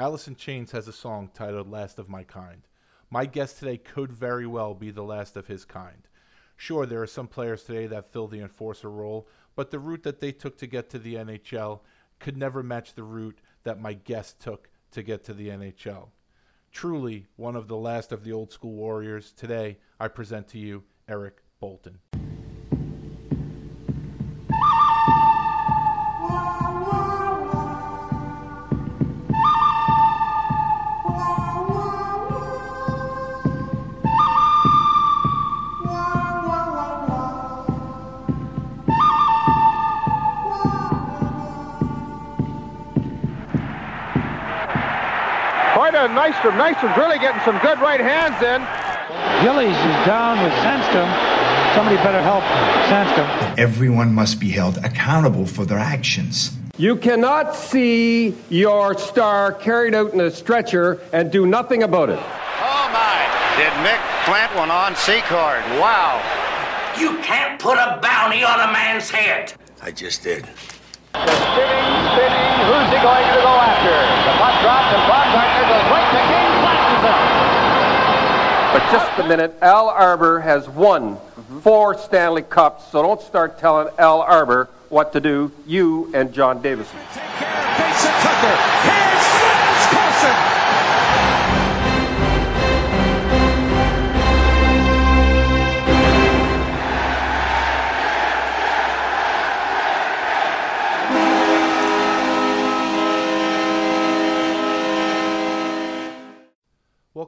In Chains has a song titled Last of My Kind. My guest today could very well be the last of his kind. Sure, there are some players today that fill the enforcer role, but the route that they took to get to the NHL could never match the route that my guest took to get to the NHL. Truly, one of the last of the old school warriors, today I present to you Eric Boulton. Quite a Nystrom. Nystrom's really getting some good right hands in. Gillies is down with Sandstrom. Somebody better help Sandstrom. Everyone must be held accountable for their actions. You cannot see your star carried out in a stretcher and do nothing about it. Oh my! Did Mick plant one on Secord? Wow! You can't put a bounty on a man's head. I just did. Spinning, spinning. Who's he going to go after? The puck drops and Baumgartner goes right to King, flashes him. But just a minute. Al Arbour has won mm-hmm. four Stanley Cups, so don't start telling Al Arbour what to do. You and John Davidson. Mason Tucker. Here's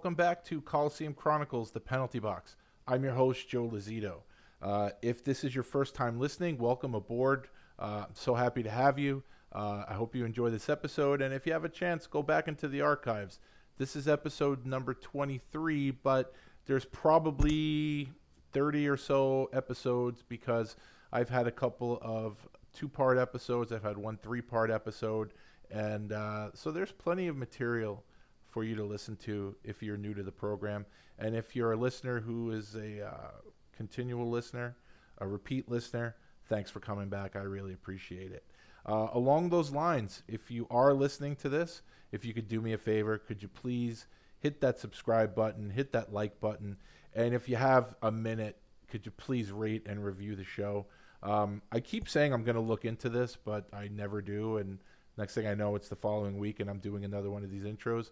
Welcome back to Coliseum Chronicles, the penalty box. I'm your host, Joe Lozito. Uh, if this is your first time listening, welcome aboard. Uh, I'm so happy to have you. Uh, I hope you enjoy this episode. And if you have a chance, go back into the archives. This is episode number 23, but there's probably 30 or so episodes because I've had a couple of two part episodes, I've had one three part episode. And uh, so there's plenty of material for you to listen to if you're new to the program. And if you're a listener who is a uh, continual listener, a repeat listener, thanks for coming back. I really appreciate it. Uh, along those lines, if you are listening to this, if you could do me a favor, could you please hit that subscribe button, hit that like button, and if you have a minute, could you please rate and review the show? Um, I keep saying I'm going to look into this, but I never do. And next thing I know, it's the following week, and I'm doing another one of these intros.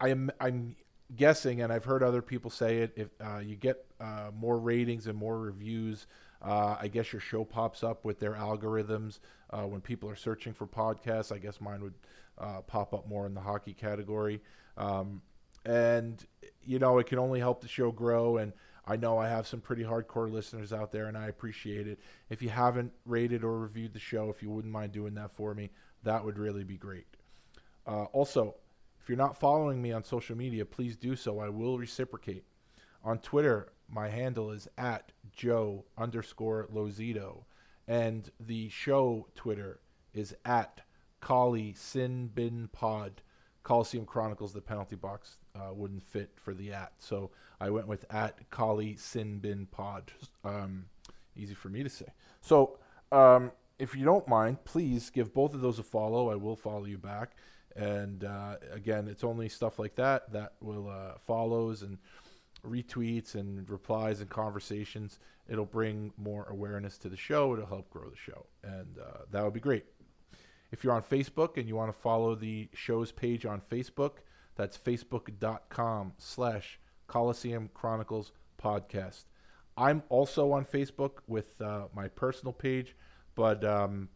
I am I'm guessing, and I've heard other people say it. If uh, you get uh, more ratings and more reviews, uh, I guess your show pops up with their algorithms uh, when people are searching for podcasts. I guess mine would uh, pop up more in the hockey category, um, and you know it can only help the show grow. And I know I have some pretty hardcore listeners out there, and I appreciate it. If you haven't rated or reviewed the show, if you wouldn't mind doing that for me, that would really be great. Uh, also, if you're not following me on social media, please do so. I will reciprocate. On Twitter, my handle is at Joe underscore Lozito. And the show Twitter is at Coli Sin Bin Pod. Coliseum Chronicles, the penalty box uh, wouldn't fit for the at. So I went with at Coli Sin Bin Pod. Um, easy for me to say. So um, if you don't mind, please give both of those a follow. I will follow you back. And uh, again, it's only stuff like that that will uh, follows and retweets and replies and conversations. It'll bring more awareness to the show. It'll help grow the show, and uh, that would be great. If you're on Facebook and you want to follow the show's page on Facebook, that's facebook.com slash Coliseum Chronicles Podcast. I'm also on Facebook with uh, my personal page, but um,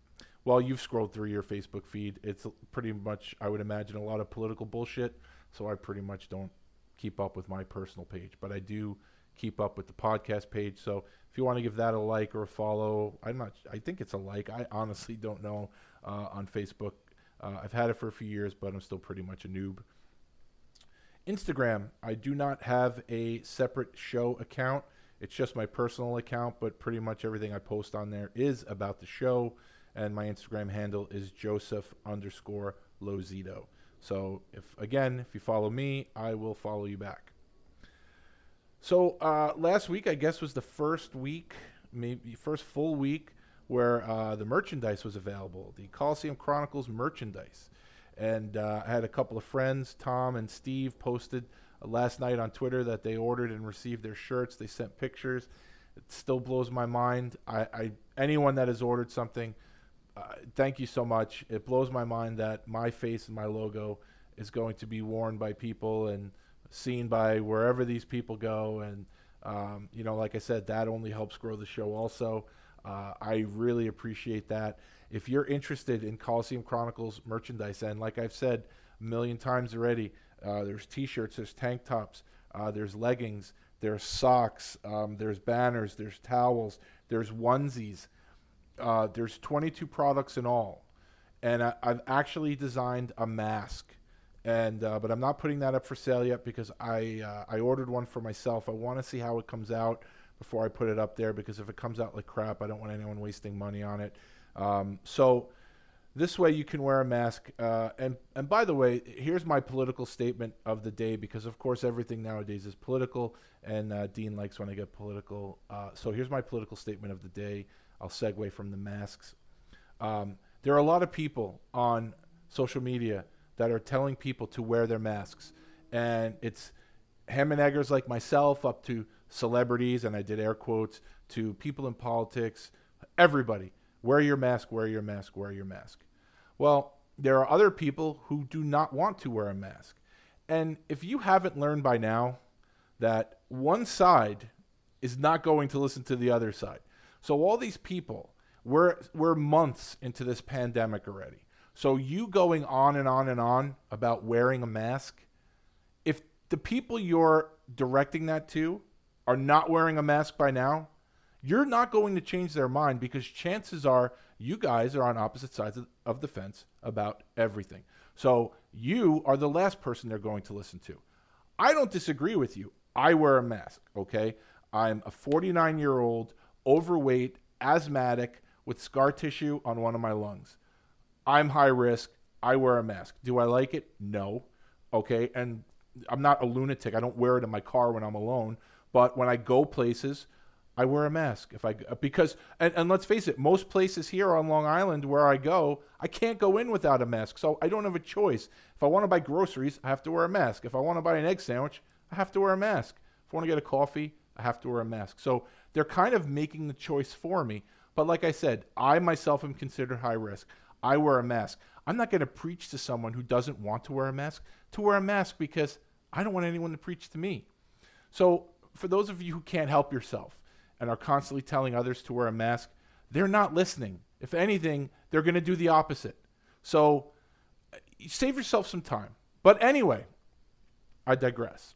well, you've scrolled through your Facebook feed. It's pretty much, I would imagine, a lot of political bullshit. So I pretty much don't keep up with my personal page, but I do keep up with the podcast page. So if you want to give that a like or a follow, I'm not. I think it's a like. I honestly don't know uh, on Facebook. Uh, I've had it for a few years, but I'm still pretty much a noob. Instagram, I do not have a separate show account. It's just my personal account, but pretty much everything I post on there is about the show and my Instagram handle is Joseph underscore Lozito. So if again, if you follow me, I will follow you back. So uh, last week, I guess, was the first week, maybe first full week where uh, the merchandise was available, the Coliseum Chronicles merchandise. And uh, I had a couple of friends, Tom and Steve, posted last night on Twitter that they ordered and received their shirts. They sent pictures. It still blows my mind. I, I anyone that has ordered something, uh, thank you so much. It blows my mind that my face and my logo is going to be worn by people and seen by wherever these people go. And um, you know, like I said, that only helps grow the show. Also, uh, I really appreciate that. If you're interested in Coliseum Chronicles merchandise, and like I've said a million times already, uh, there's T-shirts, there's tank tops, uh, there's leggings, there's socks, um, there's banners, there's towels, there's onesies. Uh, there's 22 products in all, and I, have actually designed a mask, and uh, but I'm not putting that up for sale yet because I uh, I ordered one for myself. I want to see how it comes out before I put it up there because if it comes out like crap, I don't want anyone wasting money on it. Um, so this way you can wear a mask. Uh, and and by the way, here's my political statement of the day because of course everything nowadays is political, and uh, Dean likes when I get political. Uh, so here's my political statement of the day. I'll segue from the masks. Um, there are a lot of people on social media that are telling people to wear their masks, and it's ham and eggers like myself up to celebrities, and I did air quotes to people in politics, everybody. Wear your mask, wear your mask, wear your mask. Well, there are other people who do not want to wear a mask. And if you haven't learned by now that one side is not going to listen to the other side. So all these people, we're we're months into this pandemic already. So you going on and on and on about wearing a mask, if the people you're directing that to are not wearing a mask by now, you're not going to change their mind because chances are you guys are on opposite sides of the fence about everything. So you are the last person they're going to listen to. I don't disagree with you. I wear a mask, okay? I'm a 49 year old, overweight, asthmatic, with scar tissue on one of my lungs. I'm high risk. I wear a mask. Do I like it? No. Okay. And I'm not a lunatic. I don't wear it in my car when I'm alone. But when I go places, I wear a mask if I because and, and let's face it, most places here on Long Island where I go, I can't go in without a mask. So I don't have a choice. If I want to buy groceries, I have to wear a mask. If I want to buy an egg sandwich, I have to wear a mask. If I want to get a coffee, I have to wear a mask. So they're kind of making the choice for me. But like I said, I myself am considered high risk. I wear a mask. I'm not going to preach to someone who doesn't want to wear a mask to wear a mask because I don't want anyone to preach to me. So for those of you who can't help yourself, and are constantly telling others to wear a mask, they're not listening. If anything, they're going to do the opposite. So save yourself some time. But anyway, I digress.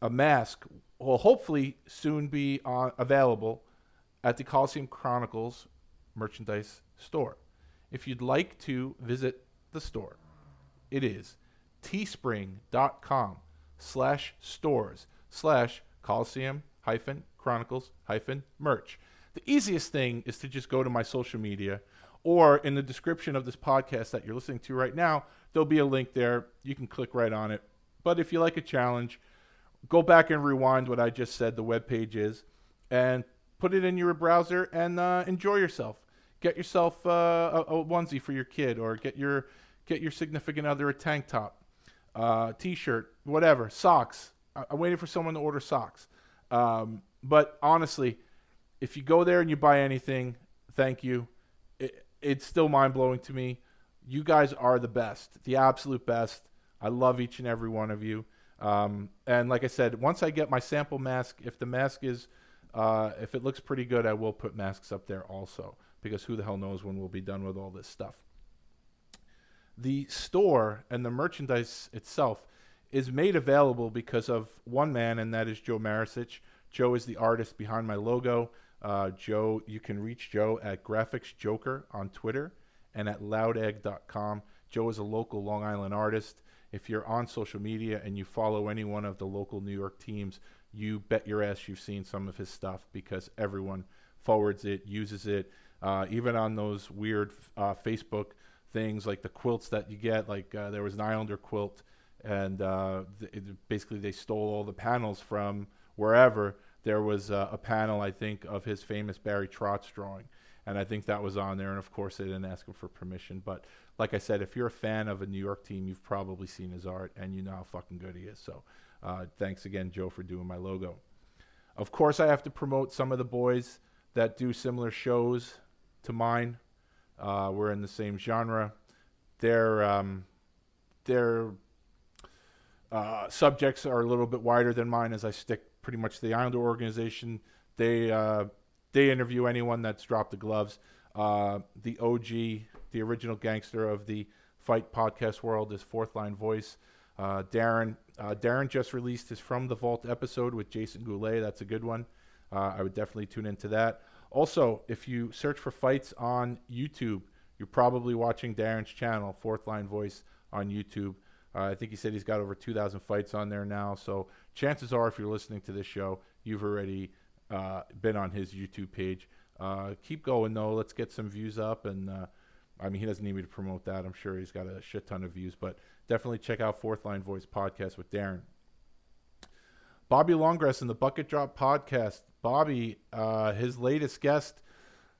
A mask will hopefully soon be uh, available at the Coliseum Chronicles merchandise store. If you'd like to visit the store, it is teespring.com slash stores slash Coliseum hyphen chronicles hyphen merch. The easiest thing is to just go to my social media or in the description of this podcast that you're listening to right now, there'll be a link there. You can click right on it. But if you like a challenge, go back and rewind what I just said the web page is and put it in your browser and uh, enjoy yourself. Get yourself uh, a, a, onesie for your kid or get your get your significant other a tank top, uh, t-shirt, whatever, socks. I, I'm waiting for someone to order socks. Um, but honestly, if you go there and you buy anything, thank you. It, it's still mind blowing to me. You guys are the best, the absolute best. I love each and every one of you. Um, and like I said, once I get my sample mask, if the mask is, uh, if it looks pretty good, I will put masks up there also because who the hell knows when we'll be done with all this stuff. The store and the merchandise itself is made available because of one man, and that is Joe Marisich. Joe is the artist behind my logo. Uh, Joe, you can reach Joe at Graphics Joker on Twitter and at loudegg.com. Joe is a local Long Island artist. If you're on social media and you follow any one of the local New York teams, you bet your ass you've seen some of his stuff because everyone forwards it, uses it. Uh, even on those weird uh, Facebook things like the quilts that you get, like uh, there was an Islander quilt and uh, th- basically they stole all the panels from wherever. There was uh, a panel, I think, of his famous Barry Trotz drawing, and I think that was on there. And of course, they didn't ask him for permission. But like I said, if you're a fan of a New York team, you've probably seen his art and you know how fucking good he is. So uh, thanks again, Joe, for doing my logo. Of course, I have to promote some of the boys that do similar shows to mine. Uh, we're in the same genre. Their um, their uh, subjects are a little bit wider than mine, as I stick pretty much to the Islander organization. They uh, they interview anyone that's dropped the gloves. Uh, the OG, the original gangster of the fight podcast world, is Fourth Line Voice. Uh, Darren uh, Darren just released his From the Vault episode with Jason Goulet. That's a good one. Uh, I would definitely tune into that. Also, if you search for fights on YouTube, you're probably watching Darren's channel, Fourth Line Voice on YouTube. Uh, I think he said he's got over 2,000 fights on there now. So chances are, if you're listening to this show, you've already uh, been on his YouTube page. Uh, keep going though. Let's get some views up. And I mean, he doesn't need me to promote that. I'm sure he's got a shit ton of views. But definitely check out Fourth Line Voice podcast with Darren. Bobby Longgrass in the Bucket Drop podcast. Bobby, uh, his latest guest.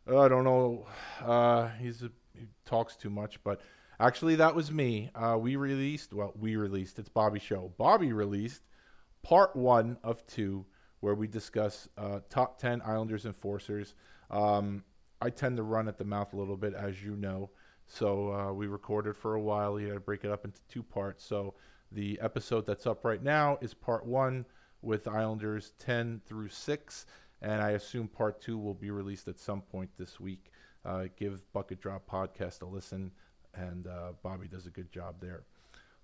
uh, I don't know. Uh, he's a, he talks too much, but actually that was me. Uh, we released. Well, we released. It's Bobby show. Bobby released part one of two, where we discuss uh, top ten Islanders enforcers. Um, I tend to run at the mouth a little bit, as you know. So uh, we recorded for a while. You had to break it up into two parts. So the episode that's up right now is part one with Islanders 10 through 6. And I assume part two will be released at some point this week. Uh, give Bucket Drop Podcast a listen, and uh, Bobby does a good job there.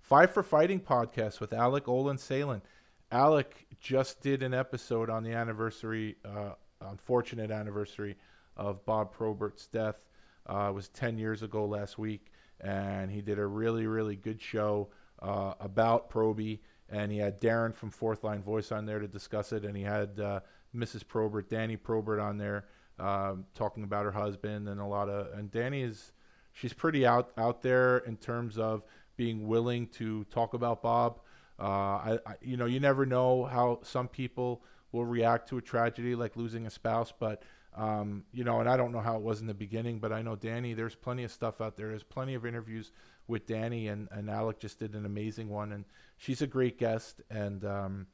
Five for Fighting podcast with Alec Olin Salen. Alec just did an episode on the anniversary, uh, unfortunate anniversary of Bob Probert's death. Uh, was 10 years ago last week, and he did a really, really good show uh, about Proby. And he had Darren from Fourth Line Voice on there to discuss it, and he had uh, Mrs. Probert, Dani Probert, on there um, talking about her husband and a lot of. And Dani is, she's pretty out out there in terms of being willing to talk about Bob. Uh, I, I, you know, you never know how some people will react to a tragedy like losing a spouse, but um, you know, and I don't know how it was in the beginning, but I know Dani. There's plenty of stuff out there. There's plenty of interviews with Dani, and and Alec just did an amazing one, and she's a great guest. And um,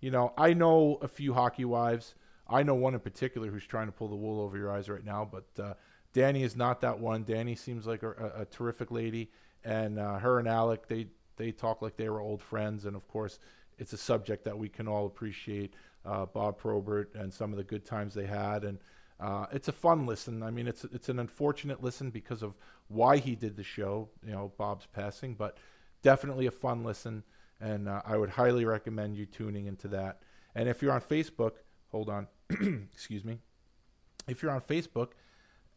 you know, I know a few hockey wives. I know one in particular who's trying to pull the wool over your eyes right now, but uh, Dani is not that one. Dani seems like a, a, terrific lady, and uh, her and Alec they they talk like they were old friends, and of course, it's a subject that we can all appreciate. Uh, Bob Probert and some of the good times they had, and uh, it's a fun listen. I mean, it's it's an unfortunate listen because of why he did the show. You know, Bob's passing, but definitely a fun listen, and uh, I would highly recommend you tuning into that. And if you're on Facebook, hold on, excuse me. If you're on Facebook,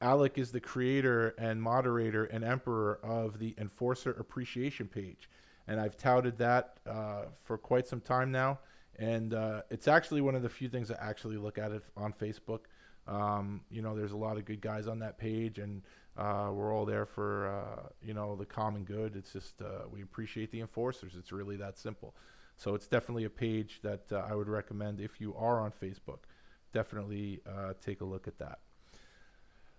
Alec is the creator and moderator and emperor of the Enforcer Appreciation page, and I've touted that uh, for quite some time now. And uh, it's actually one of the few things I actually look at it on Facebook. Um, you know, there's a lot of good guys on that page, and uh, we're all there for uh, you know the common good. It's just uh, we appreciate the enforcers. It's really that simple. So it's definitely a page that uh, I would recommend if you are on Facebook. Definitely uh, take a look at that.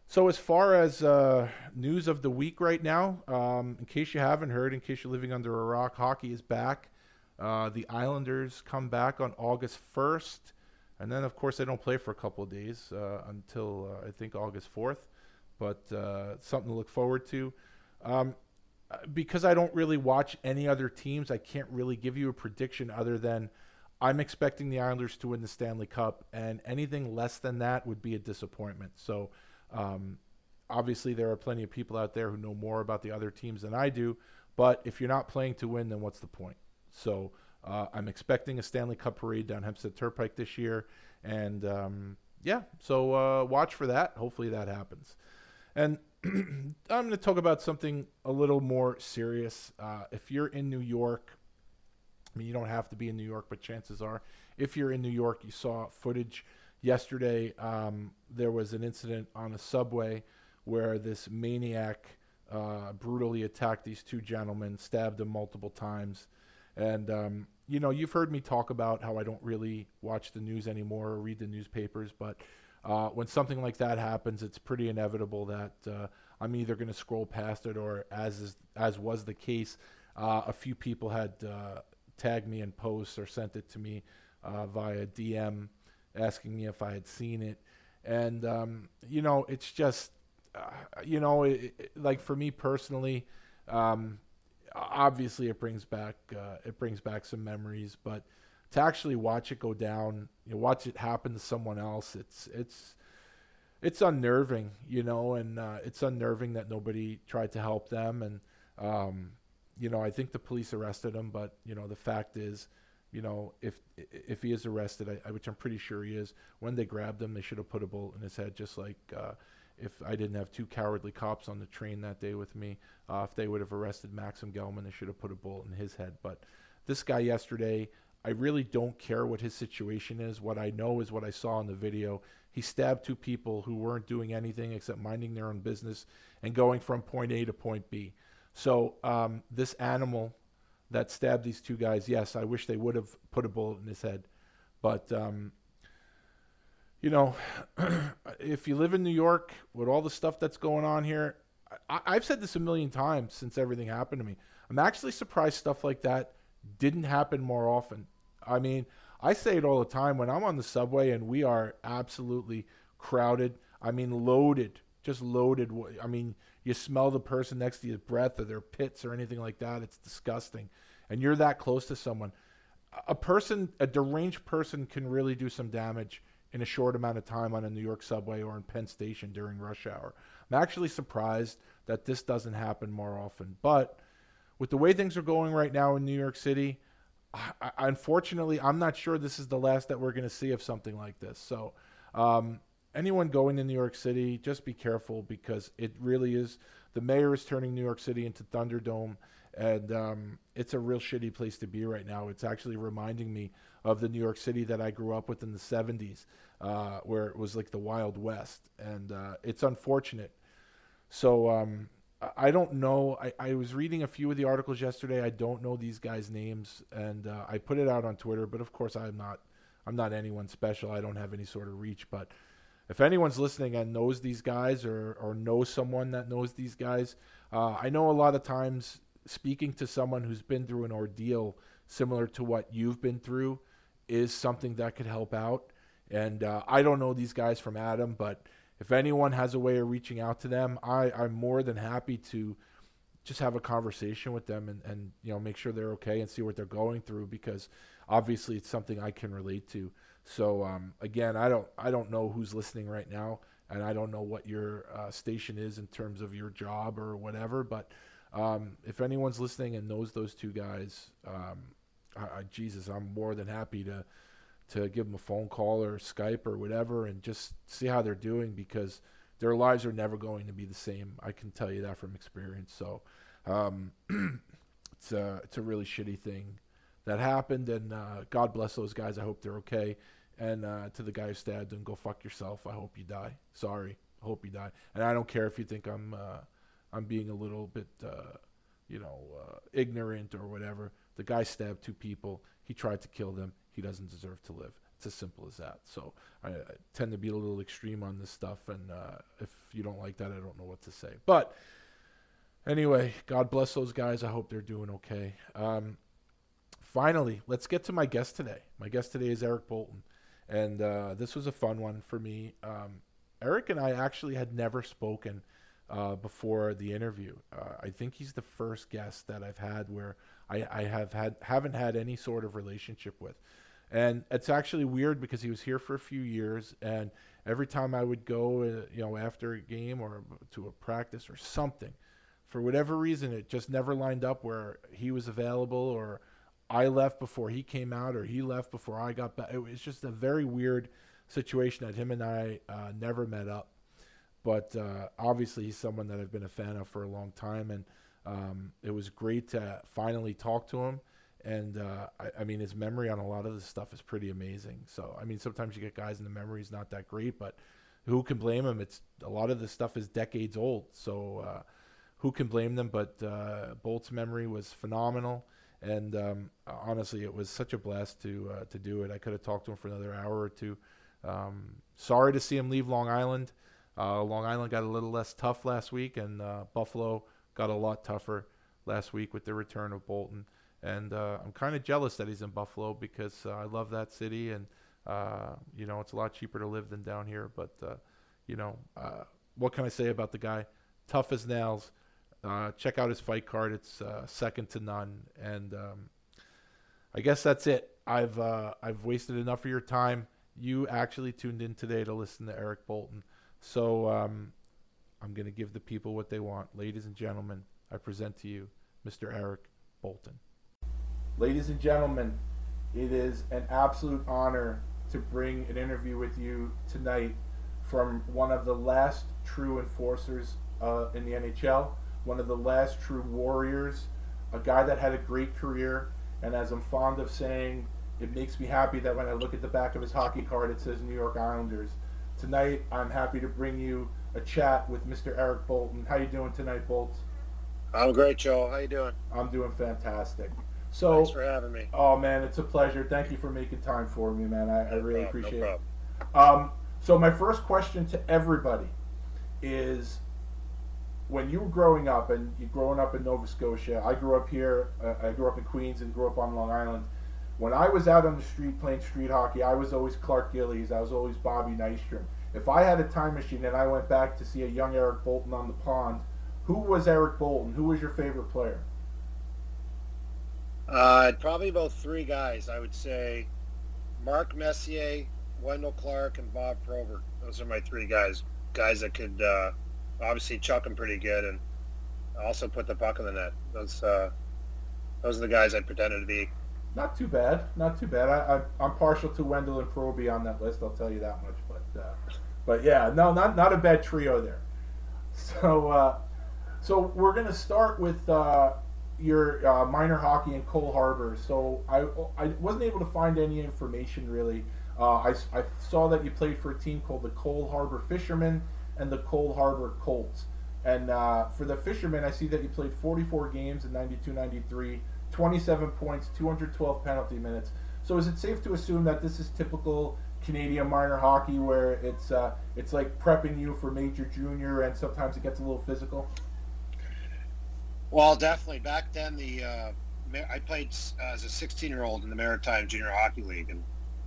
So as far as uh, news of the week right now, um, in case you haven't heard, in case you're living under a rock, hockey is back. the Islanders come back on August 1st. And then, of course, they don't play for a couple of days uh, until uh, I think August 4th, but uh, something to look forward to. Um, because I don't really watch any other teams, I can't really give you a prediction other than I'm expecting the Islanders to win the Stanley Cup, and anything less than that would be a disappointment. So, um, obviously, there are plenty of people out there who know more about the other teams than I do, but if you're not playing to win, then what's the point? So, uh, I'm expecting a Stanley Cup parade down Hempstead Turnpike this year, and um, yeah, so uh, watch for that. Hopefully that happens. And I'm going to talk about something a little more serious. Uh, if you're in New York, I mean, you don't have to be in New York, but chances are, if you're in New York, you saw footage yesterday. Um, there was an incident on a subway where this maniac uh, brutally attacked these two gentlemen, stabbed them multiple times. And um, you know, you've heard me talk about how I don't really watch the news anymore or read the newspapers, but uh, when something like that happens, it's pretty inevitable that uh, I'm either going to scroll past it or, as is, as was the case, uh, a few people had uh, tagged me in posts or sent it to me uh, via DM, asking me if I had seen it, and um, you know, it's just, uh, you know, it, it, like for me personally, um, obviously it brings back uh, it brings back some memories, but to actually watch it go down, you know, watch it happen to someone else, it's it's it's unnerving, you know, and uh, it's unnerving that nobody tried to help them. And, um, you know, I think the police arrested him, but, you know, the fact is, you know, if if he is arrested, I, which I'm pretty sure he is, when they grabbed him, they should have put a bullet in his head, just like uh, if I didn't have two cowardly cops on the train that day with me. Uh, if they would have arrested Maxim Gelman, they should have put a bullet in his head. But this guy yesterday, I really don't care what his situation is. What I know is what I saw in the video. He stabbed two people who weren't doing anything except minding their own business and going from point A to point B. So um, this animal that stabbed these two guys, yes, I wish they would have put a bullet in his head, but um, you know, if you live in New York with all the stuff that's going on here, I, I've said this a million times since everything happened to me. I'm actually surprised stuff like that didn't happen more often. I mean, I say it all the time when I'm on the subway and we are absolutely crowded. I mean, loaded, just loaded. I mean, you smell the person next to your breath or their pits or anything like that. It's disgusting. And you're that close to someone. A person, a deranged person, can really do some damage in a short amount of time on a New York subway or in Penn Station during rush hour. I'm actually surprised that this doesn't happen more often. But with the way things are going right now in New York City, I, unfortunately, I'm not sure this is the last that we're going to see of something like this. So, um, anyone going to New York City, just be careful because it really is. The mayor is turning New York City into Thunderdome, and um, it's a real shitty place to be right now. It's actually reminding me of the New York City that I grew up with in the 70s, uh, where it was like the Wild West, and uh, it's unfortunate. So, um, I don't know. I, I was reading a few of the articles yesterday. I don't know these guys' names, and uh, I put it out on Twitter. But of course, I'm not. I'm not anyone special. I don't have any sort of reach. But if anyone's listening and knows these guys, or or knows someone that knows these guys, uh, I know a lot of times speaking to someone who's been through an ordeal similar to what you've been through is something that could help out. And uh, I don't know these guys from Adam, but if anyone has a way of reaching out to them, I, I'm more than happy to just have a conversation with them and, and you know make sure they're okay and see what they're going through because obviously it's something I can relate to. So um, again, I don't I don't know who's listening right now, and I don't know what your uh, station is in terms of your job or whatever. But um, if anyone's listening and knows those two guys, um, I, I, Jesus, I'm more than happy to to give them a phone call or Skype or whatever and just see how they're doing because their lives are never going to be the same. I can tell you that from experience. So um, it's a it's a really shitty thing that happened, and uh, God bless those guys. I hope they're okay. And uh, to the guy who stabbed them, go fuck yourself. I hope you die. Sorry. I hope you die. And I don't care if you think I'm uh, I'm being a little bit uh, you know uh, ignorant or whatever. The guy stabbed two people. He tried to kill them he doesn't deserve to live. It's as simple as that. So I, I tend to be a little extreme on this stuff, and uh, if you don't like that, I don't know what to say. But anyway, God bless those guys. I hope they're doing okay. Um, finally, let's get to my guest today. My guest today is Eric Boulton, and uh, this was a fun one for me. Um, Eric and I actually had never spoken uh, before the interview. Uh, I think he's the first guest that I've had where I, I have had haven't had any sort of relationship with. And it's actually weird because he was here for a few years, and every time I would go, uh, you know, after a game or to a practice or something, for whatever reason, it just never lined up where he was available or I left before he came out or he left before I got back. It was just a very weird situation that him and I uh, never met up. But uh, obviously, he's someone that I've been a fan of for a long time, and um, it was great to finally talk to him and uh, I, I, mean his memory on a lot of this stuff is pretty amazing. So I mean sometimes you get guys and the memory is not that great, but who can blame him? It's a lot of this stuff is decades old, so uh, who can blame them? But uh, Bolt's memory was phenomenal, and um, honestly, it was such a blast to uh, to do it. I could have talked to him for another hour or two. Um, sorry to see him leave Long Island. Uh, Long Island got a little less tough last week, and uh, Buffalo got a lot tougher last week with the return of Boulton. And uh, I'm kind of jealous that he's in Buffalo because uh, I love that city, and uh, you know it's a lot cheaper to live than down here. But uh, you know, uh, what can I say about the guy? Tough as nails. Uh, check out his fight card; it's second to none. And um, I guess that's it. I've I've wasted enough of your time. You actually tuned in today to listen to Eric Boulton, so um, I'm going to give the people what they want. Ladies and gentlemen, I present to you Mr. Eric Boulton. Ladies and gentlemen, it is an absolute honor to bring an interview with you tonight from one of the last true enforcers uh, in the NHL, one of the last true warriors, a guy that had a great career, and as I'm fond of saying, it makes me happy that when I look at the back of his hockey card, it says New York Islanders. Tonight, I'm happy to bring you a chat with Mr. Eric Boulton. How you doing tonight, Bolts? I'm great, Joe. How you doing? I'm doing fantastic. So, Thanks for having me. oh man, it's a pleasure. Thank you for making time for me, man. I, I really problem, appreciate no it. Um, so my first question to everybody is, when you were growing up and you growing up in Nova Scotia, I grew up here. Uh, I grew up in Queens and grew up on Long Island. When I was out on the street playing street hockey, I was always Clark Gillies. I was always Bobby Nystrom. If I had a time machine and I went back to see a young Eric Boulton on the pond, who was Eric Boulton? Who was your favorite player? Uh, probably about three guys. I would say Mark Messier, Wendel Clark, and Bob Probert. Those are my three guys. Guys that could uh, obviously chuck them pretty good and also put the puck in the net. Those uh, those are the guys I pretended to be. Not too bad. Not too bad. I, I, I'm partial to Wendell and Proby on that list. I'll tell you that much. But uh, but yeah, no, not not a bad trio there. So uh, so we're gonna start with uh, your uh, minor hockey in Cole Harbor. So I I wasn't able to find any information really. Uh, I, I saw that you played for a team called the Cole Harbor Fishermen and the Cole Harbor Colts. And uh, for the Fishermen, I see that you played 44 games in 92 93, 27 points, 212 penalty minutes. So is it safe to assume that this is typical Canadian minor hockey where it's uh, it's like prepping you for major junior and sometimes it gets a little physical? Well, definitely. Back then, the uh, I played s- as a 16 year old in the Maritime Junior Hockey League, and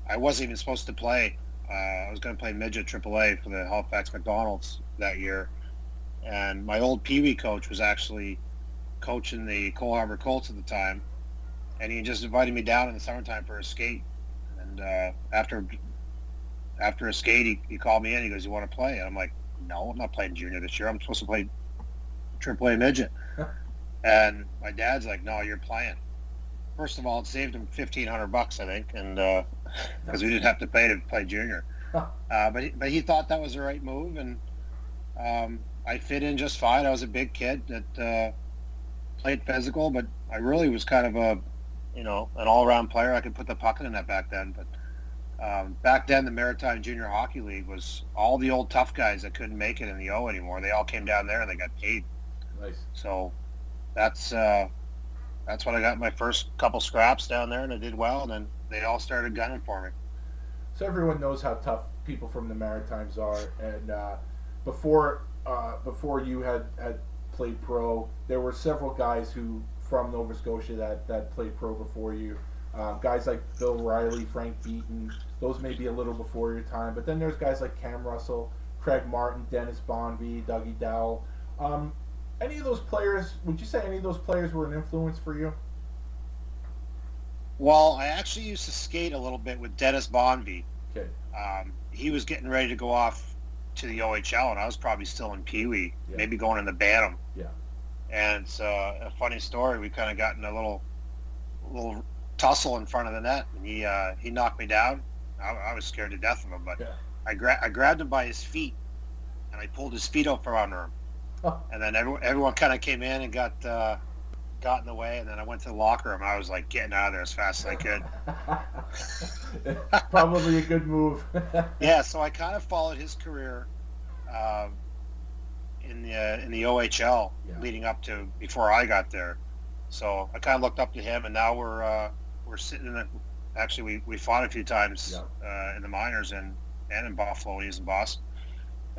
I wasn't even supposed to play. Uh, I was going to play midget AAA for the Halifax McDonald's that year, and my old Pee Wee coach was actually coaching the Cole Harbor Colts at the time, and he just invited me down in the summertime for a skate. And uh, after after a skate, he, he called me in. He goes, "You want to play?" And I'm like, "No, I'm not playing junior this year. I'm supposed to play AAA midget." And my dad's like, "No, you're playing." First of all, it saved him fifteen hundred bucks, I think, and because we didn't have to pay to play junior. Uh, but he, but he thought that was the right move, and um, I fit in just fine. I was a big kid that uh, played physical, but I really was kind of a, you know, an all-around player. I could put the puck in the net back then, but. Um, back then, the Maritime Junior Hockey League was all the old tough guys that couldn't make it in the O anymore. They all came down there and they got paid. Nice. So that's uh, that's when I got my first couple scraps down there, and I did well. And then they all started gunning for me. So everyone knows how tough people from the Maritimes are, and uh, before uh, before you had had played pro, there were several guys who from Nova Scotia that that played pro before you. Uh, guys like Bill Riley, Frank Beaton, those may be a little before your time, but then there's guys like Cam Russell, Craig Martin, Dennis Bonvie, Dougie Dowell. Um, any of those players? Would you say any of those players were an influence for you? Well, I actually used to skate a little bit with Dennis Bonvie. Okay. Um, he was getting ready to go off to the OHL, and I was probably still in Pee Wee, Yeah. maybe going in the Bantam. Yeah. And it's uh, a funny story. We kind of got in a little little tussle in front of the net, and he uh, he knocked me down. I, I was scared to death of him, but Yeah. I, gra- I grabbed him by his feet, and I pulled his feet out from under him. And then everyone, everyone kind of came in and got uh, got in the way, and then I went to the locker room. I was like getting out of there as fast as I could. Probably a good move. yeah, so I kind of followed his career uh, in the uh, in the OHL Yeah. leading up to before I got there. So I kind of looked up to him, and now we're uh, we're sitting in it. Actually, we, we fought a few times uh, in the minors and and in Buffalo. He's in Boston,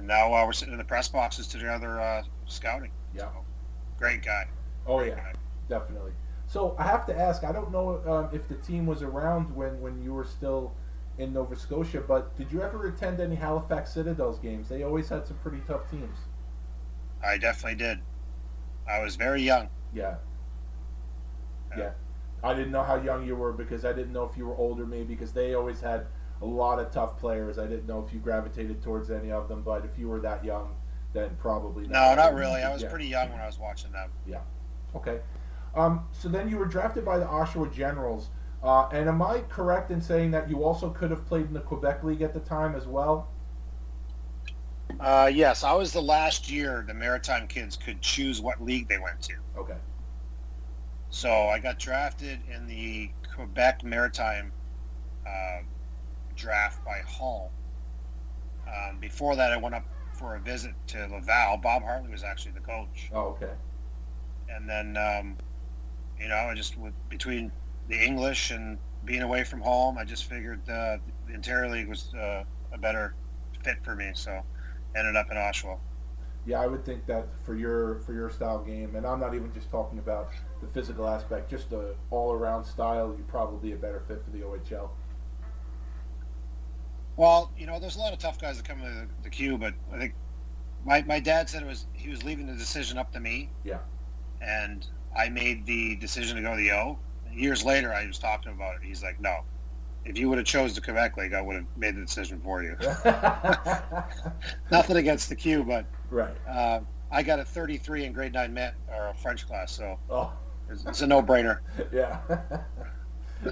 and now uh, we're sitting in the press boxes together uh, scouting. Yeah. So, great guy. Oh Great yeah, guy. definitely. So I have to ask. I don't know um, if the team was around when when you were still in Nova Scotia, but did you ever attend any Halifax Citadels games? They always had some pretty tough teams. I definitely did. I was very young. Yeah. Yeah. Yeah. I didn't know how young you were because I didn't know if you were older, maybe because they always had a lot of tough players. I didn't know if you gravitated towards any of them, but if you were that young, then probably No, not really. I was Yeah. pretty young when I was watching them. Yeah. Okay. Um, so then you were drafted by the Oshawa Generals. Uh, and am I correct in saying that you also could have played in the Quebec League at the time as well? Uh, yes, I was the last year the Maritime kids could choose what league they went to. Okay. So I got drafted in the Quebec Maritime uh, draft by Hull. Um, before that, I went up for a visit to Laval. Bob Hartley was actually the coach, Oh, okay. and then um, you know, I just with, between the English and being away from home, I just figured uh, the Ontario League was uh, a better fit for me. So ended up in Oshawa. Yeah, I would think that for your for your style game, and I'm not even just talking about the physical aspect, just the all around style, you're probably a better fit for the OHL. Well, you know, there's a lot of tough guys that come to the, the queue, but I think my, my dad said it was he was leaving the decision up to me. Yeah. And I made the decision to go to the O. Years later, I was talking about it. He's like, "No, if you would have chose the Quebec League, I would have made the decision for you." Nothing against the Q, but right. uh, I got a 33 in grade nine Met or a French class, so Oh, it's, it's a no-brainer. yeah.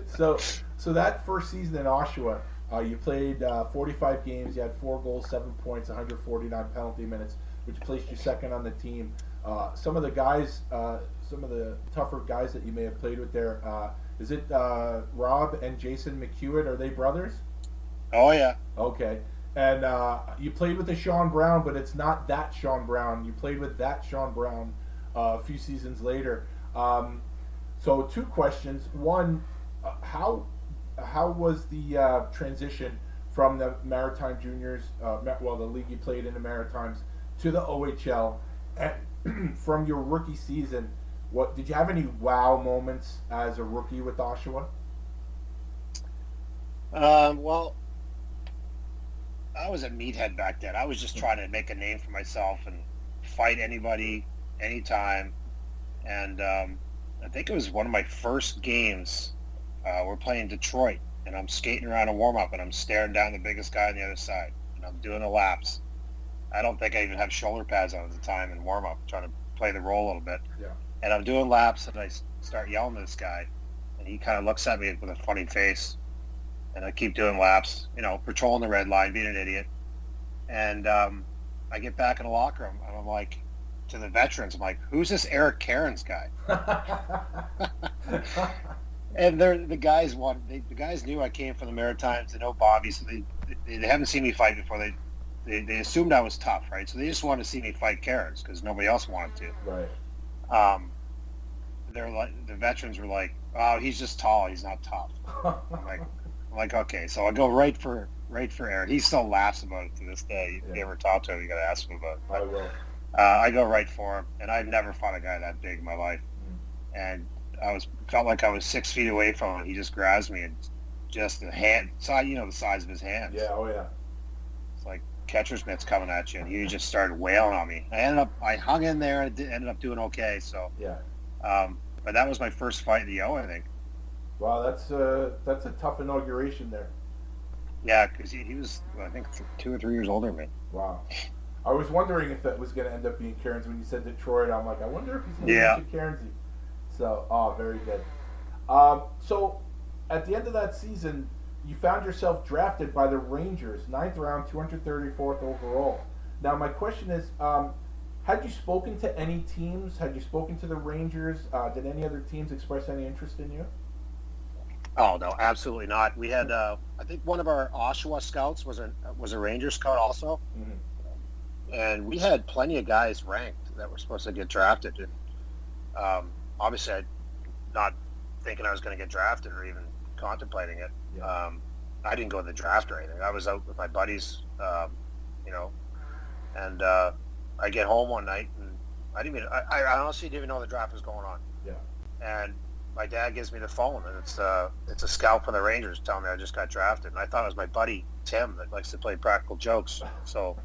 so, so that first season in Oshawa, uh, you played uh, 45 games. You had four goals, seven points, 149 penalty minutes, which placed you second on the team. Uh, some of the guys, uh, some of the tougher guys that you may have played with there, uh, is it uh, Rob and Jason McEwitt? Are they brothers? Oh yeah, Okay. And uh, you played with the Sean Brown, but it's not that Sean Brown. You played with that Sean Brown uh, a few seasons later. Um, so two questions. One, uh, how how was the uh, transition from the Maritime Juniors, uh, well, the league you played in the Maritimes, to the OHL? And from your rookie season, what did you have any wow moments as a rookie with Oshawa? Um, well, I was a meathead back then. I was just trying to make a name for myself and fight anybody, anytime. And um, I think it was one of my first games. Uh, we're playing Detroit, and I'm skating around a warm up, and I'm staring down the biggest guy on the other side, and I'm doing the laps. I don't think I even have shoulder pads on at the time in warm up, trying to play the role a little bit. Yeah. And I'm doing laps, and I start yelling at this guy, and he kind of looks at me with a funny face and I keep doing laps, you know, patrolling the red line, being an idiot. And um, I get back in the locker room, and I'm like, to the veterans, I'm like, who's this Eric Cairns guy? And they're the guys want they, the guys knew I came from the Maritimes. They know Bobby, so they they, they haven't seen me fight before. They, they they assumed I was tough, right? So they just wanted to see me fight Cairns because nobody else wanted to. right. Um, they're like the veterans were like, oh, he's just tall. He's not tough. I'm like, I'm like, okay, so I'll go right for right for Aaron. He still laughs about it to this day. If you ever talk to him, you got to ask him about it. I will. uh, I go right for him, and I've never fought a guy that big in my life. Mm. And I was felt like I was six feet away from him. He just grabs me and just the hand, size, you know, the size of his hands. Yeah. Oh yeah. It's like catcher's mitts coming at you, and he just started wailing on me. I ended up, I hung in there and ended up doing okay. So, Yeah. um, but that was my first fight in the O, I think. Wow, that's uh, that's a tough inauguration there. Yeah, because he, he was, I think, two or three years older than me. Wow. I was wondering if that was going to end up being Cairns when you said Detroit. I'm like, I wonder if he's going to Yeah. mention Cairnsy. So, oh, very good. Um, so, at the end of that season, you found yourself drafted by the Rangers, ninth round, 234th overall. Now, my question is, um, had you spoken to any teams? Had you spoken to the Rangers? Uh, did any other teams express any interest in you? Oh no, absolutely not. We had, uh, I think, one of our Oshawa scouts was a was a Ranger scout also, Mhm. and we had plenty of guys ranked that were supposed to get drafted. And um, obviously, I not thinking I was going to get drafted or even contemplating it. Yeah. Um, I didn't go to the draft or anything. I was out with my buddies, um, you know, and uh, I get home one night and I didn't even. I, I honestly didn't even know the draft was going on. Yeah. And my dad gives me the phone and it's uh it's a scout from the Rangers telling me I just got drafted and I thought it was my buddy Tim that likes to play practical jokes. So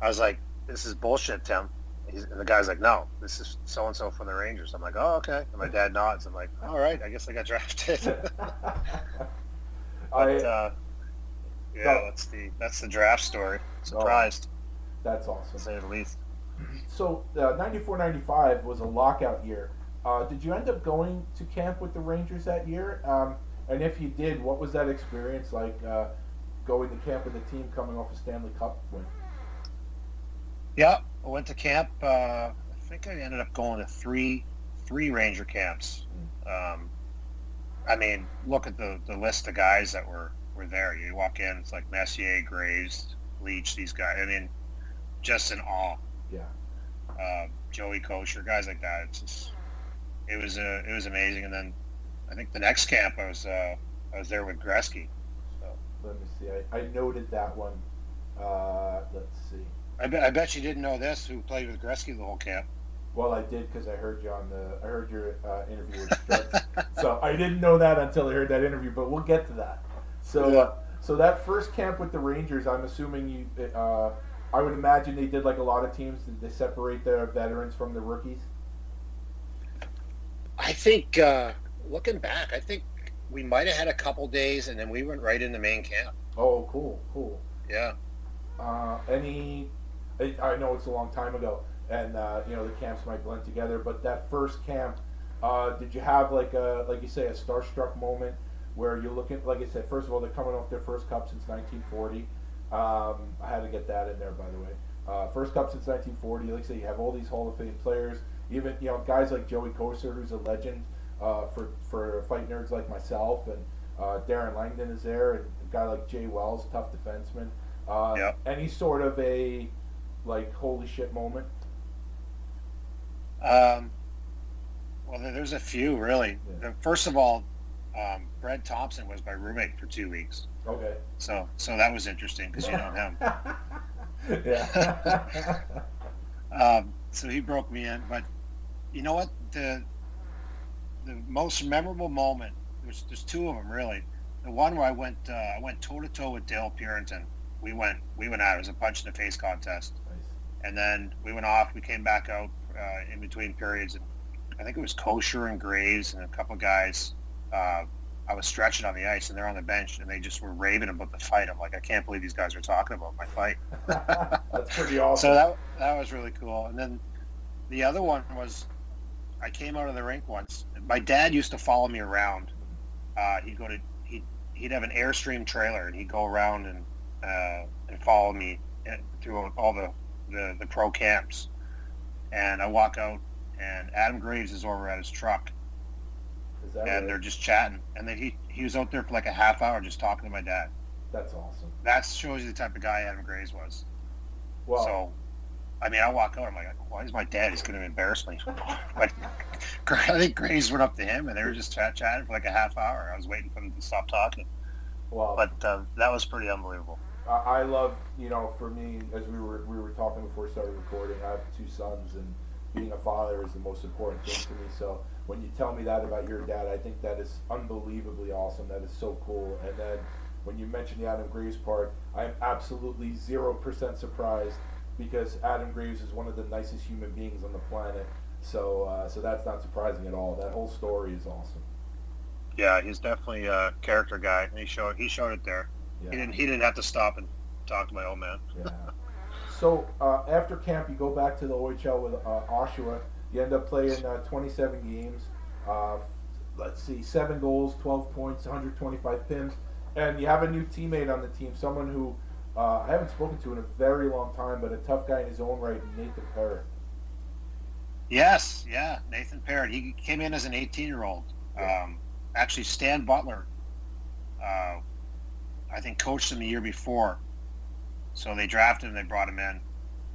I was like, "This is bullshit, Tim." He's, and the guy's like, "No, this is so and so from the Rangers." I'm like, "Oh, okay." And my dad nods. I'm like, "All right, I guess I got drafted." I, but, uh, yeah, that's the that's the draft story. Surprised, that's to awesome. say the least. So, uh, 94 95 was a lockout year. Uh, did you end up going to camp with the Rangers that year? Um, and if you did, what was that experience like uh, going to camp with a team coming off a Stanley Cup win? Yeah, I went to camp. Uh, I think I ended up going to three three Ranger camps. Um, I mean, look at the, the list of guys that were, were there. You walk in, it's like Messier, Graves, Leach, these guys. I mean, just in awe. Yeah. Uh, Joey Kocur, guys like that. It's just, it was uh, it was amazing. And then I think the next camp I was uh, I was there with Gretzky. So Let me see. I, I noted that one. Uh, let's see. I bet I bet you didn't know this. Who played with Gretzky the whole camp? Well, I did because I heard you on the. I heard your uh, interview with Struds. so I didn't know that until I heard that interview. But we'll get to that. So, Yeah. uh, so that first camp with the Rangers, I'm assuming you. Uh, I would imagine they did like a lot of teams. Did they separate their veterans from the rookies? I think uh, looking back, I think we might have had a couple days, and then we went right into the main camp. Oh, cool, cool. Yeah. Uh, any? I, I know it's a long time ago, and uh, you know the camps might blend together. But that first camp, uh, did you have like a like you say a starstruck moment where you're looking? Like I said, first of all, they're coming off their first cup since 1940. Um, I had to get that in there, by the way. Uh, first cup since 1940. Like I say, you have all these Hall of Fame players. Even you know guys like Joey Kocur, who's a legend uh, for for fight nerds like myself, and uh, Darren Langdon is there, and a guy like Jay Wells, tough defenseman. Uh, Yep. Any sort of a like holy shit moment. Um, well, there's a few really. Yeah. The, first of all, um, Brad Thompson was my roommate for two weeks, Okay. so so that was interesting because you know him. yeah. Um, so he broke me in, but you know what? The the most memorable moment. There's there's two of them really. The one where I went uh, I went toe to toe with Dale Purinton. We went we went out. It was a punch in the face contest. Nice. and then we went off. We came back out uh, in between periods, and I think it was Kocur and Graves and a couple guys. Uh, I was stretching on the ice, and they're on the bench, and they just were raving about the fight. I'm like, I can't believe these guys are talking about my fight. That's pretty awesome. So that that was really cool. And then the other one was, I came out of the rink once. My dad used to follow me around. Uh, he'd go to he'd he'd have an airstream trailer, and he'd go around and uh, and follow me uh, through all the, the the pro camps. And I walk out, and Adam Graves is over at his truck, and right? they're just chatting. And then he he was out there for like a half hour just talking to my dad. That's awesome. That shows you the type of guy Adam Graves was. Well, So, I mean, I walk out. I'm like, why is my dad? He's going to embarrass me. but I think Graves went up to him, and they were just chat chatting for like a half hour. I was waiting for them to stop talking, well, but uh, that was pretty unbelievable. I love, you know, for me, as we were we were talking before we started recording, I have two sons, and being a father is the most important thing to me. So when you tell me that about your dad, I think that is unbelievably awesome. That is so cool. And then when you mention the Adam Graves part, I am absolutely zero percent surprised because Adam Graves is one of the nicest human beings on the planet. So uh, so that's not surprising at all. That whole story is awesome. Yeah, he's definitely a character guy. He showed he showed it there. Yeah. He didn't he didn't have to stop and talk to my old man. Yeah. So uh, after camp, you go back to the OHL with uh, Oshawa. You end up playing uh, 27 games. Uh, let's see, seven goals, 12 points, 125 pims, and you have a new teammate on the team, someone who uh, I haven't spoken to in a very long time, but a tough guy in his own right, Nathan Perrott. Yes, yeah, Nathan Perrott. He came in as an 18 year old. Um, actually, Stan Butler, uh, I think, coached him the year before. So they drafted him, they brought him in,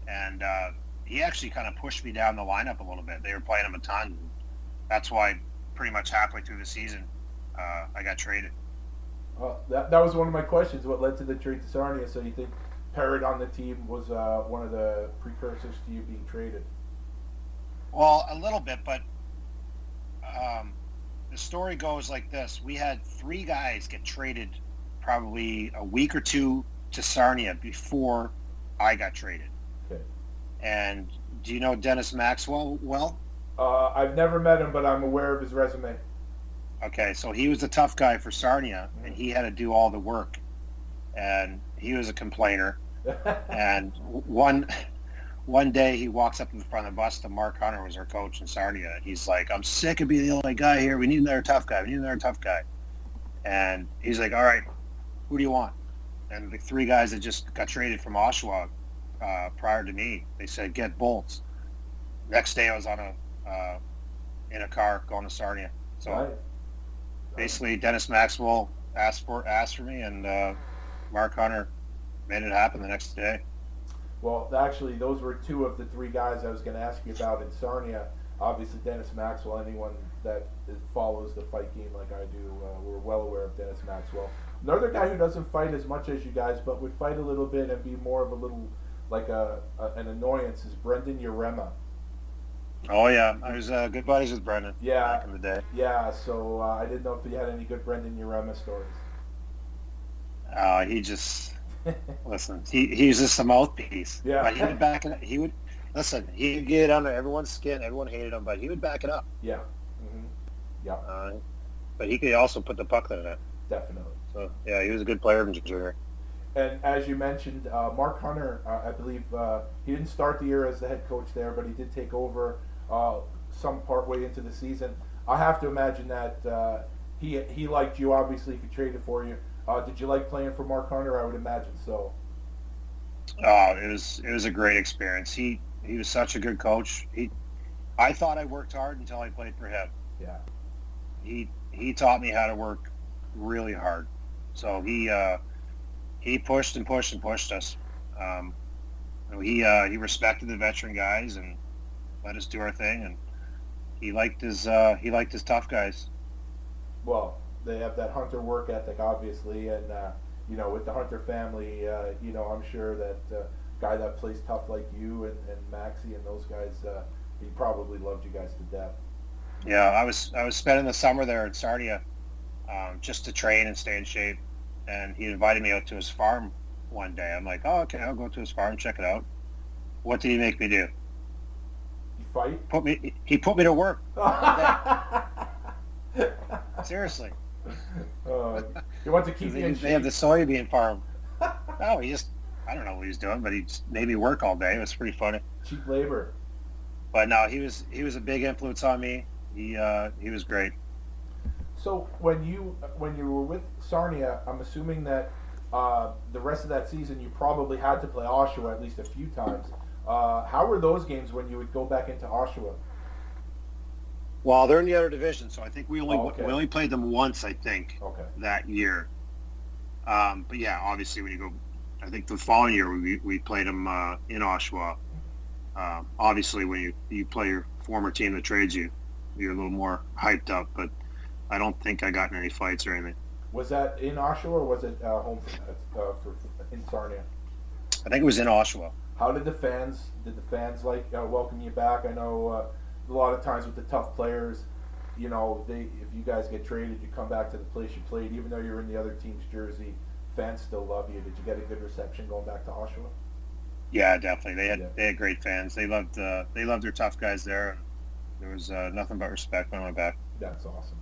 and uh, he actually kind of pushed me down the lineup a little bit. They were playing him a ton. That's why, pretty much halfway through the season, uh, I got traded. Uh, that, that was one of my questions. What led to the trade to Sarnia? So you think Perrott on the team was uh, one of the precursors to you being traded. Well, a little bit, but um, the story goes like this: We had three guys get traded, probably a week or two to Sarnia before I got traded. Okay. And do you know Dennis Maxwell well? Uh, I've never met him, but I'm aware of his resume. Okay, so he was the tough guy for Sarnia, and he had to do all the work, and he was a complainer. and one one day he walks up in front of the bus to Mark Hunter was our coach in Sarnia, and he's like, "I'm sick of being the only guy here. We need another tough guy. We need another tough guy." And he's like, "All right, who do you want?" And the three guys that just got traded from Oshawa uh, prior to me, they said, "Get Bolts." Next day, I was on a uh, in a car going to Sarnia. So Right. basically, Dennis Maxwell asked for asked for me, and uh, Mark Hunter made it happen the next day. Well, actually, those were two of the three guys I was going to ask you about in Sarnia. Obviously, Dennis Maxwell. Anyone that follows the fight game like I do, uh, we're well aware of Dennis Maxwell. Another guy who doesn't fight as much as you guys, but would fight a little bit and be more of a little like a, a an annoyance is Brendan Yarema. Oh yeah, I was uh, good buddies with Brendan. Yeah. back in the day. Yeah, so uh, I didn't know if you had any good Brendan Yarema stories. Uh, he just listen. He he was just a mouthpiece. Yeah. but he would back it. He would listen. He would get under everyone's skin. Everyone hated him, but he would back it up. Yeah. hmm Yeah, Uh, but he could also put the puck in it. definitely. So yeah, he was a good player in junior. And as you mentioned, uh, Mark Hunter, uh, I believe uh, he didn't start the year as the head coach there, but he did take over uh, some part way into the season. I have to imagine that uh, he he liked you. Obviously, if he traded for you, uh, did you like playing for Mark Hunter? I would imagine so. Oh, it was it was a great experience. He he was such a good coach. He, I thought I worked hard until I played for him. Yeah. He he taught me how to work really hard. So he uh, he pushed and pushed and pushed us. Um, you know, he uh, he respected the veteran guys and let us do our thing, and he liked his uh, he liked his tough guys. Well, they have that Hunter work ethic, obviously, and uh, you know, with the Hunter family, uh, you know, I'm sure that uh, guy that plays tough like you and, and Maxie and those guys, uh, he probably loved you guys to death. Yeah, I was I was spending the summer there in Sarnia, um, just to train and stay in shape. And he invited me out to his farm one day. I'm like, oh, okay, I'll go to his farm, check it out. What did he make me do? Fight? Put me. He put me to work. Seriously, uh, he wants to keep they, in they have the soybean farm. No, he just I don't know what he was doing, but he just made me work all day. It was pretty funny. cheap labor. But no, he was he was a big influence on me. He uh, he was great. So when you when you were with Sarnia, I'm assuming that uh, the rest of that season you probably had to play Oshawa at least a few times. Uh, how were those games when you would go back into Oshawa? Well, they're in the other division, so I think we only Oh, okay. we only played them once. I think. Okay. that year. Um, but yeah, obviously when you go, I think the following year we, we played them uh, in Oshawa. Um, obviously, when you, you play your former team that trades you, you're a little more hyped up. But I don't think I got in any fights or anything. Was that in Oshawa or was it uh, home for, uh, for in Sarnia? I think it was in Oshawa. How did the fans did the fans like uh, welcome you back? I know uh, a lot of times with the tough players, you know, they if you guys get traded, you come back to the place you played, even though you're in the other team's jersey. Fans still love you. Did you get a good reception going back to Oshawa? Yeah, definitely. They had Yeah. they had great fans. They loved uh, they loved their tough guys there. There was uh, nothing but respect when I went back. That's awesome.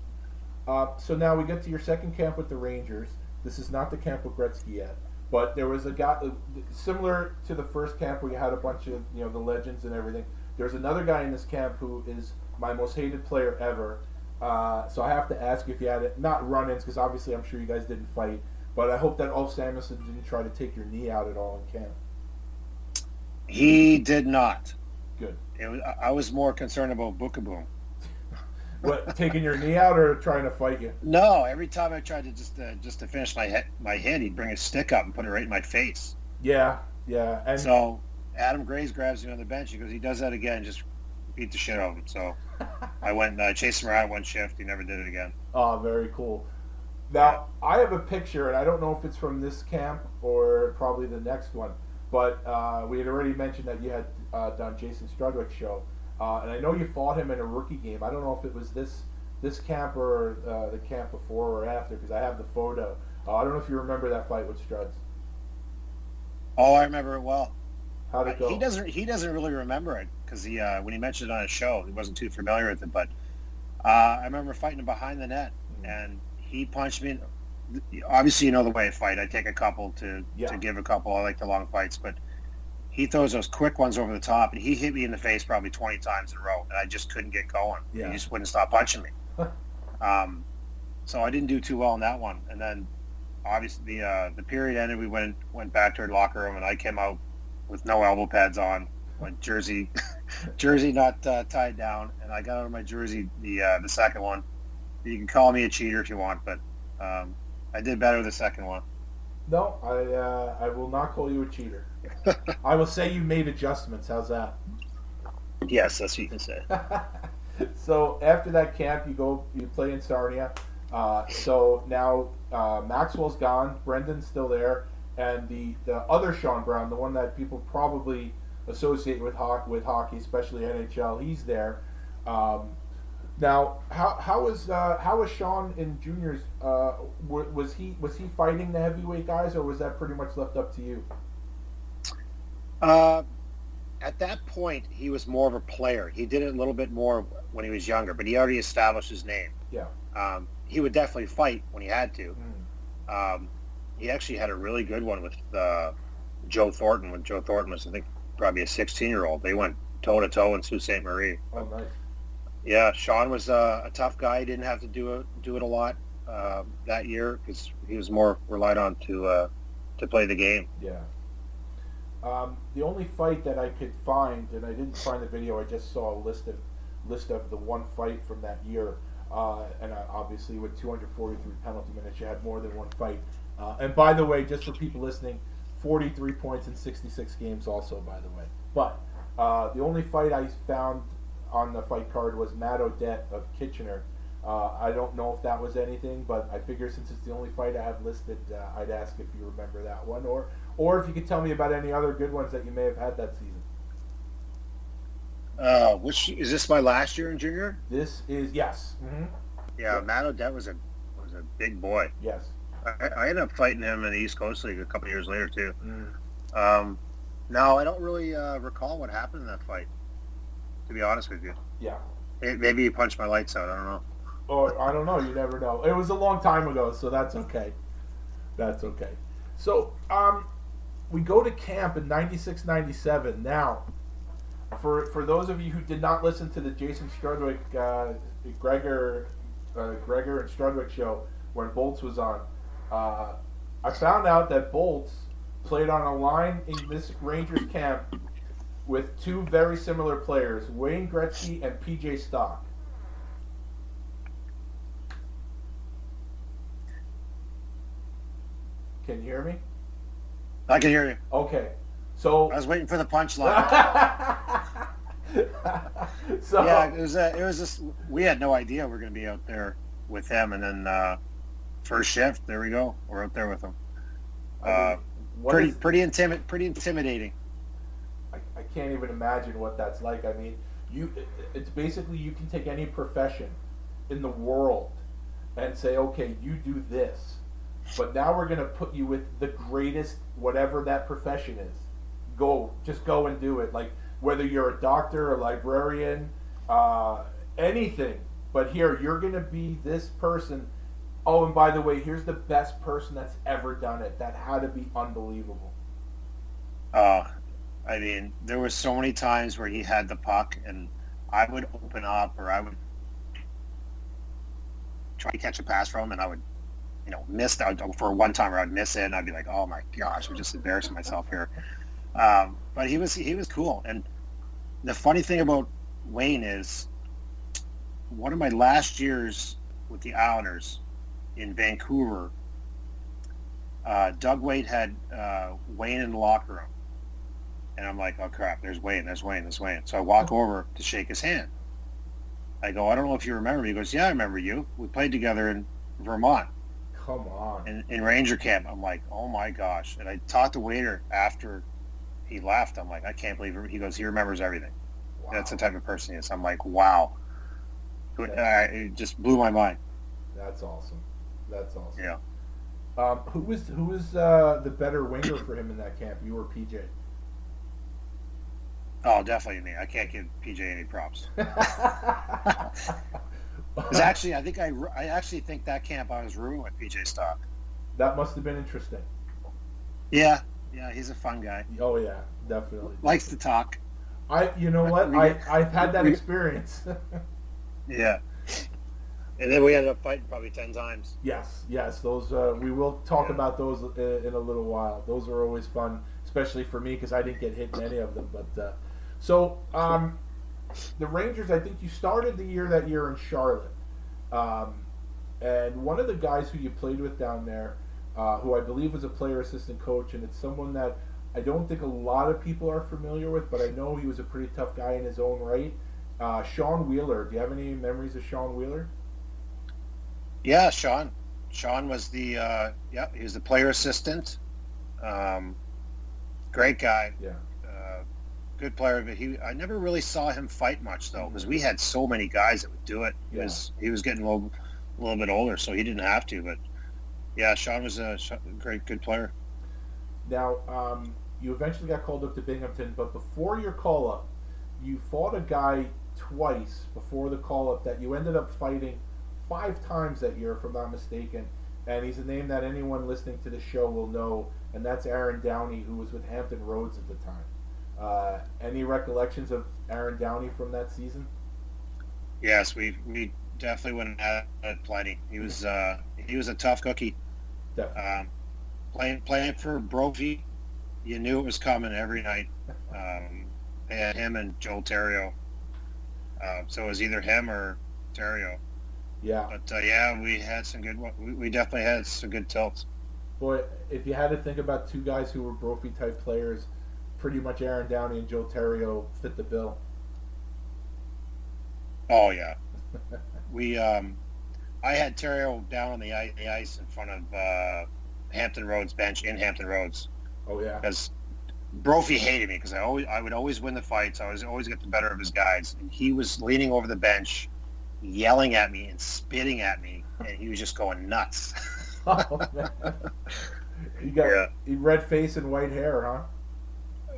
Uh, so now we get to your second camp with the Rangers. This is not the camp with Gretzky yet, but there was a guy uh, similar to the first camp where you had a bunch of you know the legends and everything. There's another guy in this camp who is my most hated player ever. Uh, so I have to ask if you had it, not run-ins because obviously I'm sure you guys didn't fight, but I hope that Ulf Samuelsson didn't try to take your knee out at all in camp. He did not. Good. It was, I was more concerned about Beukeboom. What taking your knee out or trying to fight you? No, every time I tried to just uh, just to finish my hit, my hit, he'd bring a stick up and put it right in my face. Yeah, yeah, and So Adam Graves grabs me on the bench. He goes, he does that again, just beat the shit out of him. So I went and uh, chased him around one shift. He never did it again. Oh, very cool. Now, I have a picture, and I don't know if it's from this camp or probably the next one, but uh, we had already mentioned that you had uh, done Jason Strudwick's show, uh, and I know you fought him in a rookie game. I don't know if it was this this camp or uh, the camp before or after, because I have the photo. Uh, I don't know if you remember that fight with Struds. Oh, I remember it well. How'd it go? He doesn't. He doesn't really remember it because he uh, when he mentioned it on his show, he wasn't too familiar with it. But uh, I remember fighting him behind the net, and he punched me. Obviously, you know the way I fight. I take a couple to Yeah. to give a couple. I like the long fights, but he throws those quick ones over the top, and he hit me in the face probably twenty times in a row, and I just couldn't get going. Yeah. He just wouldn't stop punching me. um, so I didn't do too well in that one, and then obviously the uh, the period ended. We went went back to our locker room, and I came out with no elbow pads on, my jersey jersey not uh, tied down, and I got out of my jersey the uh, the second one. You can call me a cheater if you want, but um, I did better the second one. No, I uh, I will not call you a cheater. I will say you made adjustments. How's that? Yes, that's what you can say. so after that camp, you go you play in Sarnia. Uh, so now uh, Maxwell's gone, Brendan's still there, and the, the other Sean Brown, the one that people probably associate with hockey, with hockey, especially NHL, he's there. Um, now, how how was uh, how was Sean in juniors? Uh, wa- was he was he fighting the heavyweight guys, or was that pretty much left up to you? Uh, at that point, he was more of a player. He did it a little bit more when he was younger, but he already established his name. Yeah. Um, he would definitely fight when he had to. Mm. Um, he actually had a really good one with uh, Joe Thornton when Joe Thornton was, I think, probably a 16-year-old. They went toe-to-toe in Sault Ste. Marie. Oh, nice. Yeah, Sean was uh, a tough guy. He didn't have to do it do it a lot uh, that year because he was more relied on to uh, to play the game. Yeah. Um, the only fight that I could find, and I didn't find the video, I just saw a list of list of the one fight from that year. Uh, and uh, obviously, with 243 penalty minutes, you had more than one fight. Uh, and by the way, just for people listening, 43 points in 66 games, also by the way. But uh, the only fight I found on the fight card was Matt O'Dette of Kitchener. Uh, I don't know if that was anything, but I figure since it's the only fight I have listed, uh, I'd ask if you remember that one, or or if you could tell me about any other good ones that you may have had that season. Uh, which is this my last year in junior? This is yes, mm-hmm. Yeah, Matt O'Dette was a was a big boy. yes. I, I ended up fighting him in the East Coast League a couple years later too. Mm. Um, no, I don't really uh, recall what happened in that fight. To be honest with you, Yeah. It- maybe he punched my lights out. I don't know. Or I don't know. You never know. It was a long time ago, so that's okay. That's okay. So um, we go to camp in 96, 97. Now, for for those of you who did not listen to the Jason Strudwick, uh, Gregor, uh, Gregor and Strudwick show when Bolts was on, uh, I found out that Bolts played on a line in this Rangers camp with two very similar players, Wayne Gretzky and PJ Stock. Can you hear me? I can hear you. Okay. So I was waiting for the punchline. so yeah, it was. Uh, it was just. We had no idea we're going to be out there with him, and then uh, first shift, there we go. We're out there with him. I mean, Uh, pretty, is- pretty intimid, pretty intimidating. I, I can't even imagine what that's like. I mean, you it's basically you can take any profession in the world and say, okay, you do this, but now we're going to put you with the greatest, whatever that profession is. Go, just go and do it. Like whether you're a doctor, a librarian, uh, anything. But here, you're going to be this person. Oh, and by the way, here's the best person that's ever done it. That had to be unbelievable. Uh, I mean, there was so many times where he had the puck, and I would open up, or I would try to catch a pass from him, and I would, you know, missed out for one time, or I'd miss it, and I'd be like, "Oh my gosh, I'm just embarrassing myself here." Um, but he was he was cool, and the funny thing about Wayne is one of my last years with the Islanders in Vancouver. Uh, Doug Weight had uh, Wayne in the locker room. And I'm like, oh crap, there's Wayne, there's Wayne, there's Wayne. So I walk over to shake his hand. I go, I don't know if you remember me. He goes, yeah, I remember you. We played together in Vermont. Come on. in, in Ranger camp. I'm like, oh my gosh. And I talked to Waiter after he left. I'm like, I can't believe it. He goes, he remembers everything. Wow. That's the type of person he is. I'm like, wow. It, it just blew my mind. That's awesome. That's awesome. Yeah. Um, who was who was uh, the better winger for him in that camp? You or PJ? Oh, definitely me. I can't give PJ any props. Because actually, I think I, I actually think that camp I was rooming with PJ Stock. that must have been interesting. Yeah, yeah, he's a fun guy. Oh yeah, definitely. Likes to talk. I, you know what? I I've had that experience. Yeah. And then we ended up fighting probably ten times. yes, yes. Those uh, we will talk about those in, in a little while. Those are always fun, especially for me because I didn't get hit in any of them. But uh, so um, the Rangers, I think you started the year that year in Charlotte, um, and one of the guys who you played with down there, uh, who I believe was a player assistant coach, and it's someone that I don't think a lot of people are familiar with, but I know he was a pretty tough guy in his own right. Uh, Sean Wheeler. Do you have any memories of Sean Wheeler? Yeah, Sean. Sean was the uh, yeah, he was the player assistant. Um, great guy. Yeah. Good player, but he I never really saw him fight much though, because we had so many guys that would do it. He Yeah. was he was getting a little, a little bit older, so he didn't have to. But yeah, Sean was a great good player. Now, um, you eventually got called up to Binghamton, but before your call up, you fought a guy twice before the call up that you ended up fighting five times that year, if I'm not mistaken. And he's a name that anyone listening to the show will know, and that's Aaron Downey, who was with Hampton Roads at the time. Uh, any recollections of Aaron Downey from that season? Yes, we we definitely went and had plenty. He was uh, he was a tough cookie. Um, playing playing for Brophy, you knew it was coming every night. Um, they had him and Joel Theriault. Uh, so it was either him or Theriault. Yeah. But uh, yeah, we had some good. We, we definitely had some good tilts. Boy, if you had to think about two guys who were Brophy type players, pretty much Aaron Downey and Joe Theriault fit the bill. Oh yeah, we. Um, I had Theriault down on the ice, the ice in front of uh, Hampton Roads bench in Hampton Roads. Oh yeah. because Brophy hated me because I always I would always win the fights. I was always get the better of his guys. And he was leaning over the bench, yelling at me and spitting at me, and he was just going nuts. Oh, man. You got Yeah. red face and white hair, huh?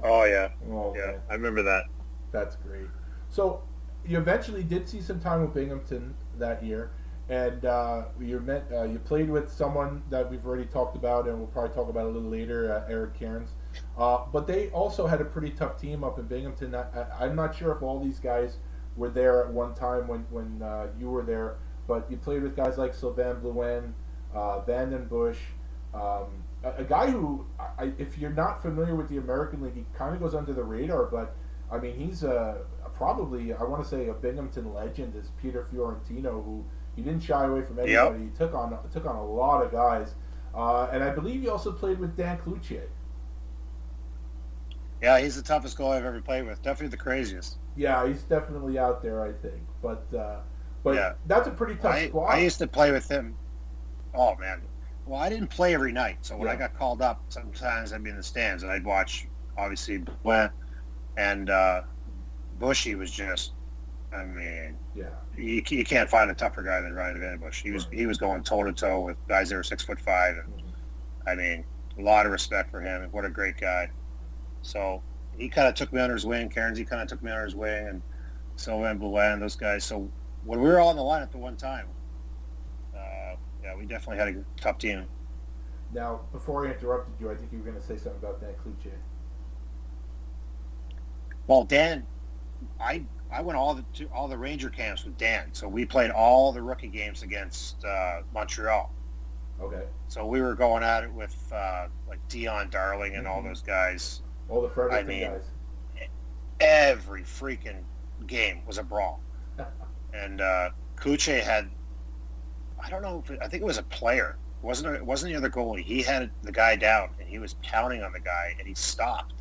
Oh yeah, Oh, yeah. I remember that. That's great. So you eventually did see some time with Binghamton that year, and uh, you met uh, you played with someone that we've already talked about, and we'll probably talk about a little later, uh, Eric Cairns. Uh, but they also had a pretty tough team up in Binghamton. I, I'm not sure if all these guys were there at one time when when uh, you were there, but you played with guys like Sylvain Blouin, uh, VandenBussche. Um, a, a guy who, I, if you're not familiar with the American League, he kind of goes under the radar, but I mean, he's a, a probably I want to say a Binghamton legend is Peter Fiorentino, who he didn't shy away from anybody. He took on took on a lot of guys, uh, and I believe he also played with Dan Cloutier. Yeah, he's the toughest goalie I've ever played with. Definitely the craziest. Yeah, he's definitely out there, I think. But uh, but Yeah. that's a pretty tough I, squad. I used to play with him. Oh man. Well, I didn't play every night, so when I got called up, sometimes I'd be in the stands and I'd watch. Obviously, Blouin and uh, Bushy was just. I mean, yeah, you, you can't find a tougher guy than Ryan Van Bush. He was he was going toe to toe with guys that were six foot five, and I mean, a lot of respect for him. and What a great guy. So he kind of took me under his wing. Cairns, he kind of took me under his wing, and Sylvain Blouin, those guys. So when we were all in the line at the one time, yeah, we definitely had a top team. Now, before I interrupted you, I think you were going to say something about Dan Cloutier. Well, Dan, I I went all the to all the Ranger camps with Dan, so we played all the rookie games against uh, Montreal. Okay, So we were going at it with uh, like Dion Darling and Mm-hmm. all those guys. all the Fredericton I mean- guys. Every freaking game was a brawl. and uh, Kuche had, I don't know, if it, I think it was a player. It wasn't it wasn't the other goalie. He had the guy down and he was pounding on the guy and he stopped.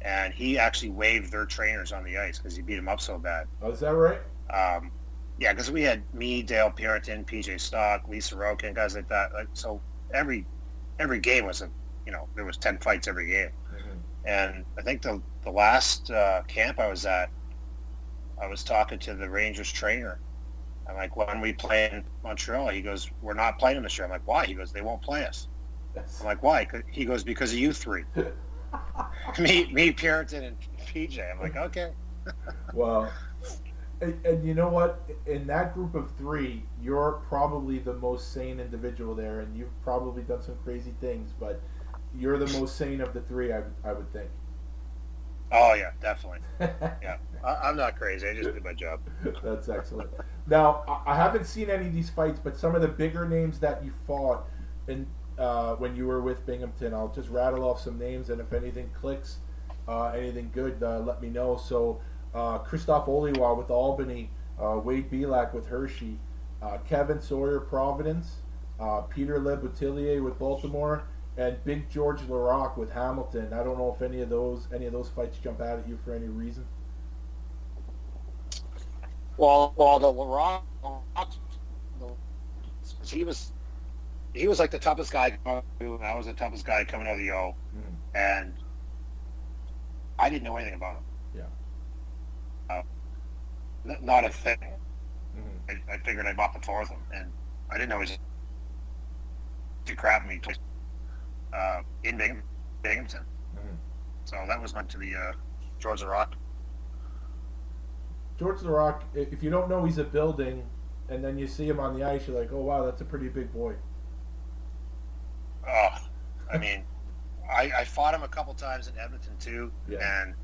And he actually waved their trainers on the ice because he beat him up so bad. Oh, is that right? Um, Yeah, because we had me, Dale Purinton, PJ Stock, Lee Sorochan, guys like that. Like so, every every game was a you know there was ten fights every game, and I think the the last uh, camp I was at, I was talking to the Rangers trainer. I'm like, when we play in Montreal, he goes, we're not playing in this year. I'm like, why? He goes, they won't play us. I'm like, why? He goes, because of you three. me, me, Purinton, and PJ. I'm like, okay. Well, and, and you know what? In that group of three, you're probably the most sane individual there, and you've probably done some crazy things, but you're the most sane of the three, I, I would think. Oh yeah, definitely. Yeah, I, I'm not crazy. I just did my job. That's excellent. Now, I- haven't seen any of these fights, but some of the bigger names that you fought in uh, when you were with Binghamton, I'll just rattle off some names, and if anything clicks, uh, anything good, uh, let me know. So, uh, Krzysztof Oliwa with Albany, uh, Wade Belak with Hershey, uh, Kevin Sawyer Providence, uh, Peter LeBoutillier with Baltimore, and Big George Laraque with Hamilton. I don't know if any of those any of those fights jump out at you for any reason. Well, well, the Laurent, he was, he was like the toughest guy. and I was the toughest guy coming out of the O, and I didn't know anything about him. Yeah. Uh, n- not a thing. I, I figured I bought the fourth him, and I didn't know he was to crap me twice, uh, in Bingham, Binghamton. So that was meant to be uh, George the Rock. George the Rock, if you don't know he's a building, and then you see him on the ice, you're like, oh wow, that's a pretty big boy. Oh, I mean, I, I fought him a couple times in Edmonton too, Yeah. and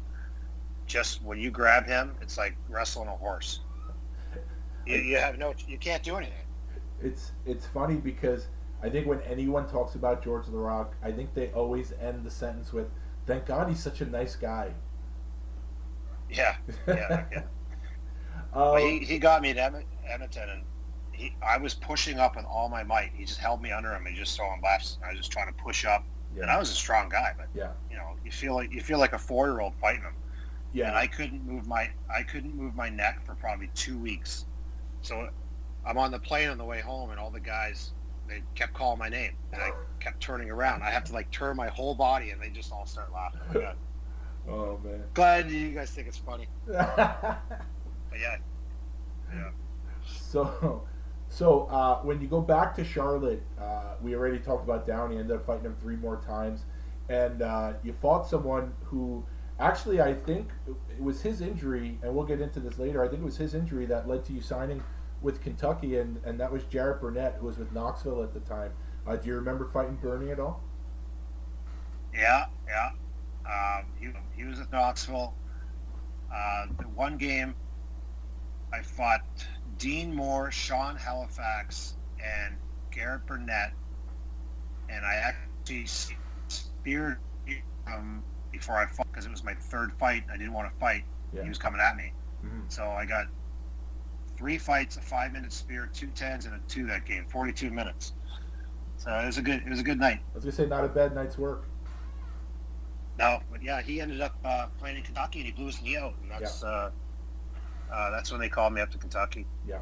just when you grab him, it's like wrestling a horse. You, you have no, you can't do anything. It's it's funny because I think when anyone talks about George the Rock, I think they always end the sentence with, "Thank God he's such a nice guy." Yeah, yeah, yeah. Uh, But he, he got me at Edmonton, and he, I was pushing up with all my might. He just held me under him and just throwing lefts. I was just trying to push up, and I was a strong guy, but yeah, you know, you feel like you feel like a four year old fighting him. Yeah, and yeah. I couldn't move my I couldn't move my neck for probably two weeks. So I'm on the plane on the way home, and all the guys they kept calling my name, and I kept turning around. I have to like turn my whole body, and they just all start laughing. Oh my Oh man. Glad you guys think it's funny. But yeah, yeah. So, so uh, when you go back to Charlotte, uh, we already talked about Downey. Ended up fighting him three more times, and uh, you fought someone who actually I think it was his injury, and we'll get into this later. I think it was his injury that led to you signing with Kentucky, and, and that was Garrett Burnett, who was with Knoxville at the time. Uh, do you remember fighting Bernie at all? Yeah, yeah. Um, he, he was at Knoxville. Uh, the one game, I fought Dean Moore, Sean Halifax, and Garrett Burnett, and I actually speared him before I fought because it was my third fight. I didn't want to fight. Yeah. He was coming at me, Mhm. so I got three fights, a five-minute spear, two tens, and a two that game. Forty-two minutes. So it was a good. It was a good night. I was gonna say not a bad night's work. No, but yeah, he ended up uh, playing in Kentucky and he blew his knee out, and that's uh, uh, that's when they called me up to Kentucky. Yeah.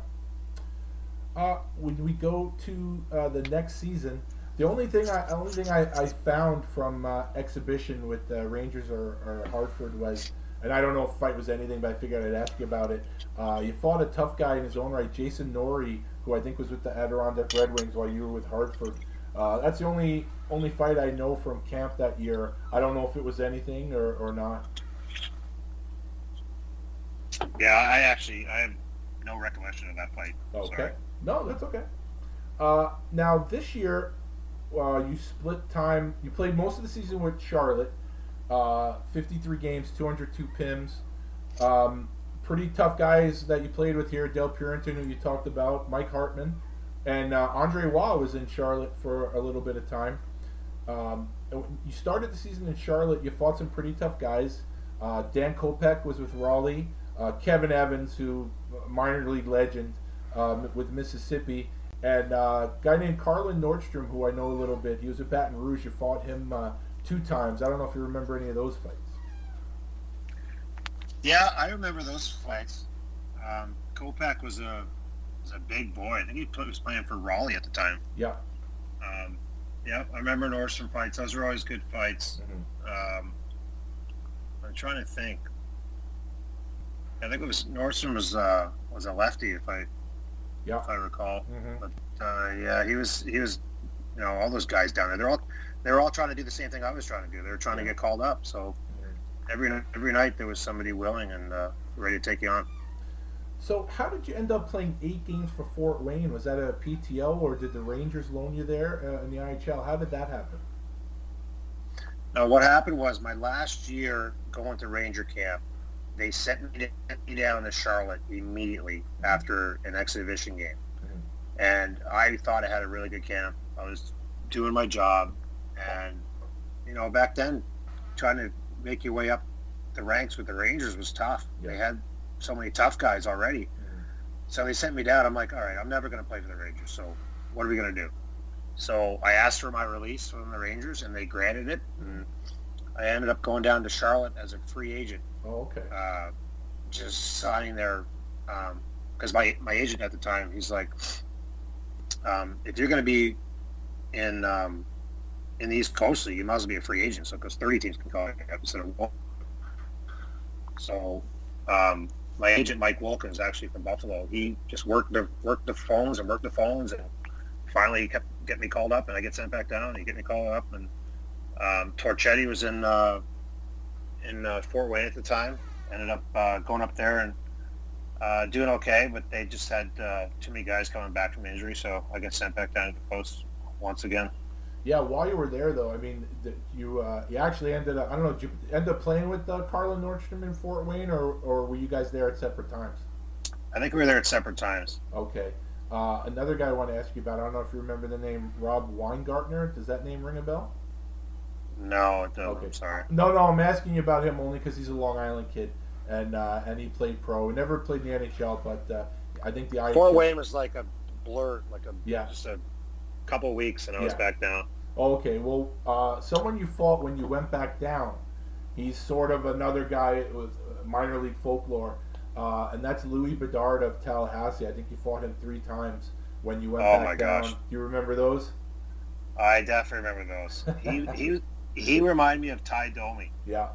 Uh, when we go to uh, the next season, the only thing I only thing I, I found from uh, exhibition with the Rangers or, or Hartford was, and I don't know if fight was anything, but I figured I'd ask you about it. Uh, you fought a tough guy in his own right, Jason Norrie, who I think was with the Adirondack Red Wings while you were with Hartford. Uh, that's the only only fight I know from camp that year. I don't know if it was anything or, or not. Yeah, I actually I have no recollection of that fight. Okay. Sorry. No, that's okay. Uh, now this year, uh, you split time. You played most of the season with Charlotte. Uh, 53 games, 202 pims. Um, pretty tough guys that you played with here. Del Purinton, who you talked about, Mike Hartman, and uh, Andre Waugh was in Charlotte for a little bit of time. Um, you started the season in Charlotte. You fought some pretty tough guys. Uh, Dan Kopech was with Raleigh. Uh, Kevin Evans, who minor league legend um, with Mississippi, and uh, a guy named Carlin Nordstrom, who I know a little bit. He was at Baton Rouge. You fought him uh, two times. I don't know if you remember any of those fights. Yeah, I remember those fights. Um, Kopak was a was a big boy. I think he was playing for Raleigh at the time. Yeah. Um, yeah, I remember Nordstrom fights. Those were always good fights. Mm-hmm. Um, I'm trying to think. I think it was Nordstrom was uh, was a lefty, if I Yeah. if I recall. Mhm. But uh, yeah, he was he was, you know, all those guys down there. They're all they were all trying to do the same thing I was trying to do. They were trying to get called up. So every every night there was somebody willing and uh, ready to take you on. So, how did you end up playing eight games for Fort Wayne? Was that a PTO, or did the Rangers loan you there uh, in the IHL? How did that happen? Now, what happened was my last year going to Ranger camp, they sent me, down to Charlotte immediately after an exhibition game. And I thought I had a really good camp. I was doing my job. And, you know, back then, trying to make your way up the ranks with the Rangers was tough. They had so many tough guys already. So they sent me down. I'm like, all right, I'm never going to play for the Rangers. So what are we going to do? So I asked for my release from the Rangers, and they granted it. And I ended up going down to Charlotte as a free agent, Oh, okay. uh, just signing there. Because my, my agent at the time, he's like, um, if you're going to be in um, in the East Coast League, you might as well be a free agent. So because 30 teams can call you up instead of one. So um, my agent Mike Wilkins actually from Buffalo. He just worked the worked the phones and worked the phones, and finally he kept getting me called up, and I get sent back down. And he get me called up, and um, Torchetti was in uh, in uh, Fort Wayne at the time. Ended up uh, going up there and uh, doing okay, but they just had uh, too many guys coming back from injury, so I get sent back down to the post once again. Yeah, while you were there, though, I mean, you uh, you actually ended up. I don't know. Did you end up playing with uh, Carla Nordstrom in Fort Wayne, or or were you guys there at separate times? I think we were there at separate times. Okay. Uh, another guy I want to ask you about. I don't know if you remember the name Rob Weingartner. Does that name ring a bell? No, no, Okay. I'm sorry. No, no, I'm asking you about him only because he's a Long Island kid, and uh, and he played pro. He never played in the NHL, but uh, I think the Fort IHL Wayne was like a blur, like a Yeah. just a couple weeks, and I was back down. Okay, well, uh, someone you fought when you went back down, he's sort of another guy with uh, minor league folklore, uh, and that's Louis Bedard of Tallahassee. I think you fought him three times when you went back down. Oh, back my down. gosh. Do you remember those? I definitely remember those. He he he reminded me of Tie Domi, Yeah.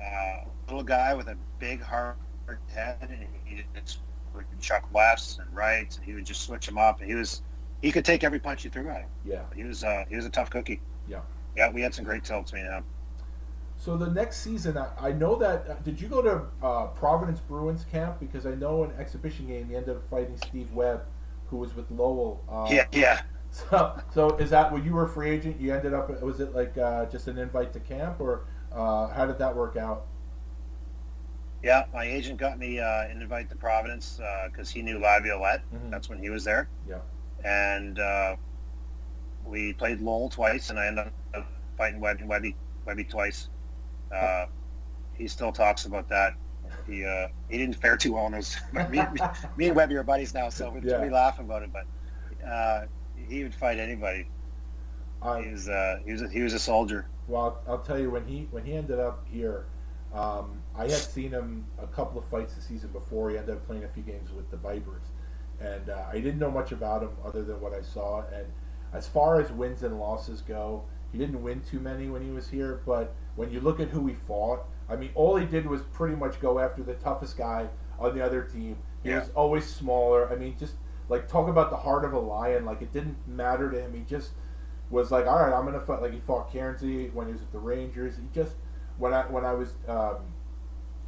uh, little guy with a big hard head, and he just would chuck lefts and rights, and he would just switch them up. And he was he could take every punch you threw at him. Yeah. He was uh, he was a tough cookie. Yeah. Yeah, we had some great tilts, and him. So the next season, I, I know that. Uh, did you go to uh, Providence Bruins camp? Because I know in an exhibition game you ended up fighting Steve Webb, who was with Lowell. Uh, Yeah, yeah. So, so is that when you were a free agent? You ended up. Was it like uh, just an invite to camp, or uh, how did that work out? Yeah, my agent got me uh, an invite to Providence because he knew Laviolette. Mhm. That's when he was there. Yeah. And uh, we played Lowell twice, and I ended up fighting Webby, Webby, Webby twice. Uh, he still talks about that. He uh, he didn't fare too well in those. me, me, me and Webby are buddies now, so we, Yeah. we laugh about it. But uh, he would fight anybody. He was uh, he was a, he was a soldier. well, I'll tell you when he when he ended up here, um, I had seen him a couple of fights the season before. He ended up playing a few games with the Vipers, and uh, I didn't know much about him other than what I saw. And as far as wins and losses go, he didn't win too many when he was here. But when you look at who he fought, I mean, all he did was pretty much go after the toughest guy on the other team. He Yeah. was always smaller. I mean, just like talk about the heart of a lion. Like it didn't matter to him. He just was like, all right, I'm gonna fight. Like he fought Cairnsey when he was with the Rangers. He just when I when I was um,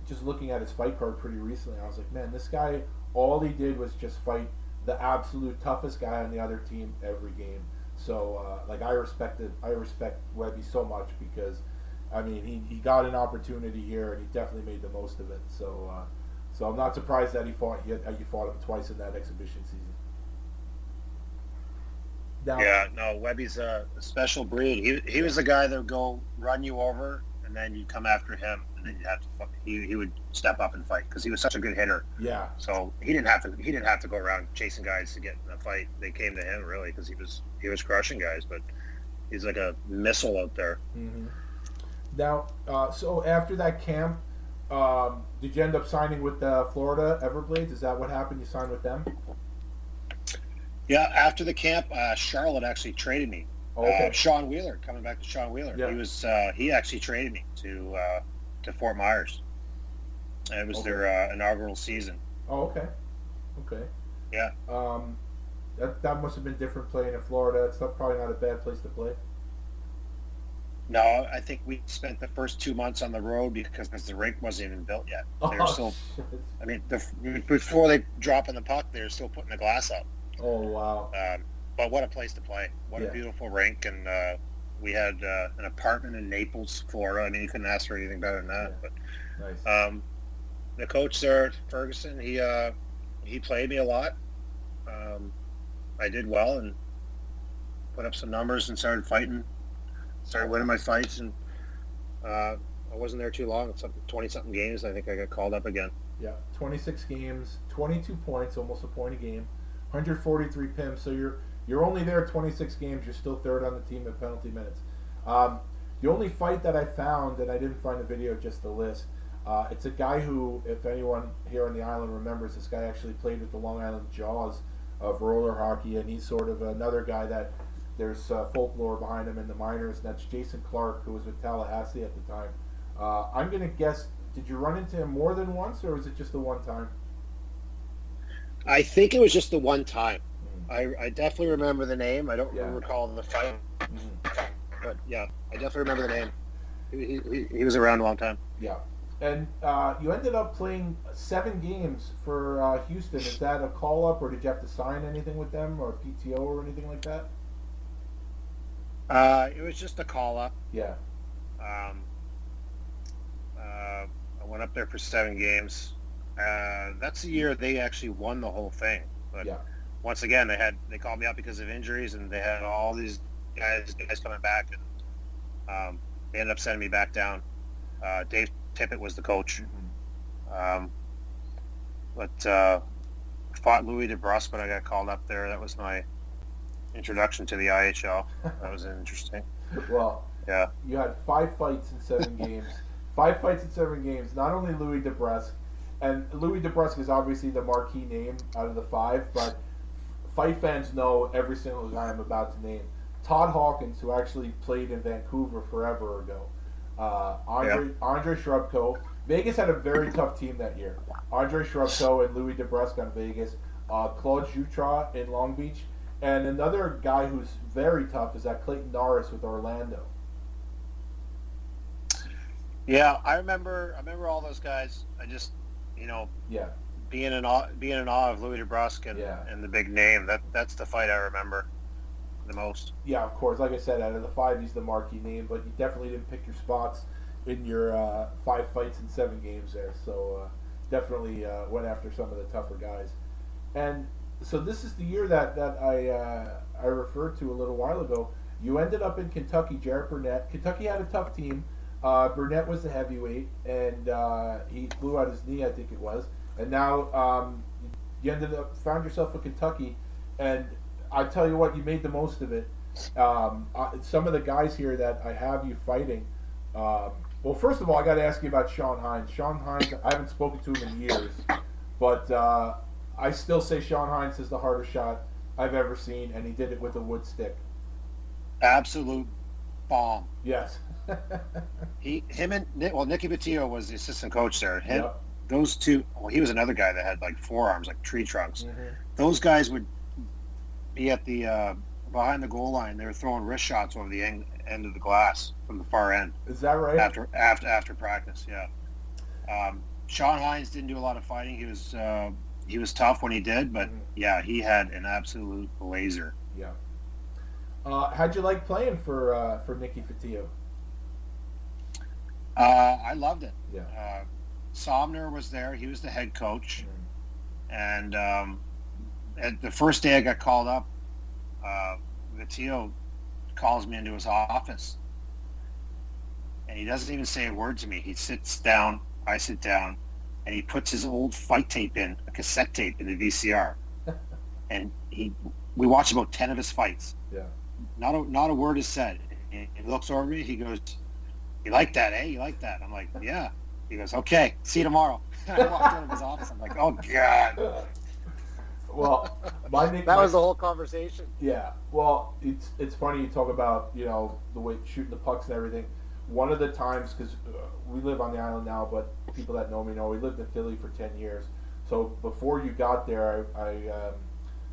just looking at his fight card pretty recently, I was like, man, this guy. All he did was just fight the absolute toughest guy on the other team every game. So uh, like I respected I respect Webby so much because I mean he, he got an opportunity here and he definitely made the most of it. So uh, so I'm not surprised that he fought he, you fought him twice in that exhibition season. Now, Yeah, no, Webby's a, a special breed. He, he was the guy that would go run you over, and then you come after him, and then you have to he, he would step up and fight because he was such a good hitter. yeah, So he didn't have to. He didn't have to go around chasing guys to get in a fight. They came to him really because he was he was crushing guys. But he's like a missile out there. hmm Now, uh, so after that camp, um, did you end up signing with uh, Florida Everblades? Is that what happened? You signed with them? Yeah, after the camp, uh, Charlotte actually traded me. Oh, okay. Uh, Sean Wheeler, coming back to Sean Wheeler. Yeah. He was uh, he actually traded me to uh, to Fort Myers. And it was Okay. their uh, inaugural season. Oh, okay. Okay. Yeah. Um, that that must have been different playing in Florida. It's not, probably not a bad place to play. No, I think we spent the first two months on the road because the rink wasn't even built yet. They were still, shit. I mean, the, before they drop in the puck, they're still putting the glass up. oh wow. Um, but what a place to play! What Yeah. a beautiful rink, and uh, we had uh, an apartment in Naples, Florida. I mean, you couldn't ask for anything better than that. Nice. But um, the coach there, Ferguson, he uh, he played me a lot. Um, I did well and put up some numbers and started fighting, started winning my fights, and uh, I wasn't there too long. It's like twenty something games. I think I got called up again. Yeah, 26 games, 22 points, almost a point a game, 143 pims. So you're you're only there 26 games. You're still third on the team in penalty minutes. Um, the only fight that I found, and I didn't find the video, just the list. Uh, it's a guy who, if anyone here on the island remembers, this guy actually played with the Long Island Jaws of roller hockey, and he's sort of another guy that there's uh, folklore behind him in the minors. And that's Jason Clark, who was with Tallahassee at the time. Uh, I'm gonna guess. Did you run into him more than once, or was it just the one time? I think it was just the one time. I, I definitely remember the name. I don't Yeah. recall the fight, but yeah, I definitely remember the name. He, he, he was around a long time. Yeah. And uh, you ended up playing seven games for uh, Houston. Is that a call up, or did you have to sign anything with them, or PTO, or anything like that? Uh, it was just a call up. Yeah. Um, uh, I went up there for seven games. Uh, that's the year they actually won the whole thing. But Yeah. Once again, they had they called me up because of injuries, and they had all these guys guys coming back, and um, they ended up sending me back down. Uh, Dave Tippett was the coach. Um, but uh, fought Louie DeBrusk when I got called up there. That was my introduction to the IHL. That was interesting. Well, Yeah. you had five fights in seven games. Five fights in seven games. Not only Louie DeBrusk, and Louie DeBrusk is obviously the marquee name out of the five, but fight fans know every single guy I'm about to name. Todd Hawkins, who actually played in Vancouver forever ago. Uh, Andre Andre Srubko. Vegas had a very tough team that year. Andre Srubko and Louie DeBrusk on Vegas. Uh, Claude Jutra in Long Beach. And another guy who's very tough is that Clayton Norris with Orlando. Yeah, I remember. I remember all those guys. I just, you know, Yeah. Being in awe, being in awe of Louie DeBrusk and, Yeah. and the big name. That that's the fight I remember the most. Yeah, of course. Like I said, out of the five, he's the marquee name, but you definitely didn't pick your spots in your uh, five fights and seven games there. So uh, definitely uh, went after some of the tougher guys. And so this is the year that that I uh, I referred to a little while ago. You ended up in Kentucky, Garrett Burnett. Kentucky had a tough team. Uh, Burnett was the heavyweight, and uh, he blew out his knee, I think it was. And now um, you ended up found yourself in Kentucky, and I tell you what, you made the most of it. Um, uh, some of the guys here that I have you fighting. Um, well, first of all, I got to ask you about Shawn Heins. Shawn Heins, I haven't spoken to him in years, but uh, I still say Shawn Heins is the hardest shot I've ever seen, and he did it with a wood stick. Absolute bomb. Yes. He, him, and well, Nicky Fotiu was the assistant coach there. Him, Yep. Those two. Well, he was another guy that had like forearms like tree trunks. Mhm. Those guys would be at the uh, behind the goal line. They were throwing wrist shots over the end, end of the glass from the far end. Is that right? after after after practice. Yeah. Um, Shawn Heins didn't do a lot of fighting. He was uh, he was tough when he did, but Mhm. yeah, he had an absolute laser. Yeah. Uh, how'd you like playing for uh, for Nicky Fotiu? Uh, I loved it. Yeah. Sommer was there. He was the head coach, and um, at the first day I got called up, uh, Fotiu calls me into his office, and he doesn't even say a word to me. He sits down. I sit down, and he puts his old fight tape in, a cassette tape in the VCR, and he we watched about ten of his fights. Yeah. Not a not a word is said. He, he looks over me. He goes, "You like that, eh? You like that?" I'm like, "Yeah." He goes, "Okay, see you tomorrow." I walked out of his office. I'm like, "Oh God." well, my nick- that was the whole conversation. Yeah, well, it's it's funny you talk about you know the way shooting the pucks and everything. One of the times because uh, we live on the island now, but people that know me know we lived in Philly for ten years. So before you got there, I I, um,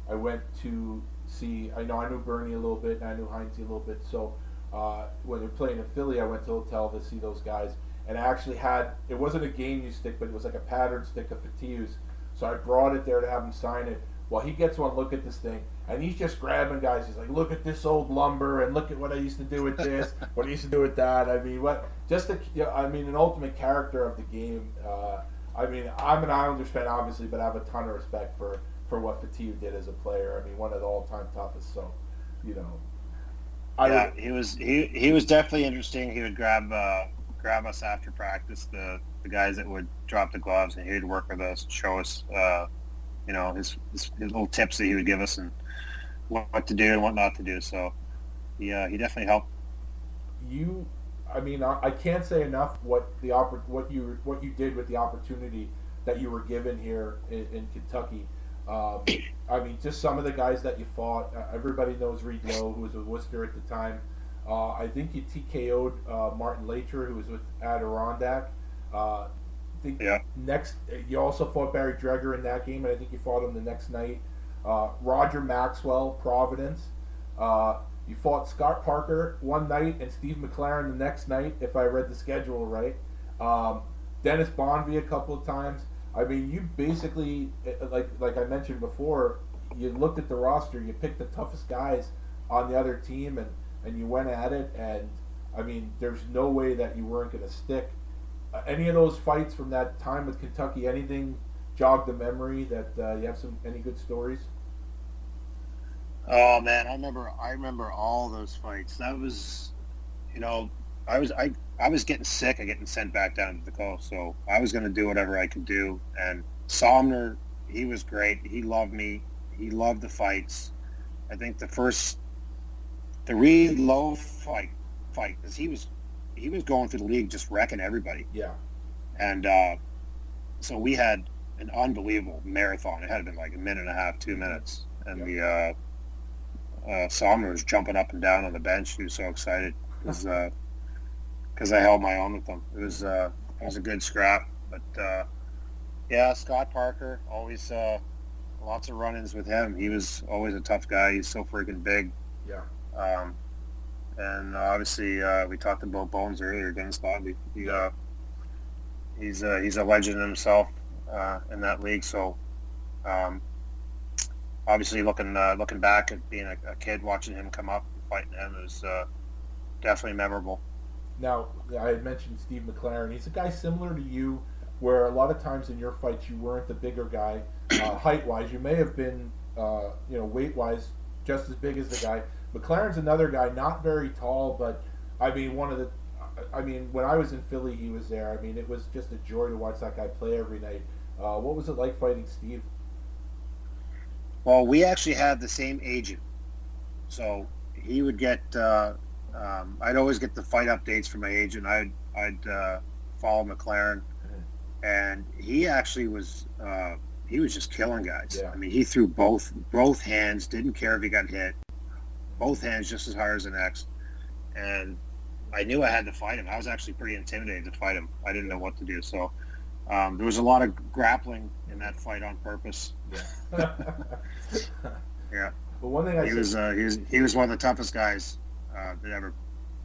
I went to see. I know I knew Bernie a little bit and I knew Heinze a little bit. So uh, when they're playing in Philly, I went to the hotel to see those guys, and I actually had it wasn't a game use stick, but it was like a pattern stick of Fotiu's. So I brought it there to have him sign it. Well, he gets one look at this thing, and he's just grabbing guys. He's like, "Look at this old lumber, and look at what I used to do with this, what I used to do with that." I mean, what just the, you know, I mean, an ultimate character of the game. Uh, I mean, I'm an Islanders fan, obviously, but I have a ton of respect for for what Fotiu did as a player. I mean, one of the all-time toughest. So, you know, I yeah, would- he was he he was definitely interesting. He would grab uh, grab us after practice, the the guys that would drop the gloves, and he'd work with us, show us, uh, you know, his, his his little tips that he would give us and what, what to do and what not to do. So, yeah, he definitely helped. you I mean I, I can't say enough what the oppor- what you what you did with the opportunity that you were given here in, in Kentucky. Um, I mean, just some of the guys that you fought. Uh, everybody knows Reed Low, who was with Worcester at the time. Uh, I think you TKO'd uh, Martin Later, who was with Adirondack. Uh, Yeah. next, you also fought Barry Dreger in that game, and I think you fought him the next night. Uh, Roger Maxwell, Providence. Uh, you fought Scott Parker one night and Steve McLaren the next night, if I read the schedule right. Um, Dennis Bonvie a couple of times. I mean, you basically, uh, like like I mentioned before, you looked at the roster, you picked the toughest guys on the other team, and, and you went at it. And I mean, there's no way that you weren't going to stick. Uh, any of those fights from that time with Kentucky, anything jog the memory that uh, you have some any good stories? Oh man, I remember. I remember all those fights. That was, you know, I was I I was getting sick of getting sent back down to the coast, so I was going to do whatever I could do. And Sommer, he was great. He loved me. He loved the fights. I think the first, the Reed Low fight, fight because he was he was going through the league just wrecking everybody. Yeah. And uh, so we had an unbelievable marathon. It had been like a minute and a half, two minutes, and the uh, uh, Sommer was jumping up and down on the bench. He was so excited because I held my own with him. It was uh, it was a good scrap. But uh, yeah, Scott Parker always uh, lots of run-ins with him. He was always a tough guy. He's so freaking big. Yeah. Um, and obviously, uh, we talked about Bones earlier, Dennis Bonvie. He, uh, he's uh, he's a legend himself uh, in that league. So, um, obviously, looking uh, looking back at being a, a kid, watching him come up, and fighting him is uh, definitely memorable. Now, I had mentioned Steve McLaren. He's a guy similar to you, where a lot of times in your fights you weren't the bigger guy, uh, height wise. You may have been, uh, you know, weight wise, just as big as the guy. McLaren's another guy, not very tall, but I mean, one of the. I mean, when I was in Philly, he was there. I mean, it was just a joy to watch that guy play every night. Uh, what was it like fighting Steve? Well, we actually had the same agent, so he would get. Uh, um, I'd always get the fight updates from my agent. I'd I'd uh, follow McLaren, and he actually was uh, he was just killing guys. Yeah. I mean, he threw both both hands, didn't care if he got hit, both hands just as hard as the next, and I knew I had to fight him. I was actually pretty intimidated to fight him. I didn't know what to do, so um, there was a lot of grappling in that fight on purpose. Yeah. yeah. But one thing I he said- was uh, he was he was one of the toughest guys uh, that ever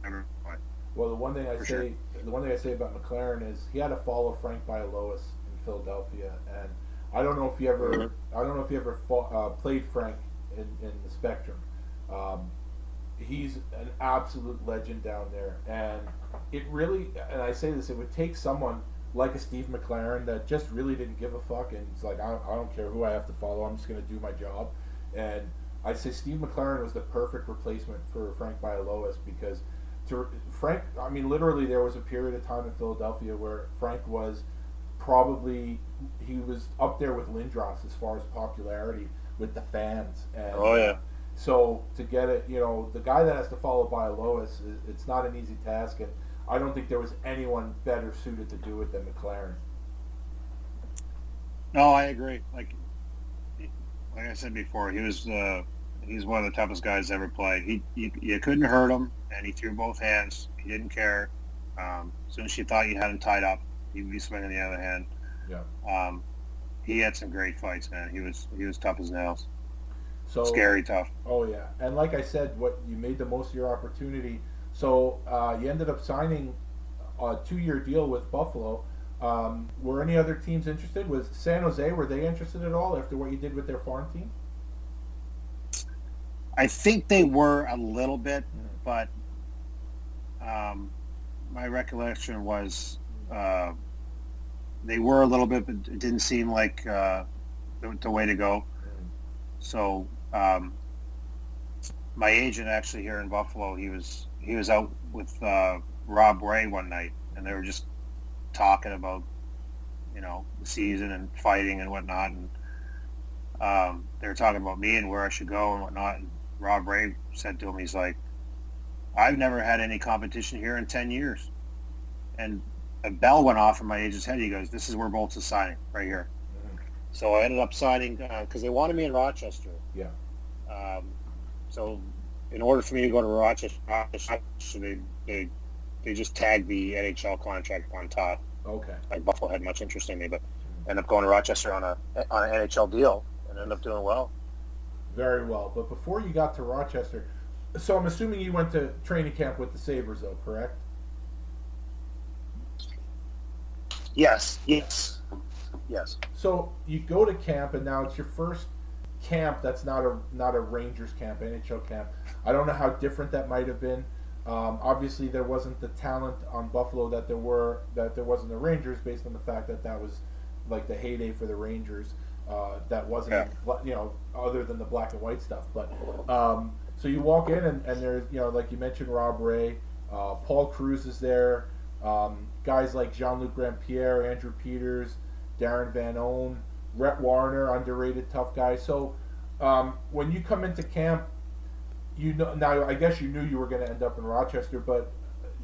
ever fought. Well, the one thing I For say, sure. the one thing I say about McLaren is he had to follow Frank Bialowas in Philadelphia, and I don't know if you ever, I don't know if you ever fought, uh, played Frank in, in the Spectrum. Um, he's an absolute legend down there, and it really, and I say this, it would take someone like a Steve McLaren that just really didn't give a fuck, and it's like I don't, I don't care who I have to follow, I'm just going to do my job, and I say Steve McLaren was the perfect replacement for Frank Bialowas because to Frank, I mean, literally, there was a period of time in Philadelphia where Frank was probably he was up there with Lindros as far as popularity with the fans. And, Oh, yeah. So to get it, you know, the guy that has to follow Bialowas, it's not an easy task, and I don't think there was anyone better suited to do it than McLaren. No, I agree. Like like I said before, he was uh, he's one of the toughest guys ever played. He you, you couldn't hurt him, and he threw both hands. He didn't care. Um, as soon as you thought you had him tied up, he'd be swinging the other hand. Yeah. Um, he had some great fights, man. He was he was tough as nails. So Scary tough. Oh yeah, and like I said, what you made the most of your opportunity. So uh, you ended up signing a two-year deal with Buffalo. Um, were any other teams interested? Was San Jose were they interested at all after what you did with their farm team? I think they were a little bit, but um, my recollection was uh, they were a little bit, but it didn't seem like uh, the, the way to go. So um, my agent actually here in Buffalo, he was he was out with uh, Rob Ray one night, and they were just talking about you know the season and fighting and whatnot, and um, they were talking about me and where I should go and whatnot. And Rob Ray said to him, he's like, "I've never had any competition here in ten years," and a bell went off in my agent's head. He goes, "This is where Bolts is signing right here." So I ended up signing because they wanted me in Rochester. Yeah. Um, so in order for me to go to Rochester, they, they they just tagged the NHL contract on top. Okay. Like Buffalo had much interest in me, but ended up going to Rochester on a on an NHL deal and ended up doing well. Very well. But before you got to Rochester, so I'm assuming you went to training camp with the Sabres, though, correct? Yes, yes, yes. So you go to camp, and now it's your first camp. That's not a not a Rangers camp, NHL camp. I don't know how different that might have been. Um, obviously, there wasn't the talent on Buffalo that there were that there was in the Rangers, based on the fact that that was like the heyday for the Rangers. Uh, that wasn't Yeah. you know other than the black and white stuff. But um, so you walk in, and, and there's you know like you mentioned Rob Ray, uh, Paul Kruse is there. Um, guys like Jean-Luc Grand-Pierre, Andrew Peters, Darren Van Oene, Rhett Warrener, underrated tough guy. So um, when you come into camp, you know now. I guess you knew you were going to end up in Rochester, but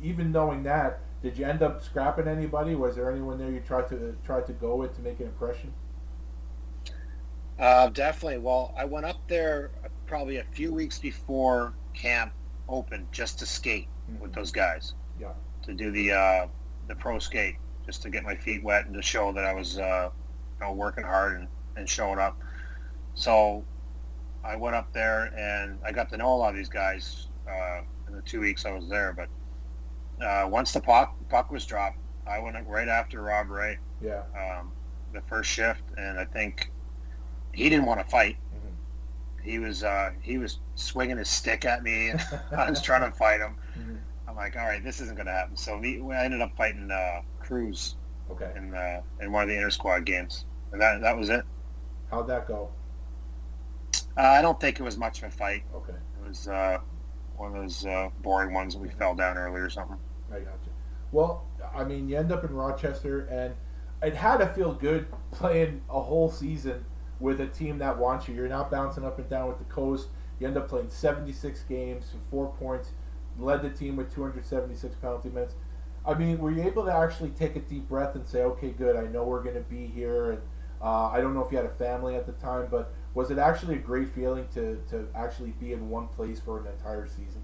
even knowing that, did you end up scrapping anybody? Was there anyone there you tried to tried to go with to make an impression? Uh, definitely. Well, I went up there probably a few weeks before camp opened just to skate with those guys. Yeah. To do the uh, the pro skate, just to get my feet wet and to show that I was uh, you know working hard and, and showing up. So I went up there and I got to know a lot of these guys uh, in the two weeks I was there. But uh, once the puck puck was dropped, I went right after Rob Ray Yeah. um, the first shift, and I think he didn't want to fight. He was uh, he was swinging his stick at me, and I was trying to fight him. Mhm. I'm like, all right, this isn't going to happen. So we, we ended up fighting uh, Kruse Okay. in uh, in one of the inter squad games, and that that was it. How'd that go? Uh, I don't think it was much of a fight. Okay. It was uh, one of those uh, boring ones that we fell down early or something. I got you. Well, I mean, you end up in Rochester, and it had to feel good playing a whole season with a team that wants you. You're not bouncing up and down with the coast. You end up playing 76 games, four points, led the team with 276 penalty minutes. I mean, were you able to actually take a deep breath and say, okay, good, I know we're going to be here? And uh, I don't know if you had a family at the time, but was it actually a great feeling to, to actually be in one place for an entire season?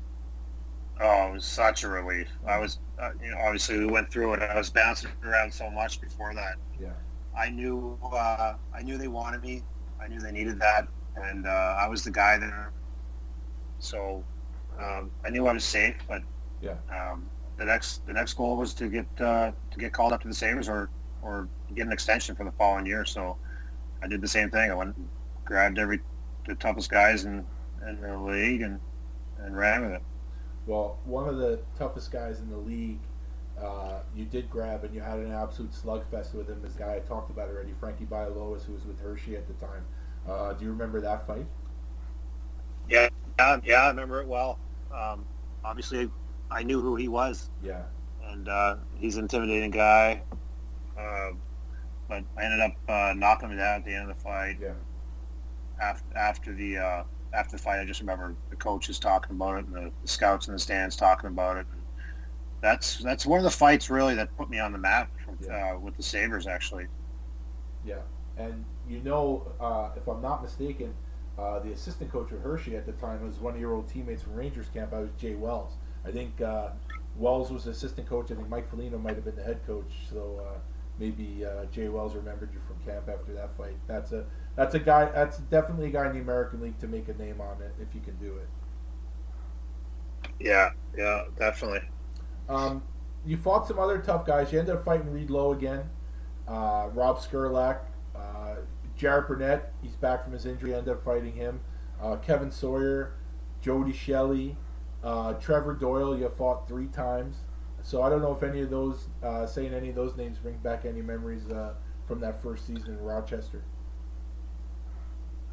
Oh, it was such a relief. I was, uh, you know, obviously we went through it. I was bouncing around so much before that. Yeah. I knew, uh, I knew they wanted me. I knew they needed that, and uh, I was the guy there. So um, I knew I was safe, but Yeah. um, the next the next goal was to get uh, to get called up to the Sabres or or get an extension for the following year. So I did the same thing. I went and grabbed every the toughest guys in, in the league and and ran with it. Well, one of the toughest guys in the league, uh, you did grab, and you had an absolute slugfest with him. This guy I talked about already, Frankie Bialowas, who was with Hershey at the time. Uh, do you remember that fight? Yeah, yeah, yeah, I remember it well. Um, obviously, I knew who he was, Yeah. and uh, he's an intimidating guy. Uh, but I ended up uh, knocking him down at the end of the fight. Yeah. After after the uh, after the fight, I just remember the coaches talking about it and the, the scouts in the stands talking about it. That's that's one of the fights really that put me on the map from, Yeah. uh, with the Sabres actually. Yeah. And you know, uh, if I'm not mistaken, uh, the assistant coach of Hershey at the time was one of your old teammates from Rangers camp. I was Jay Wells. I think uh, Wells was assistant coach. I think Mike Foligno might have been the head coach. So uh, maybe uh, Jay Wells remembered you from camp after that fight. That's a that's a guy. That's definitely a guy in the American League to make a name on it if you can do it. Yeah, yeah, definitely. Um, you fought some other tough guys. You ended up fighting Reed Low again. Uh, Rob Skrlac, uh, Garrett Burnett. He's back from his injury. Ended up fighting him. Uh, Kevin Sawyer, Jody Shelley, uh, Trevor Doyle. You fought three times. So I don't know if any of those uh, saying any of those names bring back any memories uh, from that first season in Rochester.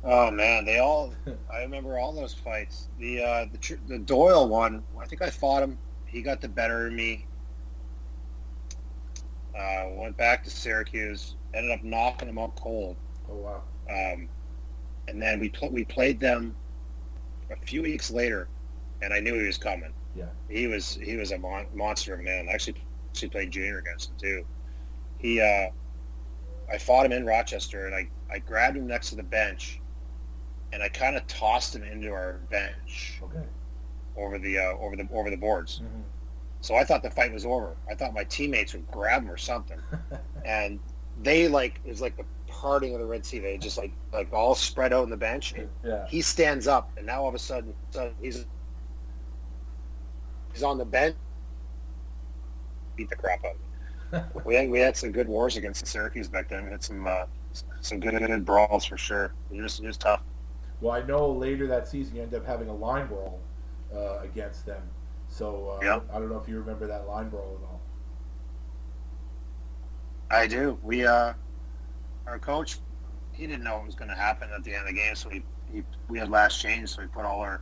Oh man, they all. I remember all those fights. The uh, the the Doyle one. I think I fought him. He got the better of me. Uh, went back to Syracuse. Ended up knocking him out cold. Oh wow. Um, and then we pl- we played them a few weeks later, and I knew he was coming. Yeah. He was he was a mon- monster of a man. I actually actually played junior against him too. He uh, I fought him in Rochester, and I I grabbed him next to the bench, and I kind of tossed him into our bench Okay. over the uh, over the over the boards. Mhm. So I thought the fight was over. I thought my teammates would grab him or something, and they like it was like the parting of the Red Sea. They just like like all spread out on the bench. And Yeah. he stands up, and now all of a sudden, he's he's on the bench. Beat the crap out of me. we had we had some good wars against the Syracuse back then. We had some uh, some good, good brawls for sure. It was it was tough. Well, I know later that season you ended up having a line brawl uh, against them. So uh, Yeah. I don't know if you remember that line brawl at all. I do. We uh, our coach, he didn't know what was going to happen at the end of the game, so he, he we had last change, so we put all our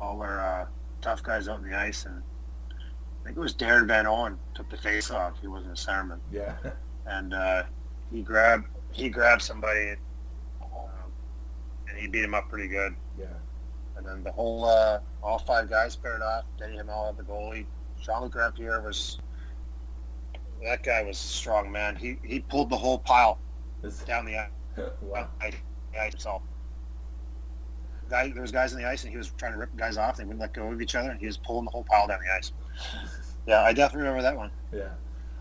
all our uh, tough guys out on the ice, and I think it was Darren Van Oene took the face off. He wasn't a centerman, Yeah. and uh, he grabbed he grabbed somebody, um, and he beat him up pretty good. yeah. And then the whole uh, all five guys paired off. Denis Hamel had the goalie. Jean-Luc was that guy was a strong man. He he pulled the whole pile This- down the ice. wow. I, I himself. Guy, there was guys in the ice, and he was trying to rip guys off. They wouldn't let go of each other, and he was pulling the whole pile down the ice. Yeah, I definitely remember that one. Yeah.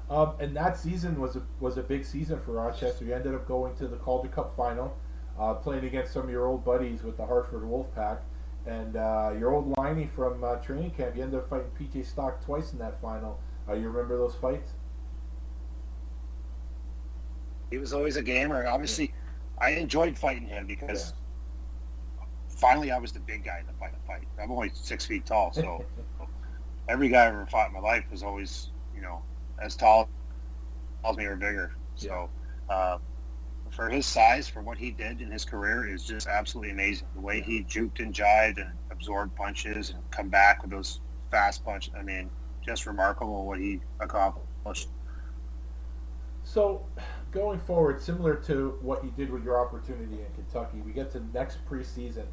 Um, and that season was a was a big season for Rochester. You ended up going to the Calder Cup final, uh, playing against some of your old buddies with the Hartford Wolfpack, and uh, your old liney from uh, training camp. You ended up fighting PJ Stock twice in that final. Uh, you remember those fights? He was always a gamer. Obviously, I enjoyed fighting him because finally I was the big guy in the fight. fight. I'm only six feet tall, so every guy I ever fought in my life was always, you know, as tall as me or bigger. So uh, for his size, for what he did in his career, is just absolutely amazing. The way he juked and jived and absorbed punches and come back with those fast punches. I mean, just remarkable what he accomplished. So, going forward, similar to what you did with your opportunity in Kentucky, we get to next preseason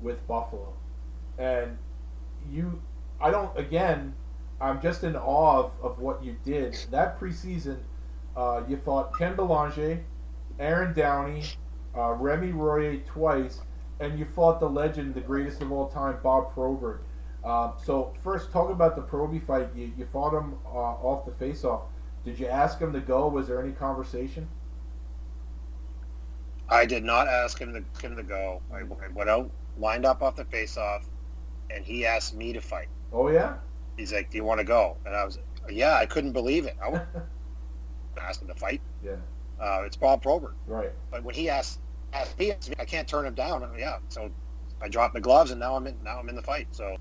with Buffalo, and you, I don't. Again, I'm just in awe of, of what you did that preseason. Uh, you fought Ken Belanger, Aaron Downey, uh, Remy Royer twice, and you fought the legend, the greatest of all time, Bob Probert. Uh, so first, talk about the Proby fight. You, you fought him uh, off the face-off. Did you ask him to go? Was there any conversation? I did not ask him to him to go. I, I went out, lined up off the face-off, and he asked me to fight. Oh yeah. He's like, "Do you want to go?" And I was, like, "Yeah." I couldn't believe it. I would ask him to fight. Yeah. Uh, it's Bob Probert. Right. But when he asked, asked he asked me, I can't turn him down. Yeah. So I dropped the gloves, and now I'm in. Now I'm in the fight. So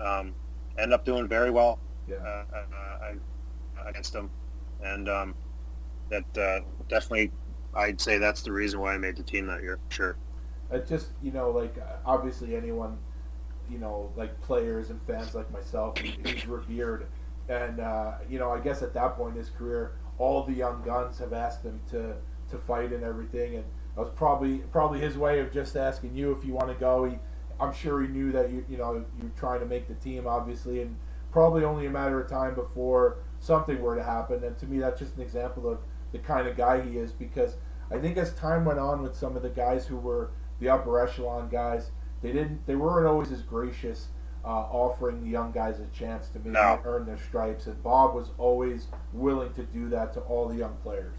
um, ended up doing very well Yeah. uh, uh, against him, and um, that uh, definitely, I'd say that's the reason why I made the team that year. Sure. It just you know like uh, obviously anyone you know like players and fans like myself he- he's revered. And uh, you know I guess at that point in his career all the young guns have asked him to to fight and everything. And that was probably probably his way of just asking you if you want to go. He I'm sure he knew that you you know you're trying to make the team obviously and probably only a matter of time before something were to happen. And to me that's just an example of the kind of guy he is because I think as time went on with some of the guys who were the upper echelon guys, they didn't they weren't always as gracious uh, offering the young guys a chance to maybe No. earn their stripes. And Bob was always willing to do that to all the young players.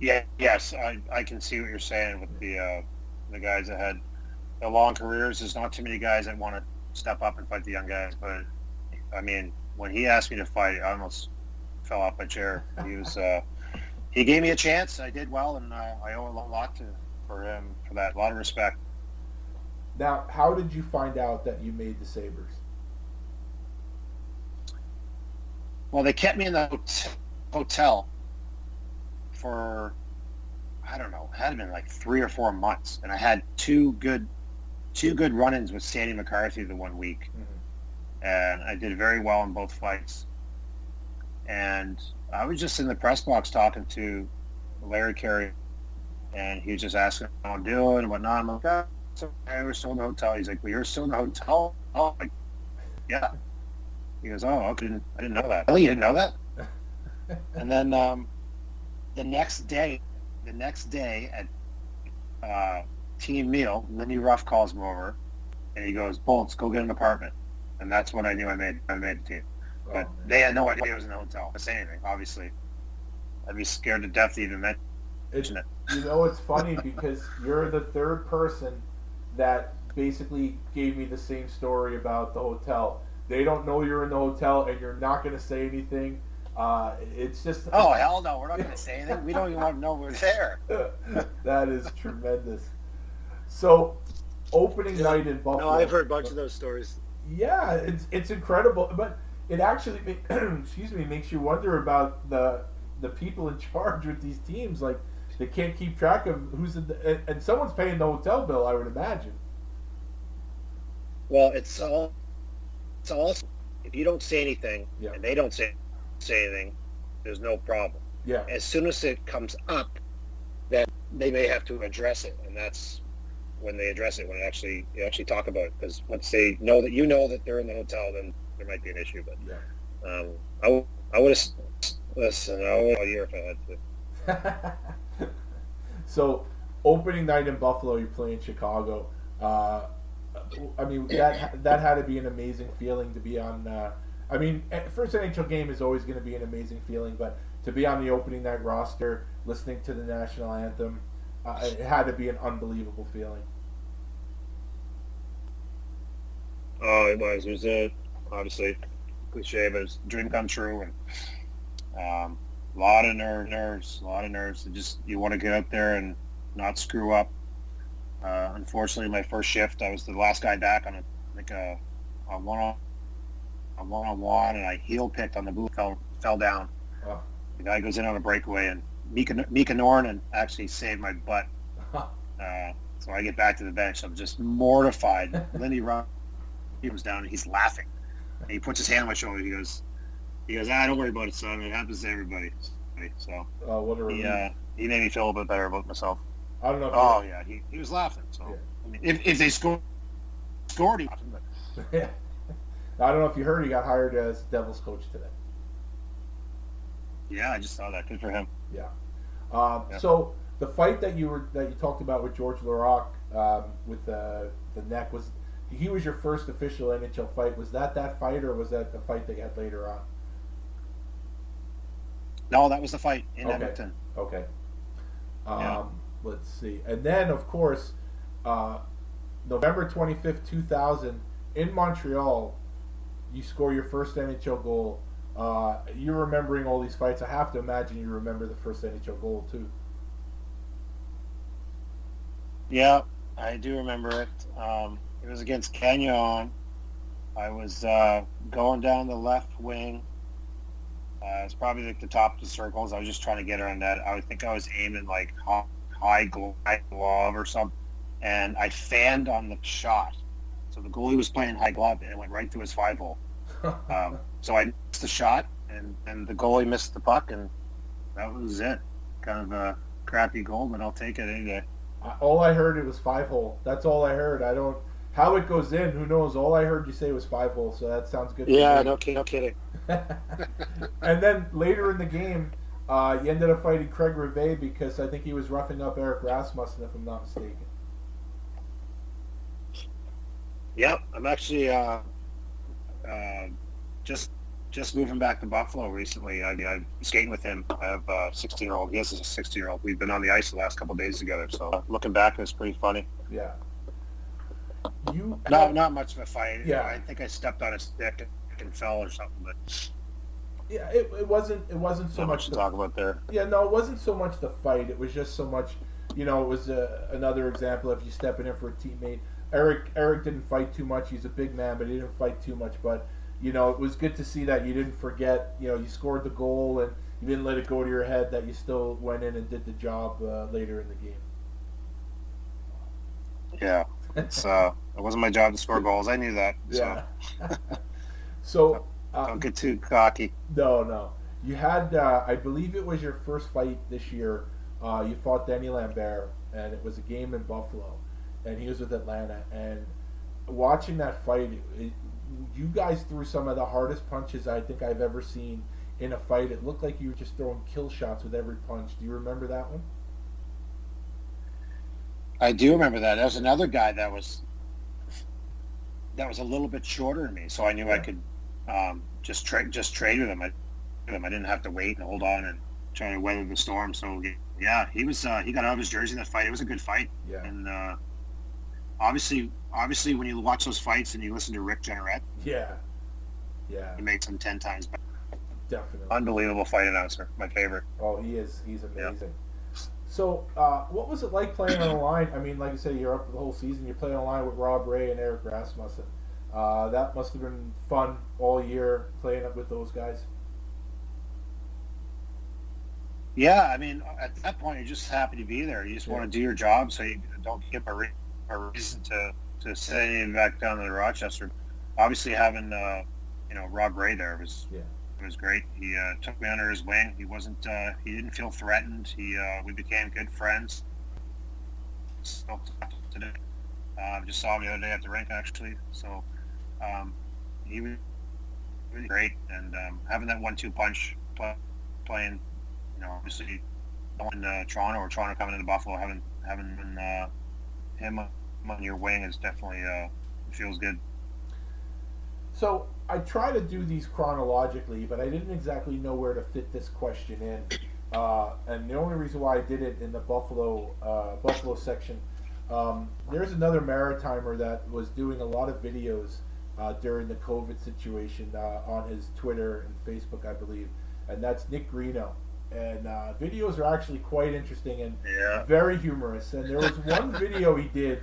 Yeah, yes, I, I can see what you're saying with the uh, the guys that had the long careers. There's not too many guys that want to step up and fight the young guys. But I mean, when he asked me to fight, I almost fell off my chair. He was uh, he gave me a chance. I did well, and uh, I owe a lot to for him for that. A lot of respect. Now, how did you find out that you made the Sabres? Well, they kept me in the hotel for I don't know, it had been like three or four months, and I had two good, two good run-ins with Sandy McCarthy the one week, mm-hmm. and I did very well in both fights. And I was just in the press box talking to Larry Carey, and he was just asking how I'm doing and whatnot. I'm like, oh, okay, we're still in the hotel. He's like, well, you're still in the hotel? Oh, like, yeah. He goes, oh, I didn't, I didn't know that. Really, you didn't know that? and then um, the next day, the next day at uh, team meal, Lindy Ruff calls me over, and he goes, "Bolts, go get an apartment." And that's when I knew I made I made the team. But Oh, they had no idea I was in the hotel. I say anything, obviously. I'd be scared to death to even mention It's, you know, it's funny because you're the third person that basically gave me the same story about the hotel. They don't know you're in the hotel, and you're not going to say anything. Uh, it's just Oh hell no, we're not going to say anything. We don't even want to know we're there. that is tremendous. So, opening night in Buffalo. No, I've heard a bunch of those stories. Yeah, it's it's incredible, but it actually, excuse me, makes you wonder about the the people in charge with these teams. Like they can't keep track of who's in the, and, someone's paying the hotel bill. I would imagine. Well, it's all it's all if you don't say anything Yeah. and they don't say say anything, there's no problem. Yeah, As soon as it comes up, then they may have to address it, and that's when they address it when it actually you actually talk about it. Because once they know that you know that they're in the hotel, then there might be an issue. But yeah. um, I, w- I would have listen. I would all year if I had to. so, opening night in Buffalo, you play in Chicago. Uh, I mean, that that had to be an amazing feeling to be on. Uh, I mean, eh, first NHL game is always going to be an amazing feeling, but to be on the opening night roster, listening to the national anthem, uh, it had to be an unbelievable feeling. Oh, it was. It was a obviously cliche, but it's dream come true, and um, a lot of nerve, nerves, a lot of nerves. It just you want to get out there and not screw up. Uh, unfortunately, my first shift, I was the last guy back on a like a, a one on a one on one, and I heel picked on the boot, fell fell down. Oh. The guy goes in on a breakaway, and Mika Mika Noronen actually saved my butt. Uh, so I get back to the bench. I'm just mortified. Lindy Ruff, he was down and he's laughing. And he puts his hand on my shoulder. He goes, he goes, ah, don't worry about it, son. It happens to everybody. So Uh, what a he, uh, he made me feel a little bit better about myself. I don't know. If Oh yeah, he, he was laughing. So Yeah. I mean, if, if they scored, scored, he laughed, but you, I don't know if you heard he got hired as Devils coach today. yeah, I just saw that. Good for him. Yeah. Um, Yeah. So the fight that you were that you talked about with George Laraque um, with the the neck was he was your first official NHL fight. Was that that fight or was that the fight that you had later on? No, that was the fight in Okay. Edmonton. Okay. Um, Yeah. Let's see, and then of course, uh, November twenty fifth, two thousand, in Montreal, you score your first NHL goal. Uh, you're remembering all these fights. I have to imagine you remember the first NHL goal too. Yeah, I do remember it. Um, it was against Kenyon. I was uh, going down the left wing. Uh, it's probably like the top of the circles. I was just trying to get her on that. I think I was aiming like high, high glove or something, and I fanned on the shot. So the goalie was playing high glove, and it went right through his five hole. Um, so I missed the shot, and, and the goalie missed the puck, and that was it. Kind of a crappy goal, but I'll take it any day. All I heard it was five hole. That's all I heard. I don't how it goes in. Who knows? All I heard you say was five hole. So that sounds good. Yeah, no, no kidding. and then later in the game, Uh, you ended up fighting Craig Rivet because I think he was roughing up Erik Rasmussen, if I'm not mistaken. Yep, I'm actually uh, uh, just just moving back to Buffalo recently. I, I'm skating with him. I have a 16 year old. He has a 16 year old. We've been on the ice the last couple of days together. So looking back, it's pretty funny. Yeah. You Not not much of a fight. Yeah. I think I stepped on his stick and fell or something, but yeah, it, it wasn't it wasn't so much much to the talk about there. Yeah, no, it wasn't so much the fight. It was just so much, you know, it was uh, another example of you stepping in for a teammate. Eric Eric didn't fight too much. He's a big man, but he didn't fight too much. But you know, it was good to see that you didn't forget. You know, you scored the goal and you didn't let it go to your head. That you still went in and did the job uh, later in the game. Yeah, uh, it wasn't my job to score goals. I knew that. So Yeah. so uh, don't get too cocky. No, no. You had, uh, I believe it was your first fight this year. Uh, you fought Denny Lambert, and it was a game in Buffalo, and he was with Atlanta. And watching that fight, it, you guys threw some of the hardest punches I think I've ever seen in a fight. It looked like you were just throwing kill shots with every punch. Do you remember that one? I do remember that. There was another guy that was that was a little bit shorter than me, so I knew I could um, just trade just trade with him. I, him. I didn't have to wait and hold on and try to weather the storm. So yeah, he was uh, he got out of his jersey in that fight. It was a good fight, Yeah. and uh, obviously, obviously, when you watch those fights and you listen to Rick Jeanneret, Yeah. Yeah, he makes them ten times better. definitely. Unbelievable fight announcer, my favorite. Oh, he is. He's Yeah. So, uh, what was it like playing on the line? I mean, like you said, you're up the whole season. You're playing on the line with Rob Ray and Erik Rasmussen. Uh, that must have been fun all year playing up with those guys. Yeah, I mean, at that point, you're just happy to be there. You just want to do your job, so you don't give a, re- a reason to to send back down to Rochester. Obviously, having uh, you know Rob Ray there was Yeah. Was great. He uh, took me under his wing. He wasn't uh, he didn't feel threatened. He uh, we became good friends. Still today. Uh, just saw him the other day at the rink actually. So um, he was really great, and um, having that one-two punch play, playing you know, obviously going to Toronto or Toronto coming into Buffalo, having having uh, him on your wing is definitely uh, feels good. So I try to do these chronologically, but I didn't exactly know where to fit this question in. Uh, and the only reason why I did it in the Buffalo uh, Buffalo section, um, there's another Maritimer that was doing a lot of videos uh, during the COVID situation uh, on his Twitter and Facebook, I believe, and that's Nick Greeno. And uh, videos are actually quite interesting and Yeah. very humorous. And there was one video he did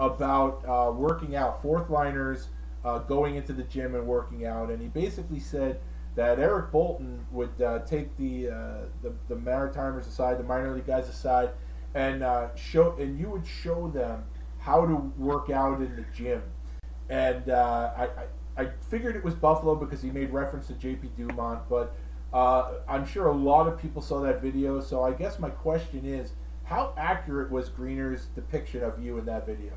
about uh, working out, fourth liners uh, going into the gym and working out, and he basically said that Eric Boulton would uh, take the, uh, the the Maritimers aside, the minor league guys aside, and uh, show and you would show them how to work out in the gym. And uh, I, I figured it was Buffalo because he made reference to J.P. Dumont, but uh, I'm sure a lot of people saw that video. So I guess my question is, how accurate was Greener's depiction of you in that video?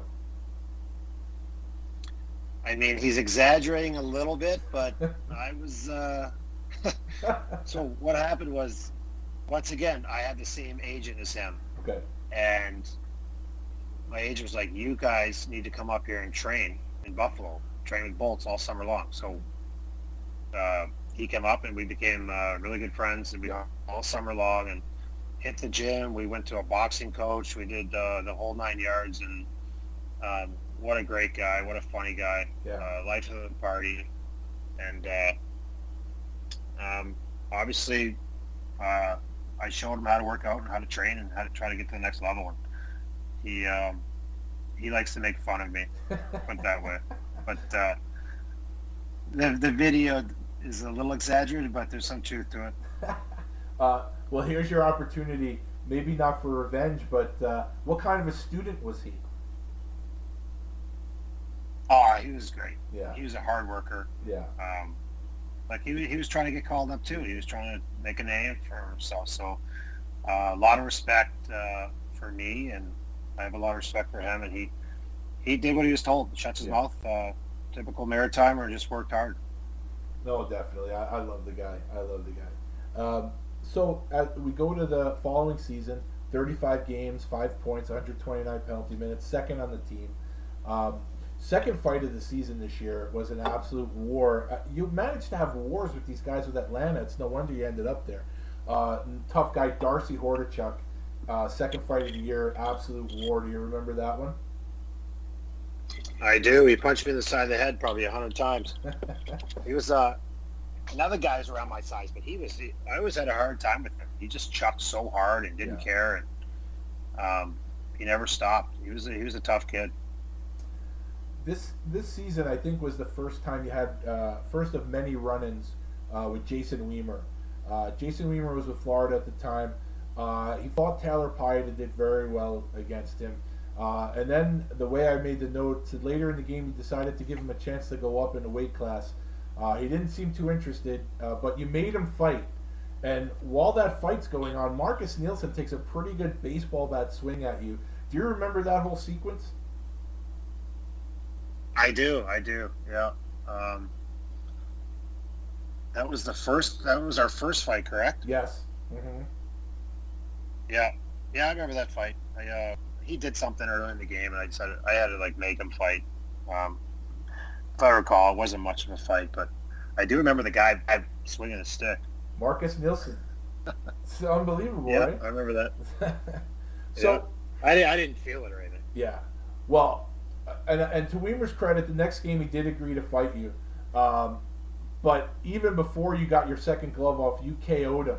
I mean, he's exaggerating a little bit, but I was. Uh... so what happened was, once again, I had the same agent as him, Okay. and my agent was like, "You guys need to come up here and train in Buffalo, train with Bolts all summer long." So uh, he came up, and we became uh, really good friends, and we all summer long, and hit the gym. We went to a boxing coach. We did uh, the whole nine yards, and um, what a great guy! What a funny guy! Yeah. Uh, life of the party, and uh, um, obviously, uh, I showed him how to work out and how to train and how to try to get to the next level. And he um, he likes to make fun of me, put that way. But uh, the the video is a little exaggerated, but there's some truth to it. Uh, well, here's your opportunity. Maybe not for revenge, but uh, what kind of a student was he? Oh, he was great. Yeah. He was a hard worker. Yeah. Um, like he, he was trying to get called up too. He was trying to make a name for himself. So uh, a lot of respect uh, for me, and I have a lot of respect for him. And he he did what he was told. Shuts his Yeah. mouth. Uh, typical Maritimer, just worked hard. No, definitely. I, I love the guy. I love the guy. Um, so we go to the following season 35 games, 5 points, 129 penalty minutes, second on the team. Um, second fight of the season this year was an absolute war. Uh, you managed to have wars with these guys with Atlanta. It's no wonder you ended up there. Uh, tough guy Darcy Hordichuk, uh, second fight of the year, absolute war. Do you remember that one? I do. He punched me in the side of the head probably a hundred times. he was uh, another guy was around my size, but he was. He, I always had a hard time with him. He just chucked so hard and didn't Yeah. care, and um, he never stopped. He was a, he was a tough kid. This this season, I think, was the first time you had uh, first of many run-ins uh, with Jason Wiemer. Uh, Jason Wiemer was with Florida at the time. Uh, he fought Taylor Pyatt and did very well against him. Uh, and then the way I made the note, later in the game, he decided to give him a chance to go up in the weight class. Uh, he didn't seem too interested, but you made him fight. And while that fight's going on, Marcus Nilson takes a pretty good baseball bat swing at you. Do you remember that whole sequence? I do. I do. Yeah. Um, that was the first. That was our first fight, correct? Yes. hmm Yeah. Yeah, I remember that fight. I, uh, he did something early in the game, and I decided I had to like make him fight. Um, if I recall, it wasn't much of a fight, but I do remember the guy swinging a stick. Marcus Nilson. It's unbelievable, Yeah, right? I remember that. so, I, di- I didn't feel it or anything. yeah. Well, and, and to Wiemer's credit, the next game he did agree to fight you. Um, but even before you got your second glove off, you KO'd him.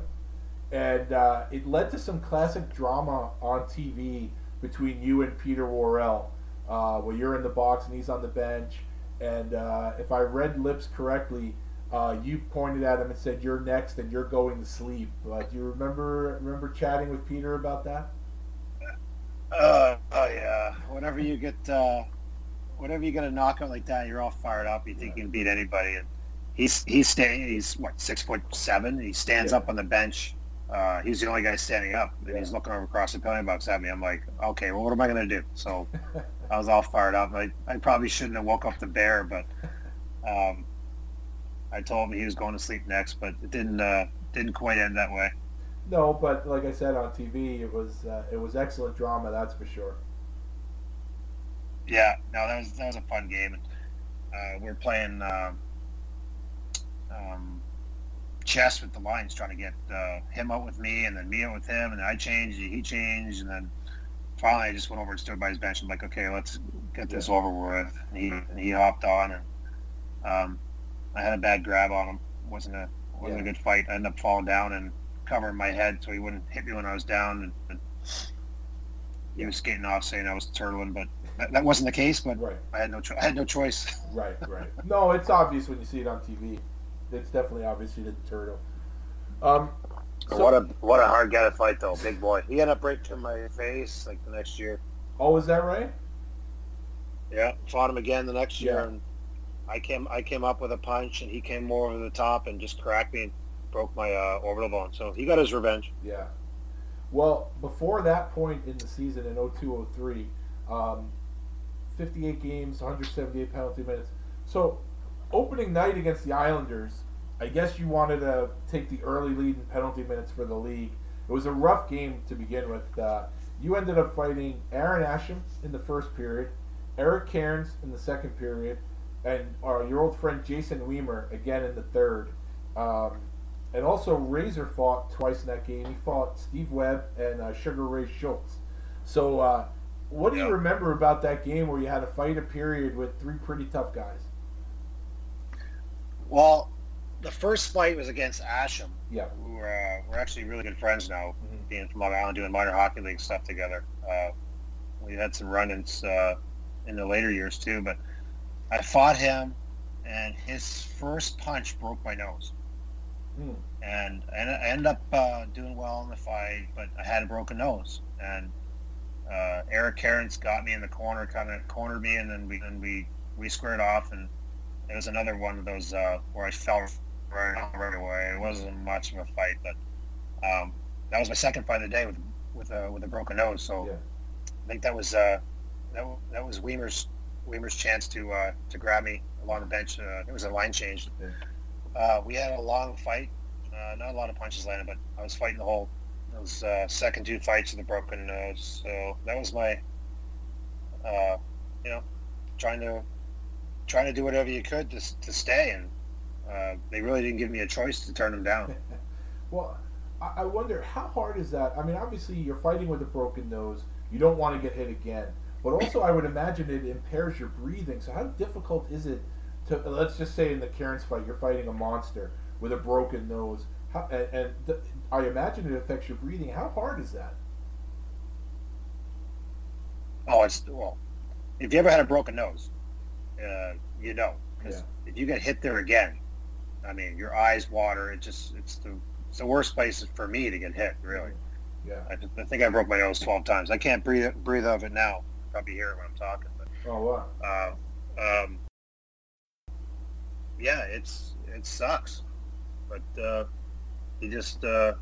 And uh, it led to some classic drama on TV between you and Peter Worrell, uh, where you're in the box and he's on the bench. And uh, if I read lips correctly, uh, you pointed at him and said, "You're next, and you're going to sleep." Uh, do you remember remember chatting with Peter about that? Uh, oh yeah. Whenever you get, uh, whenever you get a knockout like that, you're all fired up. You think you can beat anybody, and he's he's staying. He's what six foot seven. He stands Yeah. up on the bench. Uh, he's the only guy standing up, and Yeah. he's looking over across the penalty box at me. I'm like, okay, well, what am I gonna do? So I was all fired up. I, I probably shouldn't have woke up the bear, but um, I told him he was going to sleep next, but it didn't uh, didn't quite end that way. No, but like I said on TV, it was uh, it was excellent drama. That's for sure. Yeah, no, that was that was a fun game, uh, we are playing um, um, chess with the lines, trying to get uh, him out with me, and then me out with him, and then I changed, he changed, and then finally I just went over and stood by his bench. I'm like, okay, let's get this over with. And he and he hopped on, and um, I had a bad grab on him. wasn't a wasn't Yeah. a good fight. I ended up falling down and covering my head so he wouldn't hit me when I was down, and, and he was skating off saying I was turtling, but that, that wasn't the case. But Right, I had no cho- I had no choice. right, right. no, it's obvious when you see it on TV. It's definitely obvious you didn't turtle. Um, so, what a what a hard guy to fight though, big boy. He ended up breaking my face like the next year. oh, is that right? Yeah, fought him again the next year, Yeah. and I came I came up with a punch, and he came more over the top and just cracked me and broke my uh, orbital bone. So he got his revenge. Yeah. Well, before that point in the season in 0203, um, 58 games, 178 penalty minutes. So, opening night against the Islanders, I guess you wanted to take the early lead in penalty minutes for the league. It was a rough game to begin with. Uh, you ended up fighting Aaron Asham in the first period, Eric Cairns in the second period, and uh, your old friend Jason Wiemer again in the third. Um, and also, Razor fought twice in that game. He fought Steve Webb and uh, Sugar Ray Schultz. So, uh, what do you remember about that game where you had to fight a period with three pretty tough guys? Well, the first fight was against Asham, Yeah. who uh, we're actually really good friends now, Mhm. being from Long Island, doing minor hockey league stuff together. Uh, we had some run-ins uh, in the later years too, but I fought him, and his first punch broke my nose. Hmm. and I I ended up uh, doing well in the fight, but I had a broken nose, and uh, Eric Cairns got me in the corner, kind of cornered me, and then we and we we squared off, and it was another one of those uh, where I fell right, right away. It wasn't much of a fight, but um, that was my second fight of the day with with a with a broken nose. So Yeah. I think that was uh, that, that was Wiemer's Wiemer's chance to uh, to grab me along the bench. Uh, it was a line change. Yeah. Uh, we had a long fight Uh, not a lot of punches landed, but I was fighting the whole those uh, second two fights with a broken nose. So that was my, uh, you know, trying to trying to do whatever you could to to stay, and uh, they really didn't give me a choice to turn them down. well, I wonder how hard is that? I mean, obviously you're fighting with a broken nose. You don't want to get hit again, but also I would imagine it impairs your breathing. So how difficult is it to let's just say in the Cairns' fight you're fighting a monster with a broken nose, how, and, and th- I imagine it affects your breathing. How hard is that? Oh, it's well. If you ever had a broken nose, uh, you know, because yeah. if you get hit there again, I mean, your eyes water. It just it's the it's the worst place for me to get hit. Really. Yeah. I, I think I broke my nose twelve times. I can't breathe breathe of it now. Probably hear it when I'm talking. But, oh wow. Uh, um, yeah, it's it sucks, but uh, you just uh,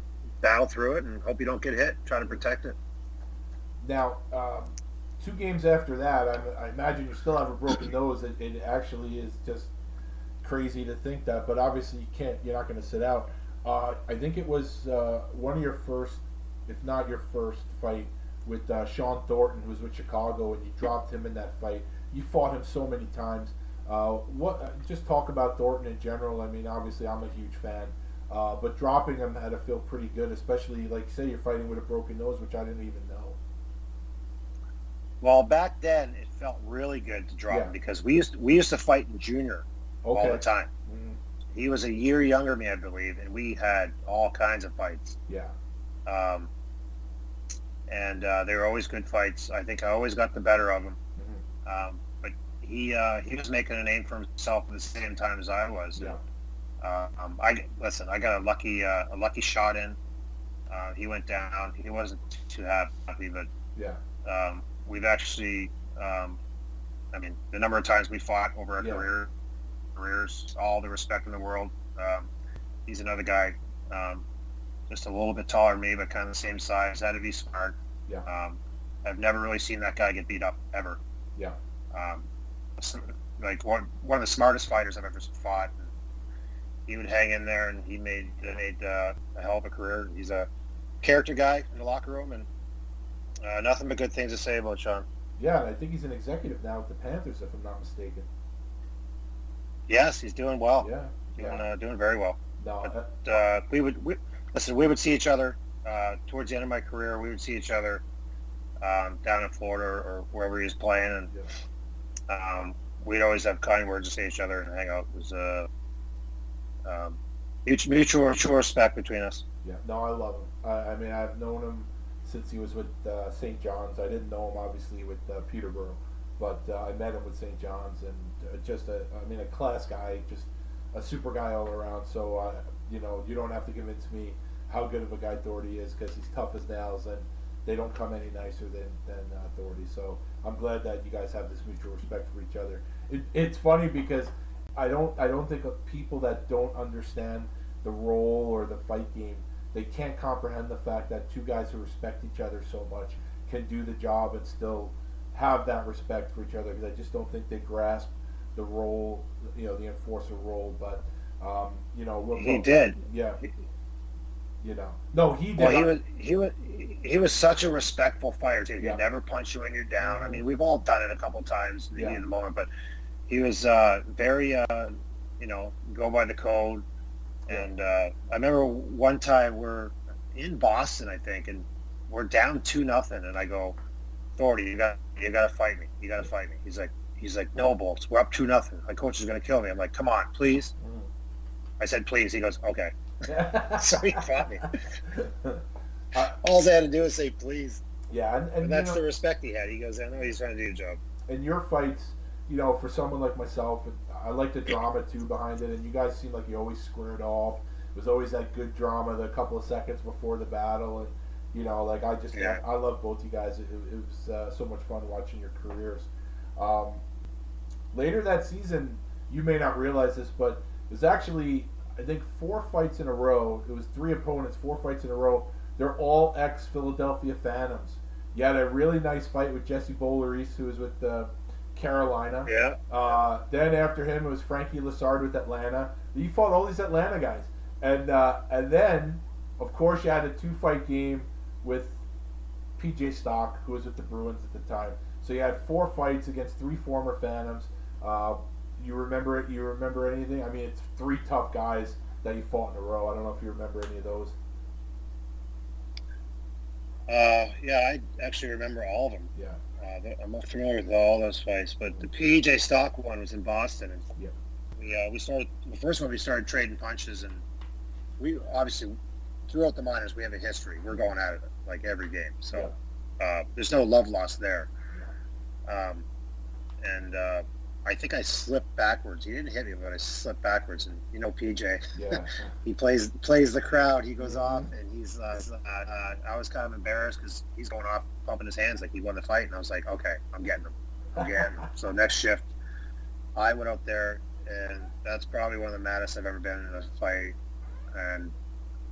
battle through it and hope you don't get hit. Try to protect it. Now, um, two games after that, I, I, imagine you still have a broken nose. It, it, actually is just crazy to think that, but obviously you can't. You're not going to sit out. Uh, I think it was uh, one of your first, if not your first, fight with uh, Shawn Thornton, who was with Chicago, and you dropped him in that fight. You fought him so many times. Uh, what? Just talk about Thornton in general. I mean, obviously, I'm a huge fan, uh, but dropping him had to feel pretty good, especially like say you're fighting with a broken nose, which I didn't even know. Well, back then it felt really good to drop yeah. him because we used to, we used to fight in junior okay. all the time. Mm-hmm. He was a year younger than me, I believe, and we had all kinds of fights. Yeah. Um, and uh, they were always good fights. I think I always got the better of him. Mm-hmm. Um, but he uh, he was making a name for himself at the same time as I was. Yeah. Uh, um, I listen. I got a lucky uh, a lucky shot in. Uh, he went down. He wasn't too happy, but yeah. Um, we've actually, um, I mean, the number of times we fought over our yeah. career, careers, all the respect in the world. Um, he's another guy, um, just a little bit taller than me, but kind of the same size. Had to be smart. Yeah. Um, I've never really seen that guy get beat up ever. Yeah. Um, like one one of the smartest fighters I've ever fought. And he would hang in there, and he made made uh, a hell of a career. He's a character guy in the locker room, and uh, nothing but good things to say about Shawn. Yeah, I think he's an executive now with the Panthers, if I'm not mistaken. Yes, he's doing well. Yeah, doing yeah. Uh, doing very well. No, but, uh, we would we, listen. We would see each other uh, towards the end of my career. We would see each other um, down in Florida or, wherever he was playing, and yeah. Um, we'd always have kind words to say to each other and hang out. It was uh, um, mutual, mutual respect between us. Yeah, no, I love him. I, I mean, I've known him since he was with uh, St. John's. I didn't know him obviously with uh, Peterborough, but uh, I met him with St. John's, and uh, just a, I mean, a class guy, just a super guy all around. So, uh, you know, you don't have to convince me how good of a guy Doherty is because he's tough as nails, and they don't come any nicer than than uh, Doherty. So I'm glad that you guys have this mutual respect for each other. It, it's funny because I don't I don't think of people that don't understand the role or the fight game they can't comprehend the fact that two guys who respect each other so much can do the job and still have that respect for each other because I just don't think they grasp the role, you know, the enforcer role. But um, you know, we'll, he did. Yeah. You know, no, he did. Well, he was he was he was such a respectful fighter too. He yeah. never punched you when you're down. I mean, we've all done it a couple times in the moment, but he was uh, very, uh, you know, go by the code. And uh, I remember one time we're in Boston, I think, and we're down two nothing, and I go, Thordy, you got you got to fight me. You got to fight me. He's like, he's like, no, bolts. We're up two nothing. My coach is going to kill me. I'm like, come on, please. Mm. I said, please. He goes, okay. so he fought me. All they had to do is say please. Yeah, and, and, and that's know, the respect he had. He goes, I know he's trying to do a job. And your fights, you know, for someone like myself, I like the drama too behind it. And you guys seem like you always squared off. It was always that good drama, the couple of seconds before the battle, and you know, like I just, yeah. I, I love both you guys. It, it was uh, so much fun watching your careers. Um, later that season, you may not realize this, but it was actually, I think, four fights in a row. It was three opponents, four fights in a row they're all ex Philadelphia Phantoms. You had a really nice fight with Jesse Boulerice, who was with uh, Carolina. Yeah. Uh, then after him, it was Frankie Lessard with Atlanta. You fought all these Atlanta guys. and uh, and then, of course, you had a two fight game with PJ Stock, who was with the Bruins at the time. So you had four fights against three former Phantoms. Uh, you remember it? You remember anything? I mean, it's three tough guys that you fought in a row. I don't know if you remember any of those. Uh, yeah, I actually remember all of them. Yeah. Uh, I'm not familiar with all those fights, but the PJ Stock one was in Boston, and Yeah. we uh, we started the first one. We started trading punches, and we obviously throughout the minors we have a history. We're going at it like every game, so uh, there's no love lost there. Um, and uh, I think I slipped backwards. He didn't hit me, but I slipped backwards, and you know PJ. Yeah. he plays plays the crowd. He goes off, and he's. Uh, uh, I was kind of embarrassed because he's going off, pumping his hands like he won the fight, and I was like, okay, I'm getting him. I'm getting him. So next shift, I went out there, and that's probably one of the maddest I've ever been in a fight, and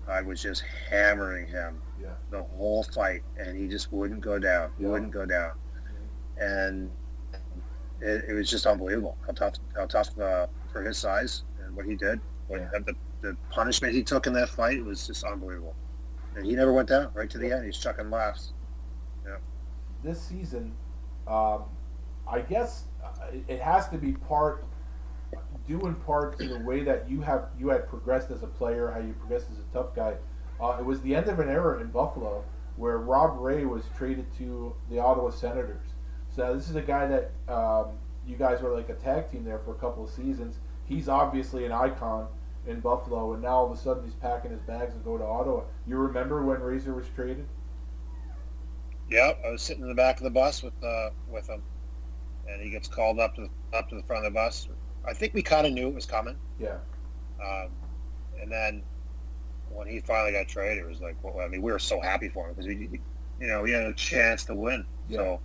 I was just hammering him Yeah. the whole fight, and he just wouldn't go down. Yeah. Wouldn't go down, and it, it was just unbelievable how tough how tough uh, for his size and what he did. What, Yeah. the, the punishment he took in that fight was just unbelievable, and he never went down right to the end. He's chucking laughs. Yeah. this season, um, I guess uh, it has to be part due in part to the way that you have you had progressed as a player, how you progressed as a tough guy. Uh, it was the end of an era in Buffalo where Rob Ray was traded to the Ottawa Senators. So this is a guy that um, you guys were like a tag team there for a couple of seasons. He's obviously an icon in Buffalo, and now all of a sudden he's packing his bags and go to Ottawa. You remember when Razor was traded? Yep, I was sitting in the back of the bus with uh, with him, and he gets called up to the, up to the front of the bus. I think we kind of knew it was coming. Yeah. Um, and then when he finally got traded, it was like, well, I mean, we were so happy for him because we, you know, we had a chance to win. So,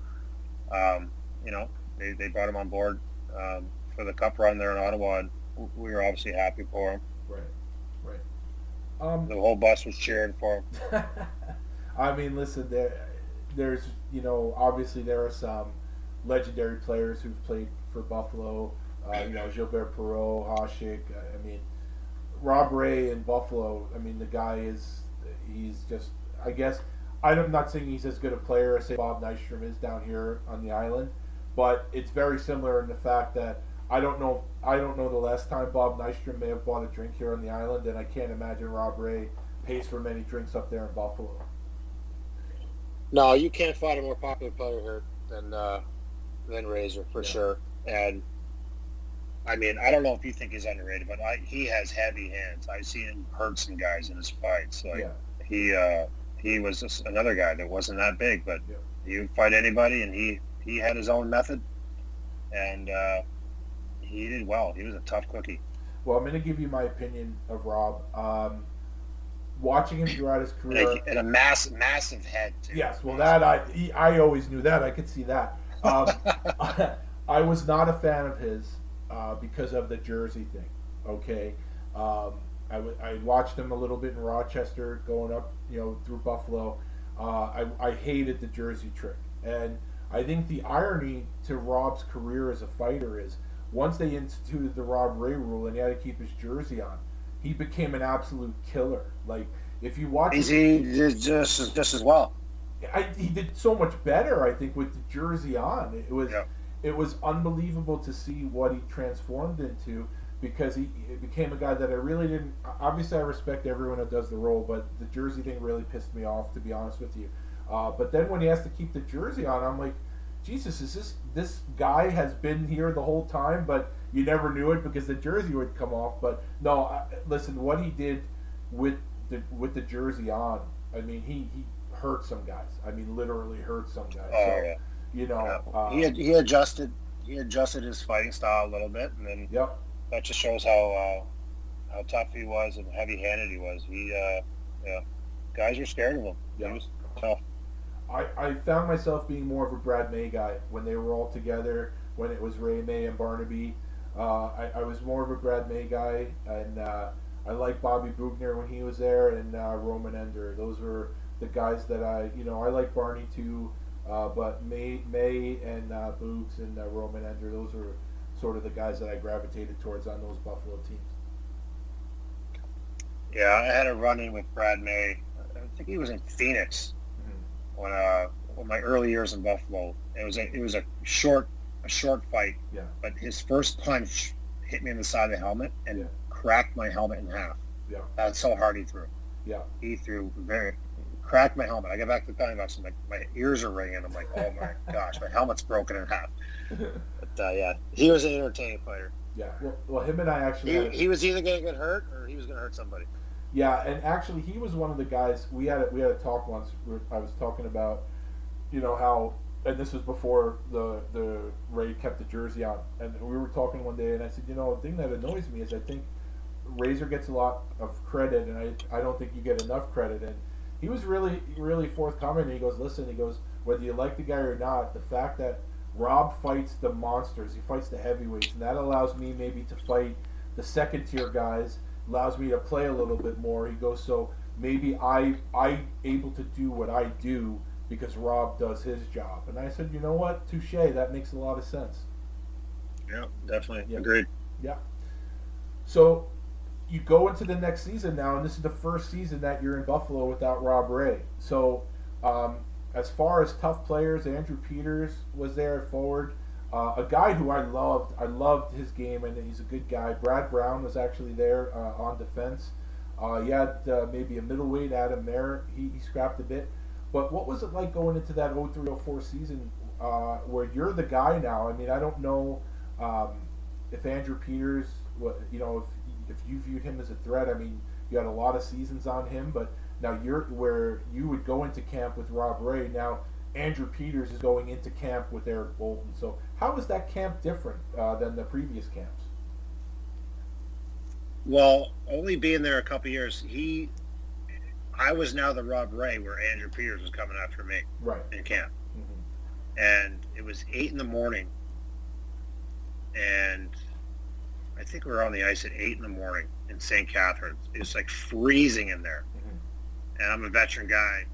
um, you know, they, they brought him on board um, for the cup run there in Ottawa, and we were obviously happy for him. Right. Right. Um, The whole bus was cheering for him. I mean, listen, there, there's, you know, obviously there are some legendary players who've played for Buffalo. Uh, you know, Gilbert Perreault, Hasek. I mean, Rob Ray in Buffalo. I mean, the guy is, he's just, I guess, I'm not saying he's as good a player as say Bob Nystrom is down here on the island, but it's very similar in the fact that I don't know, I don't know the last time Bob Nystrom may have bought a drink here on the island, and I can't imagine Rob Ray pays for many drinks up there in Buffalo. No, you can't find a more popular player here than uh, than Razor for Yeah. sure. And I mean, I don't know if you think he's underrated, but I, he has heavy hands. I've seen him hurt some guys in his fights. Like yeah, he uh, he was just another guy that wasn't that big, but Yeah. would fight anybody, and he he had his own method, and uh, he did well. He was a tough cookie. well, I'm going to give you my opinion of Rob. Um, watching him throughout his And career, a, and a mass, massive head too. Yes, well, that I he, I always knew that. I could see that. Um, I was not a fan of his uh, because of the jersey thing. Okay, um, I, w- I watched him a little bit in Rochester, going up, you know, through Buffalo. Uh, I, I hated the jersey trick, and I think the irony to Rob's career as a fighter is once they instituted the Rob Ray rule and he had to keep his jersey on, he became an absolute killer. Like if you watch, He's he did just just as well. I, he did so much better, I think, with the jersey on. It was Yeah. it was unbelievable to see what he transformed into because he, he became a guy that I really didn't. Obviously, I respect everyone that does the role, but the jersey thing really pissed me off, to be honest with you. Uh, but then when he has to keep the jersey on, I'm like, Jesus, is this this guy has been here the whole time, but you never knew it because the jersey would come off. But no, I, listen, what he did with the with the jersey on, I mean, he he hurt some guys. I mean, literally hurt some guys. Oh, so, yeah. you know, Yeah. uh, he had, he adjusted he adjusted his fighting style a little bit, and then yep. That just shows how uh, how tough he was and heavy handed he was. He uh, yeah, guys were scared of him. Yeah. He was tough. I, I found myself being more of a Brad May guy when they were all together, when it was Ray May and Barnaby. Uh, I, I was more of a Brad May guy, and uh, I like Bobby Boughner when he was there, and uh, Rumun Ndur. Those were the guys that I, you know, I like Barney too, uh, but May, May and uh, Boogs and uh, Rumun Ndur, those are sort of the guys that I gravitated towards on those Buffalo teams. Yeah, I had a run-in with Brad May. I think he was in Phoenix Mm-hmm. when uh when my early years in Buffalo. It was a it was a short a short fight. Yeah. But his first punch hit me in the side of the helmet and Yeah. cracked my helmet in half. Yeah. That's how hard he threw. Yeah. He threw very cracked my helmet. I get back to the penalty box and like my ears are ringing. I'm like, oh my gosh, my helmet's broken in half. Uh, yeah, he was an entertaining fighter. Yeah. Well, well him and I actually. He, a- he was either going to get hurt or he was going to hurt somebody. Yeah, and actually, he was one of the guys we had. A, we had a talk once. Where I was talking about, you know how, and this was before the the Ray kept the jersey on, and we were talking one day, and I said, you know, the thing that annoys me is I think Razor gets a lot of credit, and I I don't think you get enough credit, and he was really really forthcoming. And he goes, listen, he goes, whether you like the guy or not, the fact that Rob fights the monsters, he fights the heavyweights, and that allows me maybe to fight the second tier guys allows me to play a little bit more. He goes, so maybe I I able to do what I do because Rob does his job. And I said, you know what, touche. That makes a lot of sense. Yeah, definitely. Yeah. Agreed. Yeah. So you go into the next season now, and this is the first season that you're in Buffalo without Rob Ray. So um, as far as tough players, Andrew Peters was there at forward. Uh, a guy who I loved, I loved his game, and he's a good guy. Brad Brown was actually there uh, on defense. Uh, you had uh, maybe a middleweight, Adam Mair. He, he scrapped a bit. But what was it like going into that 03-04 season uh, where you're the guy now? I mean, I don't know um, if Andrew Peters, you know, if if you viewed him as a threat. I mean, you had a lot of seasons on him, but now you're where you would go into camp with Rob Ray. Now Andrew Peters is going into camp with Eric Boulton. So how is that camp different uh, than the previous camps? Well, only being there a couple years, he, I was now the Rob Ray where Andrew Peters was coming after me Right. in camp, hmm and it was eight in the morning, and I think we were on the ice at eight in the morning in St. Catharines. It was like freezing in there. And I'm a veteran guy,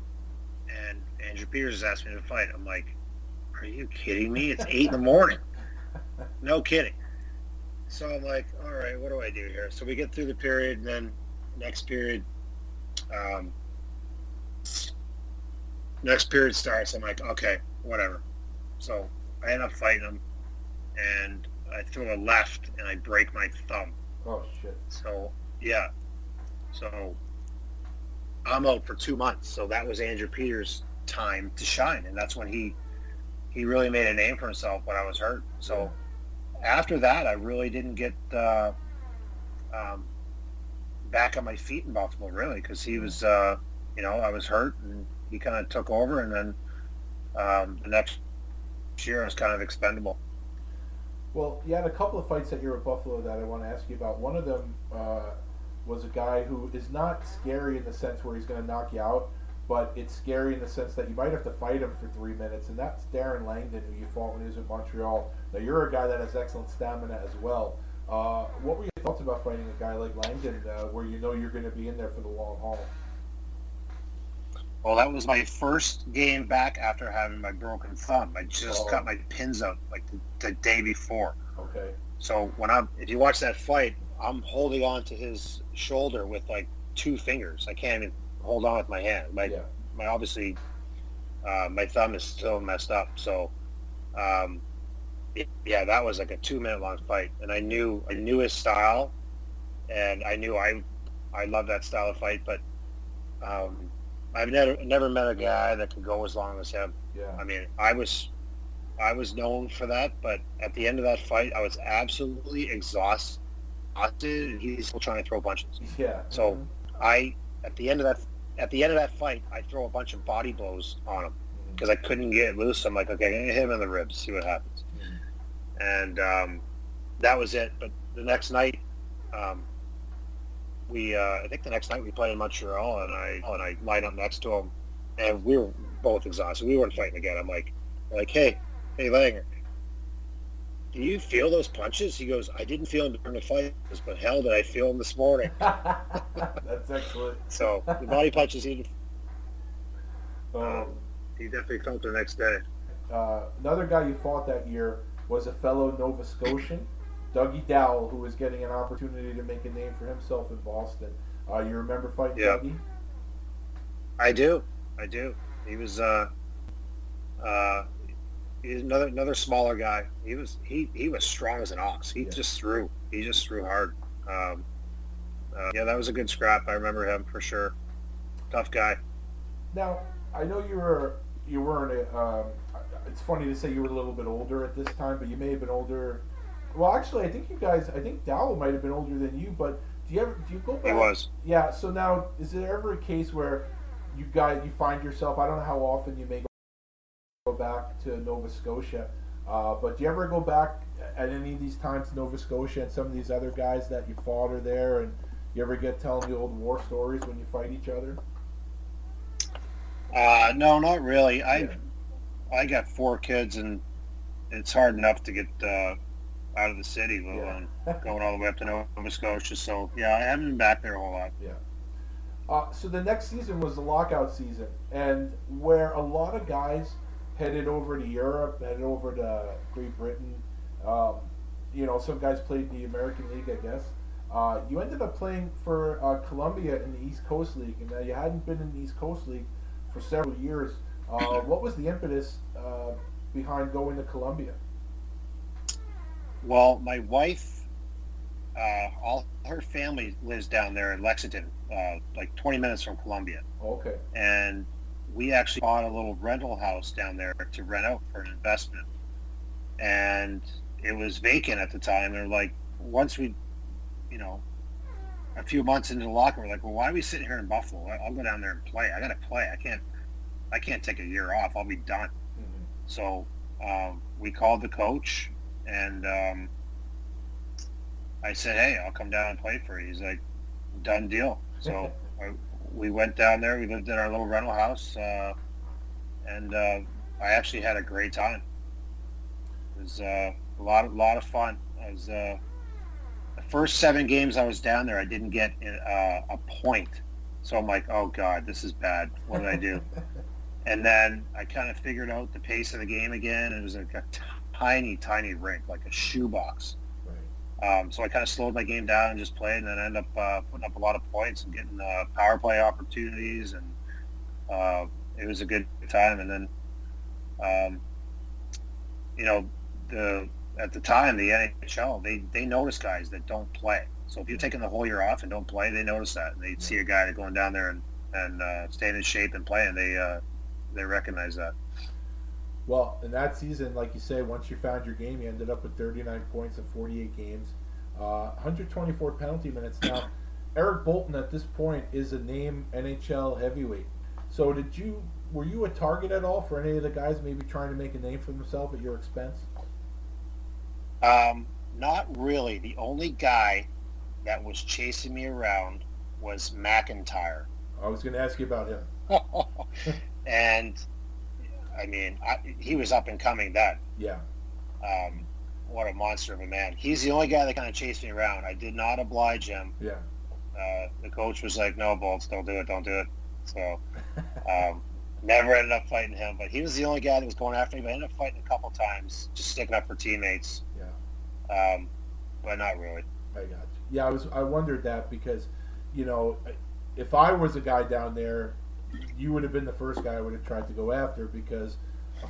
and Andrew Peters has asked me to fight. I'm like, are you kidding me? It's eight in the morning. No kidding. So I'm like, all right, what do I do here? So we get through the period, and then next period, um, next period starts. I'm like, okay, whatever. So I end up fighting him, and I throw a left, and I break my thumb. Oh shit. So yeah, so I'm out for two months. So that was Andrew Peters' time to shine, and that's when he he really made a name for himself when I was hurt. So after that, I really didn't get uh, um, back on my feet in Baltimore, really, because he was, uh, you know, I was hurt, and he kind of took over, and then um, the next year I was kind of expendable. Well, you had a couple of fights that you're at Buffalo that I want to ask you about. One of them uh, was a guy who is not scary in the sense where he's going to knock you out, but it's scary in the sense that you might have to fight him for three minutes, and that's Darren Langdon, who you fought when he was in Montreal. Now, you're a guy that has excellent stamina as well. Uh, what were your thoughts about fighting a guy like Langdon, uh, where you know you're going to be in there for the long haul? Well, that was my first game back after having my broken thumb. I just Oh. cut my pins out like the, the day before. Okay. So when I'm, if you watch that fight, I'm holding on to his shoulder with like two fingers. I can't even hold on with my hand. My, Yeah. my obviously, uh, my thumb is still messed up. So, um, it, yeah, that was like a two minute long fight, and I knew I knew his style, and I knew I I love that style of fight, but um, I've never never met a guy that could go as long as him. Yeah. I mean, I was I was known for that, but at the end of that fight, I was absolutely exhausted, and he's still trying to throw punches. Yeah. So I, at the end of that, at the end of that fight, I throw a bunch of body blows on him because I couldn't get loose. I'm like, okay, hit him in the ribs, see what happens. And um, that was it. But the next night, um, we, uh, I think the next night we played in Montreal, and I and I lined up next to him, and we were both exhausted. We weren't fighting again. I'm like, like, hey, hey, Langer. Do you feel those punches? He goes, I didn't feel them during the fight, but hell, did I feel them this morning? That's excellent. So the body punches he Um, he definitely felt the next day. uh, another guy you fought that year was a fellow Nova Scotian, Dougie Doull, who was getting an opportunity to make a name for himself in Boston. Uh, you remember fighting Yeah. Dougie? I do. I do. He was uh, uh, he's another another smaller guy. He was he he was strong as an ox. He Yeah. just threw. He just threw hard. Um, uh, yeah, that was a good scrap. I remember him for sure. Tough guy. Now, I know you were you weren't. Um, it's funny to say you were a little bit older at this time, but you may have been older. Well, actually, I think you guys. I think Doull might have been older than you. But do you ever do you go back? He was. Yeah. So now, is there ever a case where you guys you find yourself? I don't know how often you may go back to Nova Scotia, uh, but do you ever go back at any of these times to Nova Scotia and some of these other guys that you fought are there, and you ever get telling the old war stories when you fight each other? Uh, no, not really. I I got four kids, and it's hard enough to get uh, out of the city, let alone going all the way up to Nova Scotia. So yeah, I haven't been back there a whole lot. Yeah. Uh, so the next season was the lockout season, and where a lot of guys headed over to Europe, headed over to Great Britain. Um, you know, some guys played in the American League, I guess. Uh, you ended up playing for uh, Columbia in the East Coast League, and you hadn't been in the East Coast League for several years. Uh, what was the impetus uh, behind going to Columbia? Well, my wife, uh, all her family lives down there in Lexington, uh, like 20 minutes from Columbia. Okay. And we actually bought a little rental house down there to rent out for an investment. And it was vacant at the time. They're like, once we, you know, a few months into the locker, we're like, well, why are we sitting here in Buffalo? I'll go down there and play. I got to play. I can't, I can't take a year off. I'll be done. So um, we called the coach and um, I said, hey, I'll come down and play for you. He's like, done deal. So we went down there. We lived in our little rental house, uh, and uh, I actually had a great time. It was uh, a lot, of, lot of fun. I was uh, the first seven games I was down there. I didn't get uh, a point, so I'm like, oh god, this is bad. What did I do? and then I kind of figured out the pace of the game again. It was like a tiny, tiny rink, like a shoebox. Um, so I kind of slowed my game down and just played, and then ended up uh, putting up a lot of points and getting uh, power play opportunities, and uh, it was a good time. And then, um, you know, the at the time the NHL they they notice guys that don't play. So if you're taking the whole year off and don't play, they notice that, and they see a guy going down there and and uh, staying in shape and playing. They uh, they recognize that. Well, in that season, like you say, once you found your game, you ended up with 39 points in 48 games, uh, 124 penalty minutes. Now, Eric Boulton at this point is a name NHL heavyweight. So, did you were you a target at all for any of the guys maybe trying to make a name for themselves at your expense? Um, not really. The only guy that was chasing me around was MacIntyre. I was going to ask you about him. and I mean, I, he was up and coming then. Yeah. Um, what a monster of a man. He's the only guy that kind of chased me around. I did not oblige him. Yeah. Uh, the coach was like, no, Bolts, don't do it, don't do it. So um, never ended up fighting him. But he was the only guy that was going after me. But I ended up fighting a couple times, just sticking up for teammates. Yeah. Um, but not really. I got you. Yeah, I was. I wondered that because, you know, if I was a guy down there, you would have been the first guy I would have tried to go after because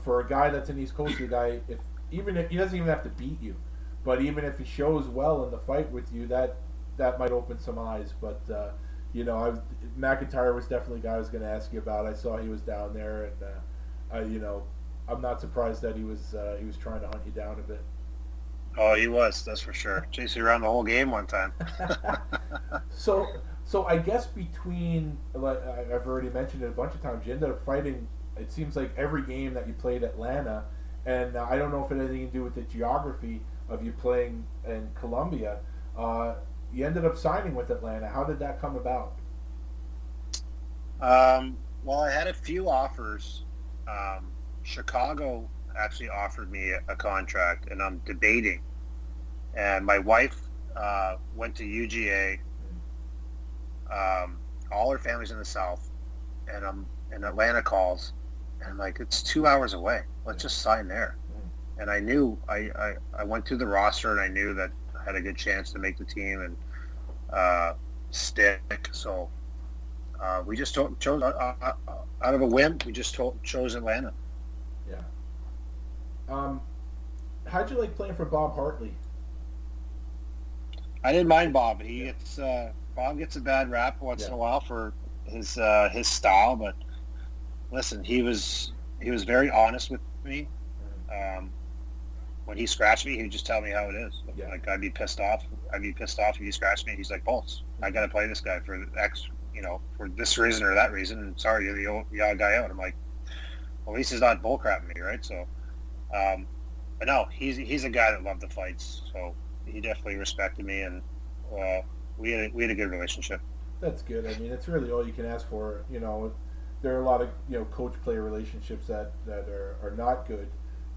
for a guy that's an East Coast guy, if even if he doesn't even have to beat you, but even if he shows well in the fight with you, that that might open some eyes. But uh, you know, I MacIntyre was definitely a guy I was going to ask you about. I saw he was down there, and uh, I, you know, I'm not surprised that he was uh, he was trying to hunt you down a bit. Oh, he was. That's for sure. Chasing around the whole game one time. so, so I guess between like I've already mentioned it a bunch of times, you ended up fighting. It seems like every game that you played Atlanta, and uh, I don't know if it had anything to do with the geography of you playing in Columbia. Uh, you ended up signing with Atlanta. How did that come about? Um, well, I had a few offers. Um, Chicago actually offered me a, a contract, and I'm debating. And my wife uh, went to UGA. Um, all her family's in the South, and I'm and Atlanta calls, and I'm like, it's two hours away. Let's just sign there. And I knew I, I, I went through the roster, and I knew that I had a good chance to make the team, and uh, stick. So uh, we just to- chose uh, uh, out of a whim. We just to- chose Atlanta. Yeah. Um, how'd you like playing for Bob Hartley? I didn't mind Bob. He gets uh, Bob gets a bad rap once Yeah. in a while for his uh, his style, but listen, he was he was very honest with me. Um, when he scratched me, he would just tell me how it is. Yeah. Like I'd be pissed off. I'd be pissed off if he scratched me. He's like, "Bolts, I got to play this guy for X, you know, for this reason or that reason." And sorry, you're the, old, the odd guy out. I'm like, well, at least he's not bullcrapping me, right? So, um, but no, he's he's a guy that loved the fights, so he definitely respected me, and uh, we had a, we had a good relationship. That's good. I mean, it's really all you can ask for. You know, there are a lot of you know coach-player relationships that that are, are not good,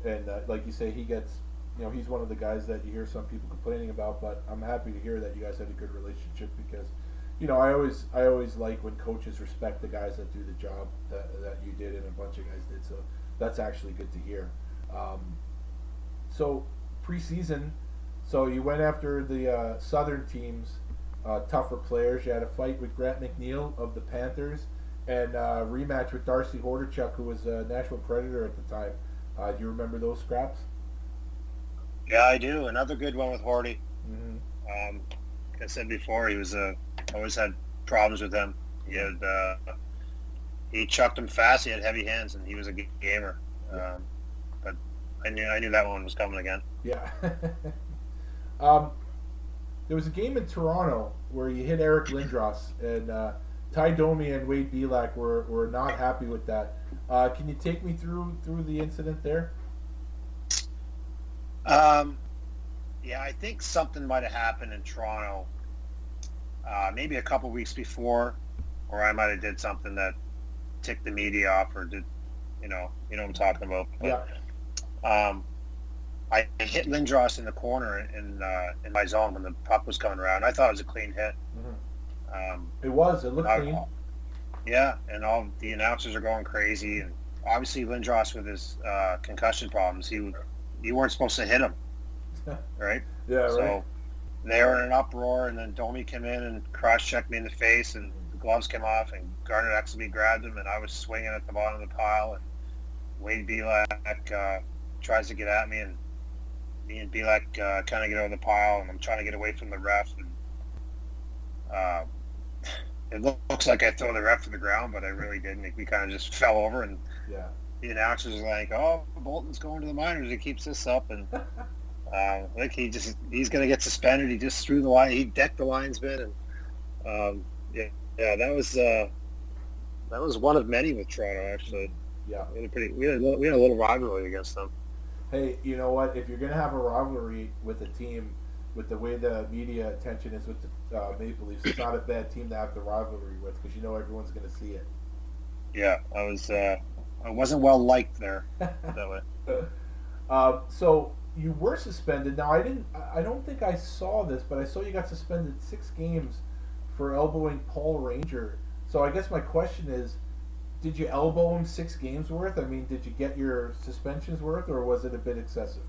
and uh, like you say, he gets. You know, he's one of the guys that you hear some people complaining about, but I'm happy to hear that you guys had a good relationship because, you know, I always I always like when coaches respect the guys that do the job that, that you did and a bunch of guys did. So that's actually good to hear. Um, so preseason, so you went after the uh, Southern teams, uh, tougher players. You had a fight with Grant McNeill of the Panthers, and uh, rematch with Darcy Hordichuk, who was a Nashville Predator at the time. Uh, do you remember those scraps? Yeah, I do. Another good one with Horty. Mm-hmm. Um, like I said before, he was a always had problems with him. He had uh, he chucked him fast. He had heavy hands, and he was a gamer. Um, but I knew I knew that one was coming again. Yeah. um, there was a game in Toronto where you hit Eric Lindros, and uh, Tie Domi and Wade Belak were, were not happy with that. Uh, can you take me through through the incident there? Um, yeah, I think something might have happened in Toronto, uh, maybe a couple weeks before, or I might have did something that ticked the media off, or did, you know, you know what I'm talking about. But, Yeah. Um, I hit Lindros in the corner in uh, in my zone when the puck was coming around. I thought it was a clean hit. Um, It was. It looked I- clean. yeah, and all the announcers are going crazy, and obviously Lindros with his uh, concussion problems, he you weren't supposed to hit him, right? Yeah, so right. they were in an uproar, and then Domi came in and cross-checked me in the face, and the gloves came off, and Garnet actually grabbed him, and I was swinging at the bottom of the pile, and Wade Belak uh, tries to get at me, and and Belak uh, kind of get over the pile, and I'm trying to get away from the ref, and uh, it looks like I throw the ref to the ground, but I really didn't. We kind of just fell over, and Yeah. the announcers like, "Oh, Boulton's going to the minors. He keeps this up." And uh, like he just he's going to get suspended. He just threw the line. He decked the linesman, and um, yeah, yeah, that was uh, that was one of many with Toronto. Actually, Yeah. we had a pretty we had a, little- we had a little rivalry against them. Hey, you know what? If you're gonna have a rivalry with a team, with the way the media attention is with the uh, Maple Leafs, it's not a bad team to have the rivalry with because you know everyone's gonna see it. Yeah, I was uh, I wasn't well liked there that way. Uh, so you were suspended. Now I didn't. I- I don't think I saw this, but I saw you got suspended six games for elbowing Paul Ranger. So I guess my question is, did you elbow him six games worth? I mean, did you get your suspensions worth, or was it a bit excessive?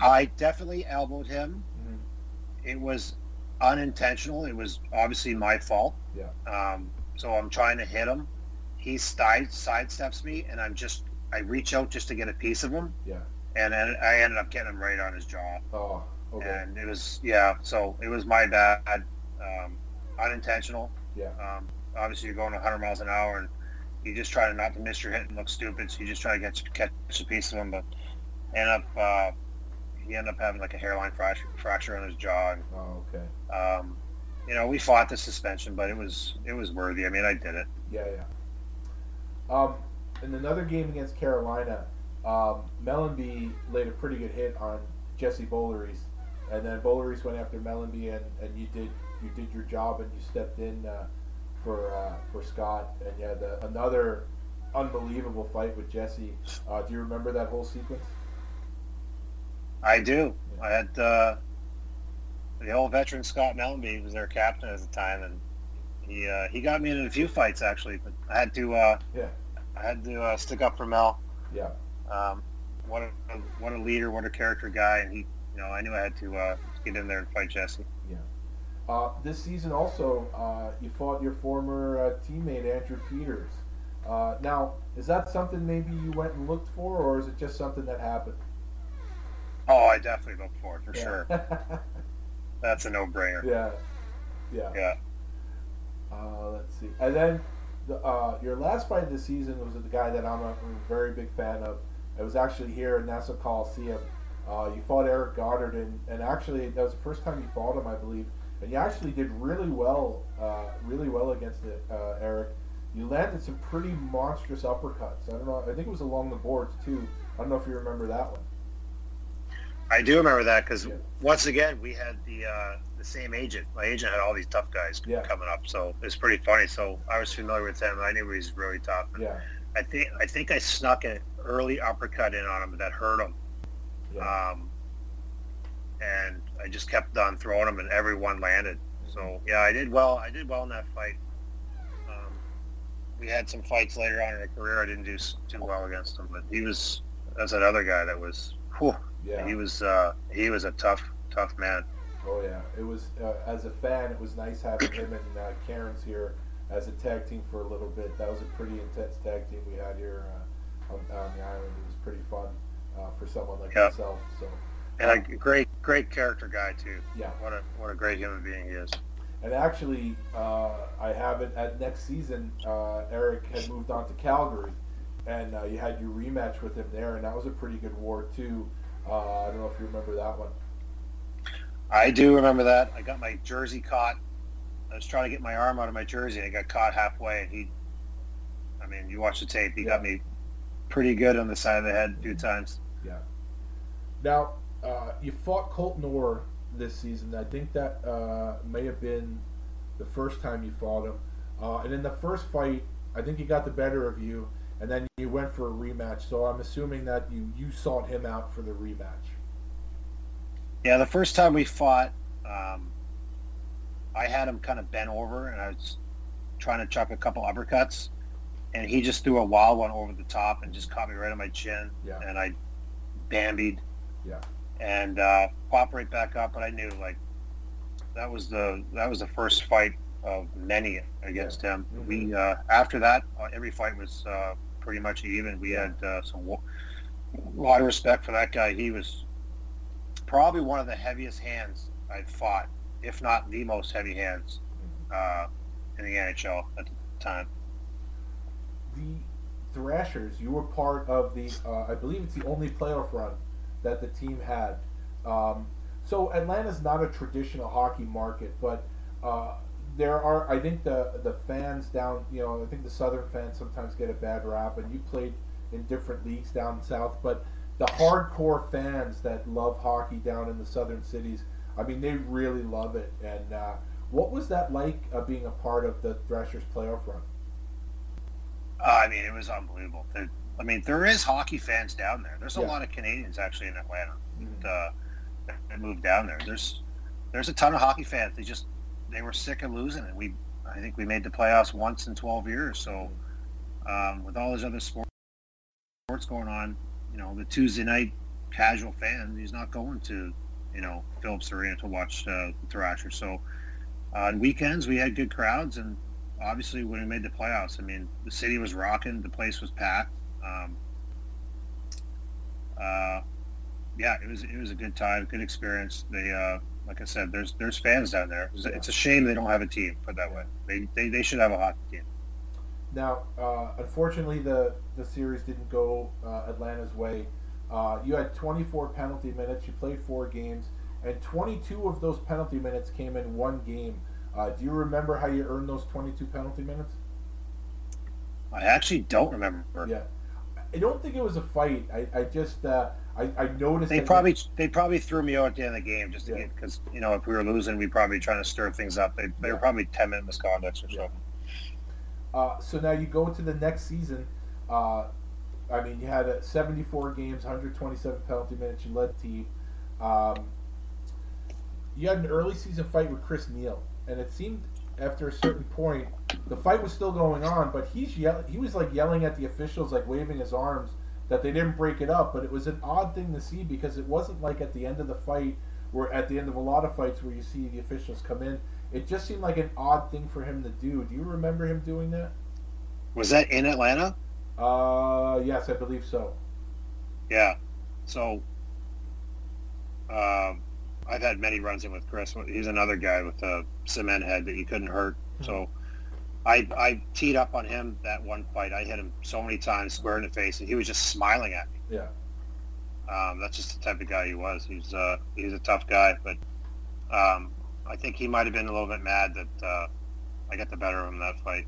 I definitely elbowed him. Mhm. It was unintentional. It was obviously my fault. Yeah. Um, so I'm trying to hit him. He side sidesteps me, and I'm just I reach out just to get a piece of him, Yeah. and then I ended up getting him right on his jaw. Oh. Okay. And it was yeah. So it was my bad, um, unintentional. Yeah. Um, obviously, you're going 100 miles an hour, and you just try to not to miss your hit and look stupid. So you just try to get catch a piece of him, but end up uh, he ended up having like a hairline fracture, fracture on his jaw. And, Oh. Okay. um, you know, we fought the suspension, but it was it was worthy. I mean, I did it. Yeah, yeah. Um, in another game against Carolina, um, Mellanby laid a pretty good hit on Jesse Boulerice, and then Boulerice went after Mellanby, and, and you did you did your job, and you stepped in uh, for uh, for Scott, and you had uh, another unbelievable fight with Jesse. Uh, do you remember that whole sequence? I do. I had uh, the old veteran Scott Mellanby was their captain at the time, and he uh, he got me in a few fights actually. But I had to uh, Yeah, I had to uh, stick up for Mel. yeah, Um, what a what a leader, what a character guy, and he you know I knew I had to uh, get in there and fight Jesse. Uh, this season also, uh, you fought your former uh, teammate Andrew Peters. Uh, now, is that something maybe you went and looked for, or is it just something that happened? Oh, I definitely look for it for Yeah. sure. That's a no-brainer. yeah, yeah. Yeah. Uh, let's see. And then the, uh, your last fight of the season was with the guy that I'm a, I'm a very big fan of. It was actually here in Nassau Coliseum. Uh, you fought Eric Godard, and, and actually that was the first time you fought him, I believe. And you actually did really well, uh, really well against it, uh, Eric. You landed some pretty monstrous uppercuts. I don't know. I think it was along the boards too. I don't know if you remember that one. I do remember that because Yeah. once again we had the uh, the same agent. My agent had all these tough guys Yeah. coming up, so it's pretty funny. So I was familiar with him. I knew he was really tough. Yeah, I think I think I snuck an early uppercut in on him that hurt him, yeah, um, and I just kept on throwing them, and every one landed. So yeah, I did well. I did well in that fight. Um, we had some fights later on in the career. I didn't do too well against him, but he was that's another guy that was. Whew, yeah. He was uh, he was a tough tough man. Oh yeah, it was uh, as a fan, it was nice having him and uh, Cairns here as a tag team for a little bit. That was a pretty intense tag team we had here uh, on, on the island. It was pretty fun uh, for someone like Yeah. myself. So And a great great character guy too. yeah, What a what a great human being he is. and actually, uh, I have it at next season. Uh, Eric had moved on to Calgary, and uh, you had your rematch with him there, and that was a pretty good war too. Uh, I don't know if you remember that one. I do remember that. I got my jersey caught. I was trying to get my arm out of my jersey and it got caught halfway and he I mean, you watch the tape, he got me pretty good on the side of the head a few times. Yeah. Now, uh, you fought Colton Orr this season. I think that uh, may have been the first time you fought him. Uh, and in the first fight, I think he got the better of you, and then you went for a rematch. So I'm assuming that you, you sought him out for the rematch. Yeah, the first time we fought, um, I had him kind of bent over and I was trying to chuck a couple uppercuts and he just threw a wild one over the top and just caught me right on my chin Yeah. and I bambied. Yeah. And uh, popped right back up, but I knew like that was the that was the first fight of many against him. We uh, after that, uh, every fight was uh, pretty much even. We had uh, some a lot of respect for that guy. He was probably one of the heaviest hands I'd fought, if not the most heavy hands uh, in the NHL at the time. The Thrashers, you were part of the, uh, I believe it's the only playoff run that the team had. Um, so Atlanta's not a traditional hockey market, but uh, there are, I think the the fans down, you know, I think the Southern fans sometimes get a bad rap, and you played in different leagues down south, but the hardcore fans that love hockey down in the southern cities, I mean, they really love it. And uh, what was that like uh, being a part of the Thrashers playoff run? Uh, I mean, it was unbelievable. There, I mean, there is hockey fans down there. There's a Yeah. lot of Canadians actually in Atlanta that, uh, that moved down there. There's there's a ton of hockey fans. They just they were sick of losing it. We I think we made the playoffs once in 12 years. So um, with all these other sports sports going on, you know, the Tuesday night casual fan, he's not going to you know Phillips Arena to watch uh, the Thrashers. So uh, on weekends we had good crowds and obviously when we made the playoffs, I mean, the city was rocking, the place was packed. Um, uh, yeah, it was it was a good time, good experience. They, uh, like I said, there's there's fans down there. It's, it's a shame they don't have a team. Put that way, they, they they should have a hockey team. Now, uh, unfortunately, the, the series didn't go uh, Atlanta's way. Uh, you had 24 penalty minutes. You played four games, and 22 of those penalty minutes came in one game. Uh, do you remember how you earned those 22 penalty minutes? I actually don't remember. Yeah, I don't think it was a fight. I, I just uh, I, I noticed They probably they probably threw me out at the end of the game just to Yeah. get because you know if we were losing, we'd probably trying to stir things up. They, they were probably ten minute misconducts or so. Uh, so now you go to the next season. Uh, I mean, you had uh, 74 games, 127 penalty minutes. You led the team. Um, you had an early season fight with Chris Neil, and it seemed after a certain point the fight was still going on, but he's yell- he was like yelling at the officials, like waving his arms that they didn't break it up. But it was an odd thing to see because it wasn't like at the end of the fight, where at the end of a lot of fights where you see the officials come in, it just seemed like an odd thing for him to do. Do you remember him doing that? Was that in Atlanta? Uh, yes, I believe so. Yeah. So, um, I've had many runs in with Chris. He's another guy with a cement head that you couldn't hurt. So, I I teed up on him that one fight. I hit him so many times square in the face, and he was just smiling at me. Yeah. Um, that's just the type of guy he was. He's uh, he's a tough guy, but um, I think he might have been a little bit mad that uh, I got the better of him that fight.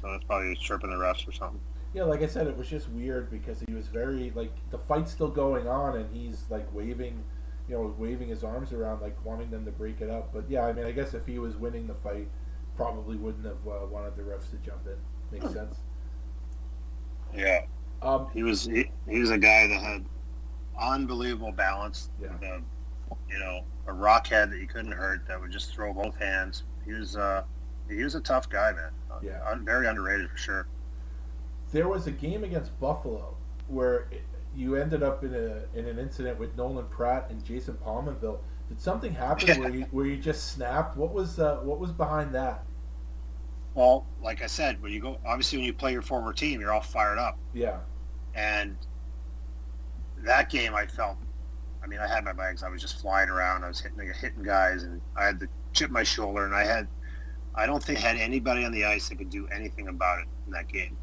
So that's probably he was chirping the refs or something. Yeah, like I said, it was just weird because he was very like the fight's still going on and he's like waving, you know, waving his arms around like wanting them to break it up. But yeah, I mean, I guess if he was winning the fight, probably wouldn't have uh, wanted the refs to jump in. Makes sense. Yeah. Um, He was he, he was a guy that had unbelievable balance. Yeah. with a, you know, a rock head that you couldn't hurt that would just throw both hands. He was uh, he was a tough guy, man. Yeah. Un- very underrated for sure. there was a game against Buffalo where it, you ended up in a in an incident with Nolan Pratt and Jason Pominville. Did something happen where you where you just snapped? What was uh, what was behind that? Well, like I said, when you go, obviously when you play your former team, you're all fired up. Yeah, And that game, I felt. I mean, I had my legs. I was just flying around. I was hitting hitting guys, and I had to chip my shoulder. And I had, I don't think I had anybody on the ice that could do anything about it in that game.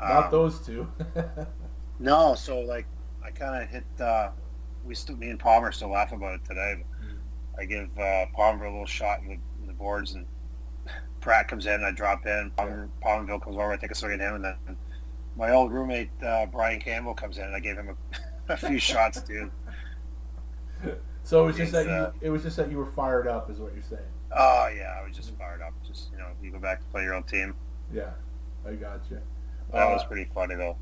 not Um, those two. No, so like I kind of hit. Uh, we still, me and Palmer still laugh about it today. But I give uh, Palmer a little shot in the, in the boards, and Pratt comes in. and I drop in. Palmer, Pominville comes over. I take a swing at him, and then my old roommate uh, Brian Campbell comes in, and I gave him a, a few shots too. so it was just that uh, you, it was just that you were fired up, is what you're saying. Oh yeah, I was just fired up. Just you know, you go back to play your old team. Yeah, I got you. That Uh, was pretty funny though.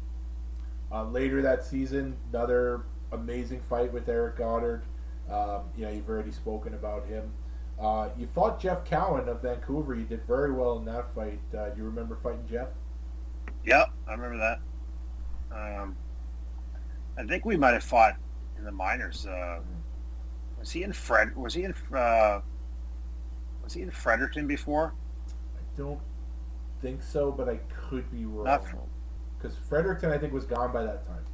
Uh, later that season, another amazing fight with Eric Godard. Um, you know, you've already spoken about him. Uh, you fought Jeff Cowan of Vancouver. You did very well in that fight. Uh, do you remember fighting Jeff? Yep, I remember that. Um, I think we might have fought in the minors. Uh, was he in Fred? Was he in? Uh, was he in Fredericton before? I don't think so, but I could be wrong. Not. Because Fredericton, I think, was gone by that time.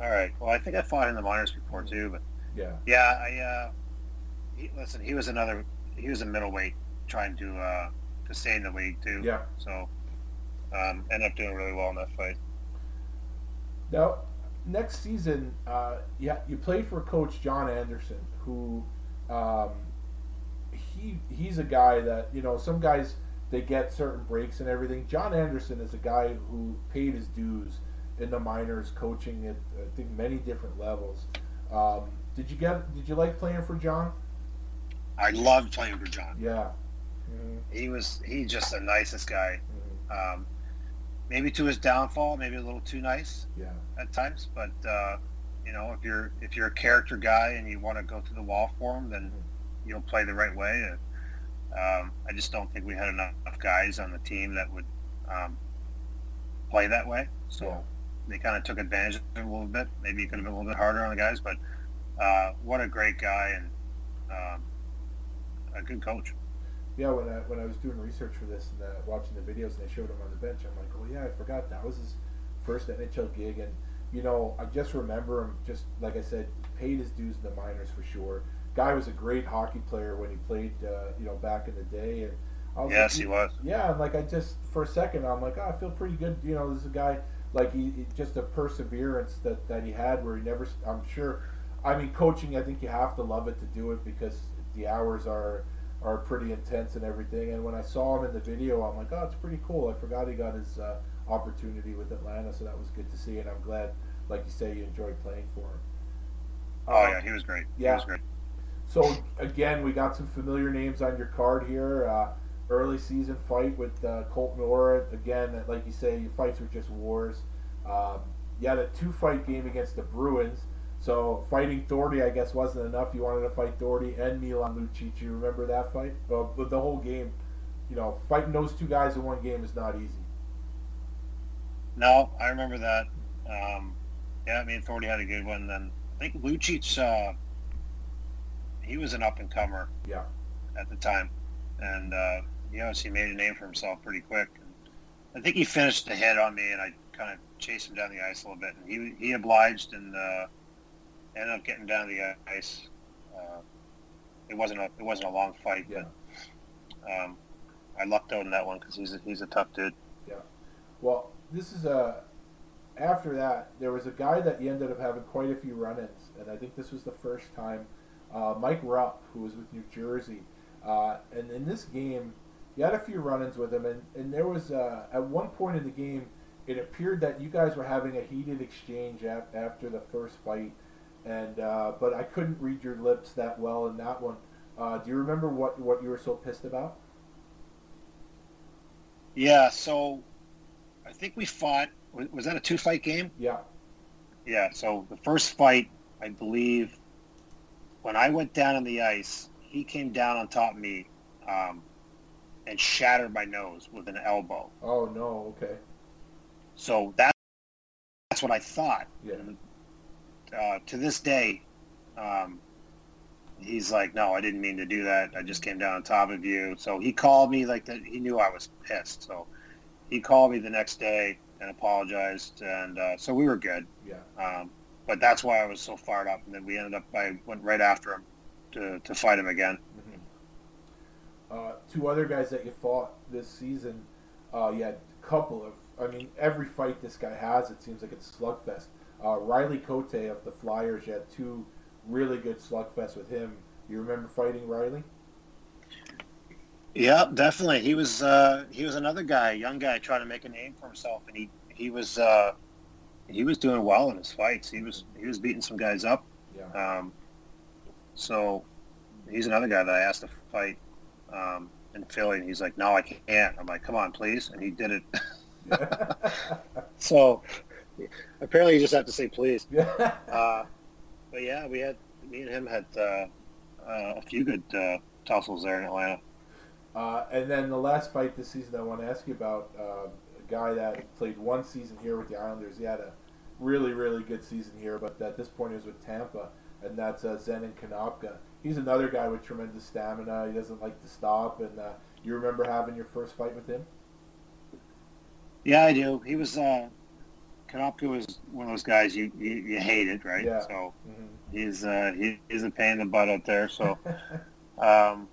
All right. Well, I think I fought in the minors before too. But Yeah. yeah, I. Uh, he, listen, he was another. He was a middleweight trying to uh, to stay in the league too. Yeah. So um, ended up doing really well in that fight. Now, next season, uh, yeah, you played for Coach John Anderson, who um, he he's a guy that you know some guys they get certain breaks and everything. John Anderson is a guy who paid his dues in the minors, coaching at I think many different levels. Um, did you get? Did you like playing for John? I loved playing for John. Yeah. Mhm, He was he just the nicest guy. mhm. Um, maybe to his downfall, maybe a little too nice Yeah. at times. But uh, you know, if you're if you're a character guy and you want to go to the wall for him, then you'll play the right way. Um, I just don't think we had enough guys on the team that would um, play that way. So Yeah. they kind of took advantage of it a little bit. Maybe it could have been a little bit harder on the guys, but uh, what a great guy and um, a good coach. Yeah, when I when I was doing research for this and uh, watching the videos and they showed him on the bench, I'm like, oh yeah, I forgot that was his first NHL gig, and you know, I just remember him. Just like I said, paid his dues in the minors for sure. Guy was a great hockey player when he played, uh, you know, back in the day, and I was Yes, like, he was. Yeah, and like I just for a second, I'm like, oh, I feel pretty good. You know, this is a guy like he, he just a perseverance that that he had where he never. I'm sure. I mean, coaching. I think you have to love it to do it because the hours are are pretty intense and everything. And when I saw him in the video, I'm like, oh, it's pretty cool. I forgot he got his uh, opportunity with Atlanta, so that was good to see. And I'm glad, like you say, you enjoyed playing for him. Oh Um, yeah, he was great. yeah. He was great. So again, we got some familiar names on your card here. Uh, early season fight with uh, Colton Orr. Again, like you say, your fights were just wars. Um, you had a two-fight game against the Bruins. So fighting Doherty, I guess, wasn't enough. You wanted to fight Doherty and Milan Lucic. You remember that fight? But the whole game, you know, fighting those two guys in one game is not easy. No, I remember that. Um, yeah, me and Thordy had a good one. Then I think Lucic, uh, he was an up and comer. Yeah. at the time, and uh, he obviously made a name for himself pretty quick. And I think he finished ahead on me, and I kind of chased him down the ice a little bit, and he he obliged and uh, ended up getting down the ice. Uh, it wasn't a it wasn't a long fight, Yeah. but um, I lucked out in that one because he's a, he's a tough dude. Yeah. Well, this is a. After that, there was a guy that you ended up having quite a few run-ins, and I think this was the first time. Uh, Mike Rupp, who was with New Jersey, uh, and in this game, you had a few run-ins with him, and, and there was uh, at one point in the game, it appeared that you guys were having a heated exchange af- after the first fight, and uh, but I couldn't read your lips that well in that one. Uh, do you remember what what you were so pissed about? Yeah, so I think we fought. Was, was that a two fight game? Yeah, Yeah. So the first fight, I believe, when I went down on the ice, he came down on top of me um, and shattered my nose with an elbow. Oh no. Okay. So that, that's what I thought. Yeah. Uh, to this day, um, he's like, "No, I didn't mean to do that. I just came down on top of you." So he called me like that. He knew I was pissed. So he called me the next day and apologized, and uh, so we were good. Yeah. Um, but that's why I was so fired up, and then we ended up. I went right after him to, to fight him again. Uh, two other guys that you fought this season, uh, you had a couple of. I mean, every fight this guy has, it seems like it's slugfest. Uh, Riley Cote of the Flyers, you had two really good slugfests with him. You remember fighting Riley? Yeah, definitely. He was uh, he was another guy, young guy, trying to make a name for himself, and he he was uh, he was doing well in his fights. He was he was beating some guys up. Yeah. Um, so he's another guy that I asked to fight um, in Philly, and he's like, "No, I can't." I'm like, "Come on, please," and he did it. so apparently, you just have to say please. yeah. Uh, but yeah, we had me and him had uh, uh, a few good uh, tussles there in Atlanta. Uh, and then the last fight this season I want to ask you about uh, guy that played one season here with the Islanders. He had a really, really good season here, but at this point he was with Tampa, and that's uh, Zenon Konopka. He's another guy with tremendous stamina. He doesn't like to stop. And uh, you remember having your first fight with him? Yeah, I do. He was uh, Konopka was one of those guys you, you, you hated, right? Yeah. So Mhm. he's uh, he, he's a pain in the butt out there. So um,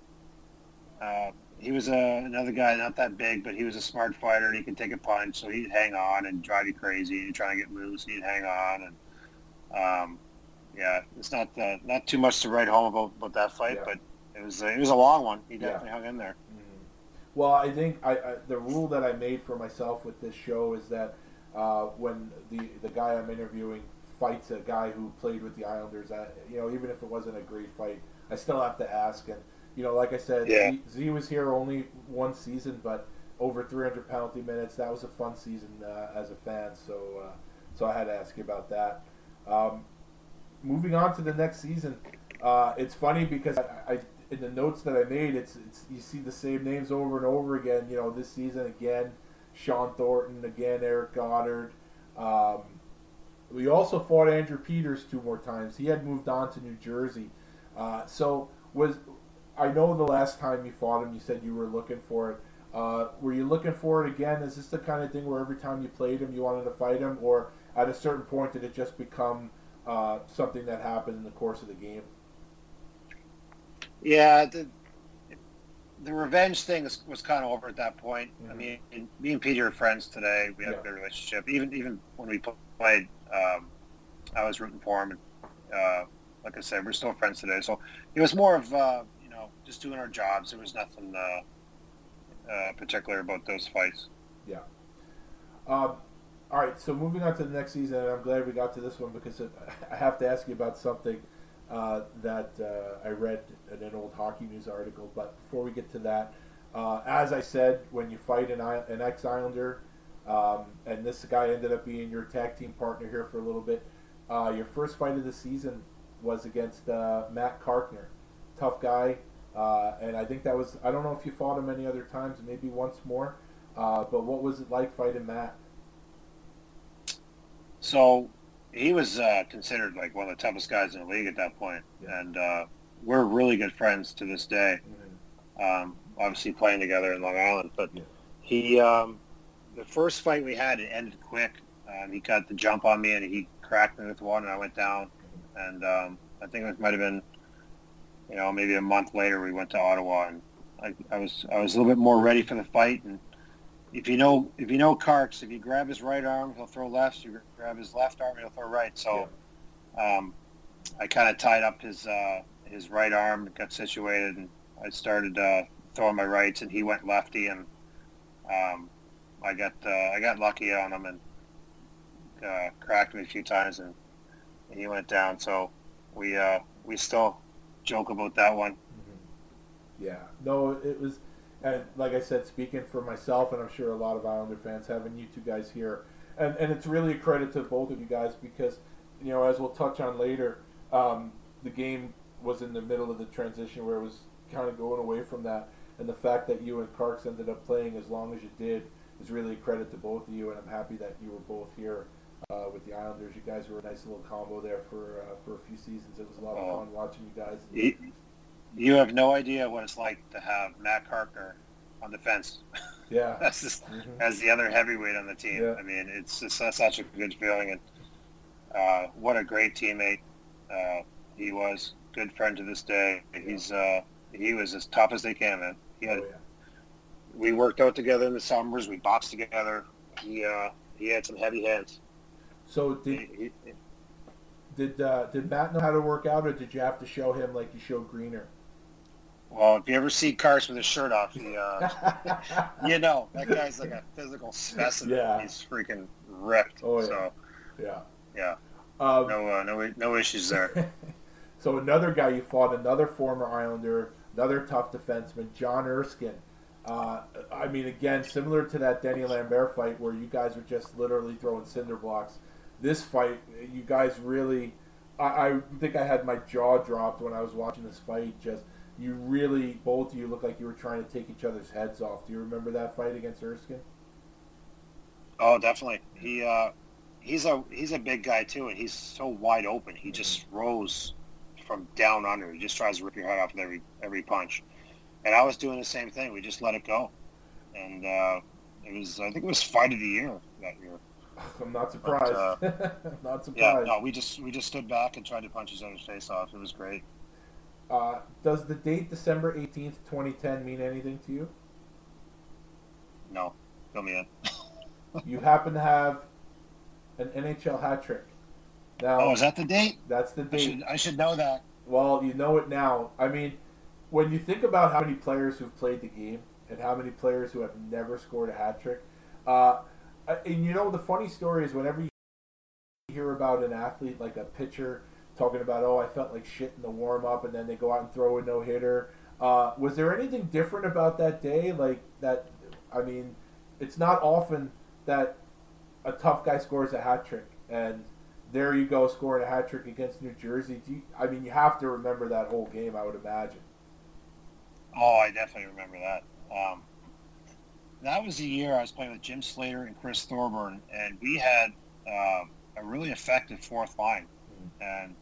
uh, he was uh, another guy, not that big, but he was a smart fighter and he could take a punch. So he'd hang on and drive you crazy. And You'd try to get loose, he'd hang on, and um, yeah, it's not uh, not too much to write home about, about that fight, Yeah. but it was uh, it was a long one. He Yeah. definitely hung in there. Well, I think I, I, the rule that I made for myself with this show is that uh, when the the guy I'm interviewing fights a guy who played with the Islanders, I, you know, even if it wasn't a great fight, I still have to ask. And you know, like I said, Yeah. Z, Z was here only one season, but over 300 penalty minutes. That was a fun season uh, as a fan. So uh, so I had to ask you about that. Um, moving on to the next season, uh, it's funny because I, I in the notes that I made, it's, it's you see the same names over and over again. You know, this season again, Shawn Thornton again, Eric Godard. Um, we also fought Andrew Peters two more times. He had moved on to New Jersey. Uh, so was I know the last time you fought him, you said you were looking for it. Uh, were you looking for it again? Is this the kind of thing where every time you played him, you wanted to fight him, or at a certain point did it just become uh, something that happened in the course of the game? Yeah, the the revenge thing was, was kind of over at that point. I Mhm. mean, me and Peter are friends today. We have Yeah. a good relationship. Even even when we played, um, I was rooting for him, and uh, like I said, we're still friends today. So it was more of uh, just doing our jobs. There was nothing uh, uh, particular about those fights. Yeah. Um, all right, so moving on to the next season, I'm glad we got to this one because I have to ask you about something uh, that uh, I read in an old hockey news article. But before we get to that, uh, as I said, when you fight an, an ex-Islander, um, and this guy ended up being your tag team partner here for a little bit, uh, your first fight of the season was against Matt Carkner, tough guy, uh, and I think that was I don't know if you fought him any other times, maybe once more. Uh, but what was it like fighting Matt? So he was uh, considered like one of the toughest guys in the league at that point, Yeah. and uh, we're really good friends to this day. um, obviously playing together in Long Island. But he, um, the first fight we had, it ended quick. Um, he got the jump on me and he cracked me with one, and I went down. And um, I think it might have been, you know, maybe a month later we went to Ottawa, and I, I was I was a little bit more ready for the fight. And if you know if you know Carks, if you grab his right arm, he'll throw left. You grab his left arm, he'll throw right. So um, I kind of tied up his uh, his right arm, got situated, and I started uh, throwing my rights, and he went lefty, and um, I got uh, I got lucky on him and uh, cracked me a few times, and, and he went down. So we uh, we still joke about that one. Yeah, no, it was, and like I said, speaking for myself, and I'm sure a lot of Islander fans having you two guys here, and and it's really a credit to both of you guys because, you know, as we'll touch on later, um, the game was in the middle of the transition where it was kind of going away from that, and the fact that you and Carks ended up playing as long as you did is really a credit to both of you, and I'm happy that you were both here. Uh, with the Islanders, you guys were a nice little combo there for uh, for a few seasons. It was a lot of Oh. fun watching you guys. You, you have no idea what it's like to have Matt Carkner on the fence. Yeah, That's just Mhm. as the other heavyweight on the team. Yeah. I mean, it's just such a good feeling, and uh, what a great teammate uh, he was. Good friend to this day. He's uh, he was as tough as they can, man. He had, Oh, yeah. We worked out together in the summers. We boxed together. He uh, he had some heavy hands. So did did uh, did Matt know how to work out, or did you have to show him like you showed Greener? well, if you ever see Carks with his shirt off, he, uh, you know that guy's like a physical specimen. Yeah. He's freaking ripped. Oh, yeah. So yeah. yeah, Um, no uh, no no issues there. so another guy you fought, another former Islander, another tough defenseman, John Erskine. Uh, I mean, again, similar to that Denny Lambert fight where you guys were just literally throwing cinder blocks. This fight, you guys really. I, I think I had my jaw dropped when I was watching this fight. Just you really, both of you look like you were trying to take each other's heads off. Do you remember that fight against Erskine? Oh, definitely. He uh, he's a he's a big guy too, and he's so wide open. He just throws from down under. He just tries to rip your head off with every every punch. And I was doing the same thing. We just let it go, and uh, it was I think it was fight of the year that year. I'm not surprised. uh, not Yeah, no, we just we just stood back and tried to punch each other's face off. It was great. Uh, does the date December 18th, 2010 mean anything to you? No, fill me in. You happen to have an NHL hat trick. Now, Oh, is that the date? that's the I date. should I should know that. Well, you know it now. I mean, when you think about how many players who've played the game and how many players who have never scored a hat trick, uh, and you know the funny story is whenever you hear about an athlete like a pitcher talking about, oh, I felt like shit in the warm up, and then they go out and throw a no hitter. Uh, was there anything different about that day? Like that? I mean, it's not often that a tough guy scores a hat trick, and there you go scoring a hat trick against New Jersey. You, I mean, you have to remember that whole game, I would imagine. Oh, I definitely remember that. Um, that was the year I was playing with Jim Slater and Chris Thorburn, and we had uh, a really effective fourth line. And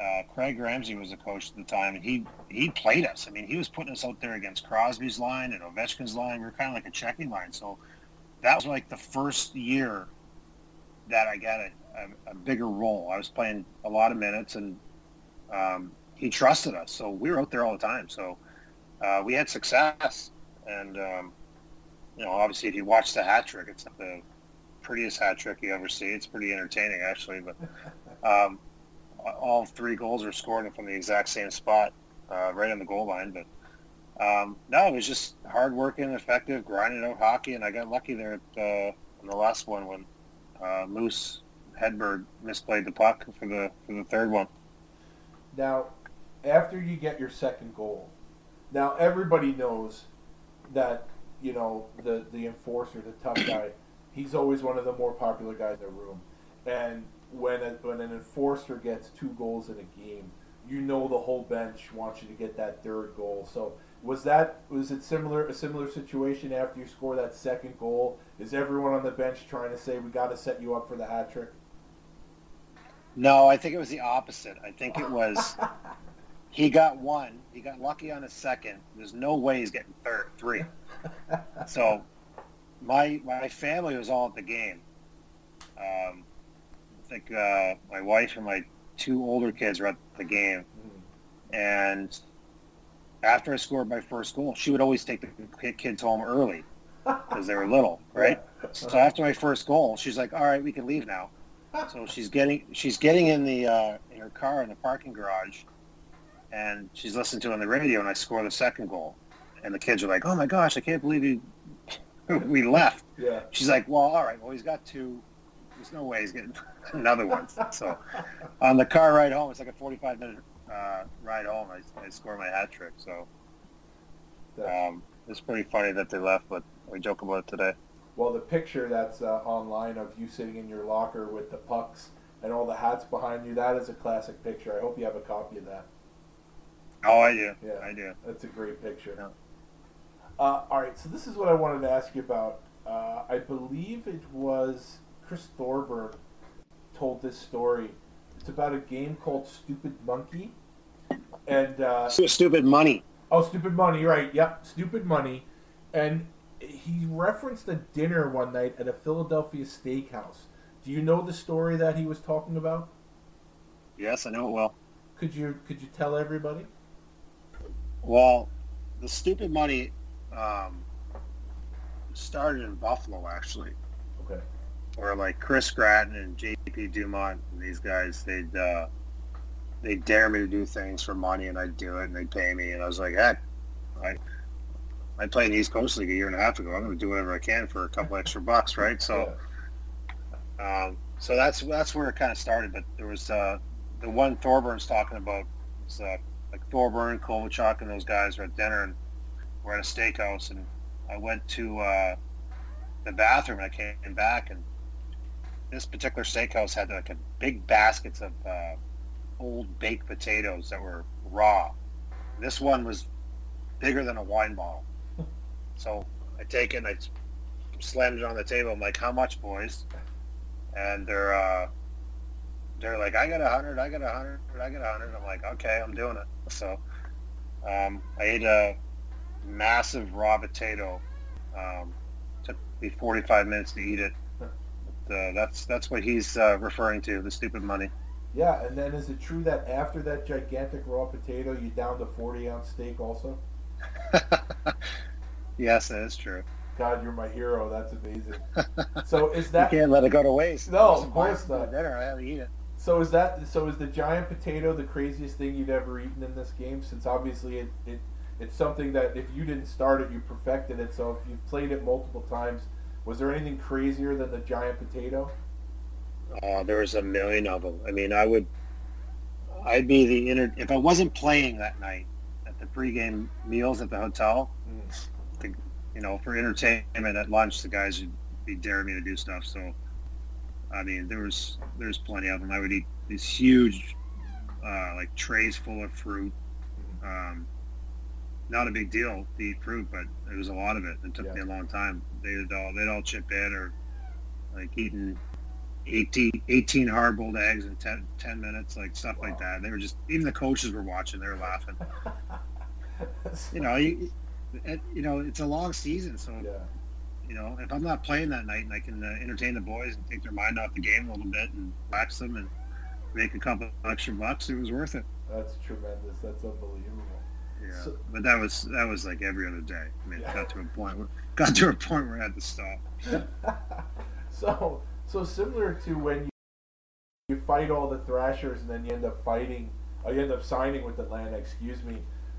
uh, Craig Ramsay was the coach at the time, and he he played us. I mean, he was putting us out there against Crosby's line and Ovechkin's line. We were kind of like a checking line. So that was like the first year that I got a, a, a bigger role. I was playing a lot of minutes, and um, he trusted us. So we were out there all the time. So uh, we had success, and um, you know, obviously, if you watch the hat trick, it's the prettiest hat trick you ever see. It's pretty entertaining, actually. But um, all three goals were scored from the exact same spot, uh, right on the goal line. But um, no, it was just hard working, effective, grinding out hockey, and I got lucky there at, uh, in the last one when uh, Moose Hedberg misplayed the puck for the for the third one. Now, after you get your second goal, now everybody knows that you know the the enforcer, the tough guy. He's always one of the more popular guys in the room, and when a, when an enforcer gets two goals in a game, you know the whole bench wants you to get that third goal. So was that was it similar a similar situation after you score that second goal? Is everyone on the bench trying to say we got to set you up for the hat trick? No, I think it was the opposite. I think it was he got one. He got lucky on a second. There's no way he's getting third, three. So my my family was all at the game. Um, I think uh, my wife and my two older kids were at the game, and after I scored my first goal, she would always take the kids home early because they were little, right? So after my first goal, she's like, "All right, we can leave now." So she's getting she's getting in the uh, in her car in the parking garage, and she's listening to it on the radio, and I score the second goal, and the kids are like, "Oh my gosh, I can't believe you we left." Yeah. She's like, "Well, all right, well he's got two. There's no way he's getting another one." So on the car ride home, it's like a 45 minute uh, ride home. I, I score my hat trick. So um, it's pretty funny that they left, but we joke about it today. Well, the picture that's uh, online of you sitting in your locker with the pucks and all the hats behind you, that is a classic picture. I hope you have a copy of that. Oh, I do. Yeah. I do. That's a great picture. Yeah. Uh, all right, so this is what I wanted to ask you about. Uh, I believe it was Chris Thorburn told this story. It's about a game called Stupid Monkey, and uh, Stupid money. oh, Stupid Money, right? Yep, Stupid Money, and he referenced a dinner one night at a Philadelphia steakhouse. Do you know the story that he was talking about? Yes, I know it well. Could you could you tell everybody? Well, the stupid money um, started in Buffalo, actually, Okay. where like Chris Gratton and J.P. Dumont and these guys, they'd uh, they'd dare me to do things for money, and I'd do it, and they'd pay me, and I was like, heck, I I played in the East Coast League a year and a half ago. I'm going to do whatever I can for a couple extra bucks, right? So. Um, so that's that's where it kind of started. But there was uh, the one Thorburn's talking about was uh, like Thorburn, Kovalchuk, and those guys were at dinner and we're at a steakhouse. And I went to uh, the bathroom and I came back and this particular steakhouse had like a big baskets of uh, old baked potatoes that were raw. This one was bigger than a wine bottle. So I take it and I slammed it on the table. I'm like, "How much, boys?" and they're uh, they're like, I got a hundred, I got a hundred, I got a hundred. I'm like, okay, I'm doing it. So um, I ate a massive raw potato. Um, took me 45 minutes to eat it. But, uh, that's that's what he's uh, referring to, the stupid money. Yeah, and then is it true that after that gigantic raw potato, you downed a 40 ounce steak also? yes, that is true. God, you're my hero. That's amazing. So is that You can't let it go to waste. No, of course not. Dinner, I had to eat it. so is that so is the giant potato the craziest thing you've ever eaten in this game? Since obviously it, it it's something that if you didn't start it, you perfected it. So if you've played it multiple times, was there anything crazier than the giant potato? Uh, there was a million of them. I mean, I would, I'd be the inner If I wasn't playing that night at the pregame meals at the hotel, the, you know, for entertainment at lunch, the guys would be daring me to do stuff. So, I mean, there was there's plenty of them. I would eat these huge, uh, like trays full of fruit. Um, not a big deal to eat fruit, but it was a lot of it. It took Yeah. me a long time. They'd all they'd all chip in or like eating 18, 18 hard-boiled eggs in 10, 10 minutes, like stuff like that. They were just even the coaches were watching. They were laughing. You know, you, it, you know, it's a long season, so Yeah. you know, if I'm not playing that night and I can uh, entertain the boys and take their mind off the game a little bit and relax them and make a couple extra bucks, it was worth it. That's tremendous. That's unbelievable. Yeah, So- but that was that was like every other day. I mean, Yeah. got to a point where got to a point where I had to stop. so so similar to when you, you fight all the Thrashers and then you end up fighting, uh, you end up signing with Atlanta. Excuse me.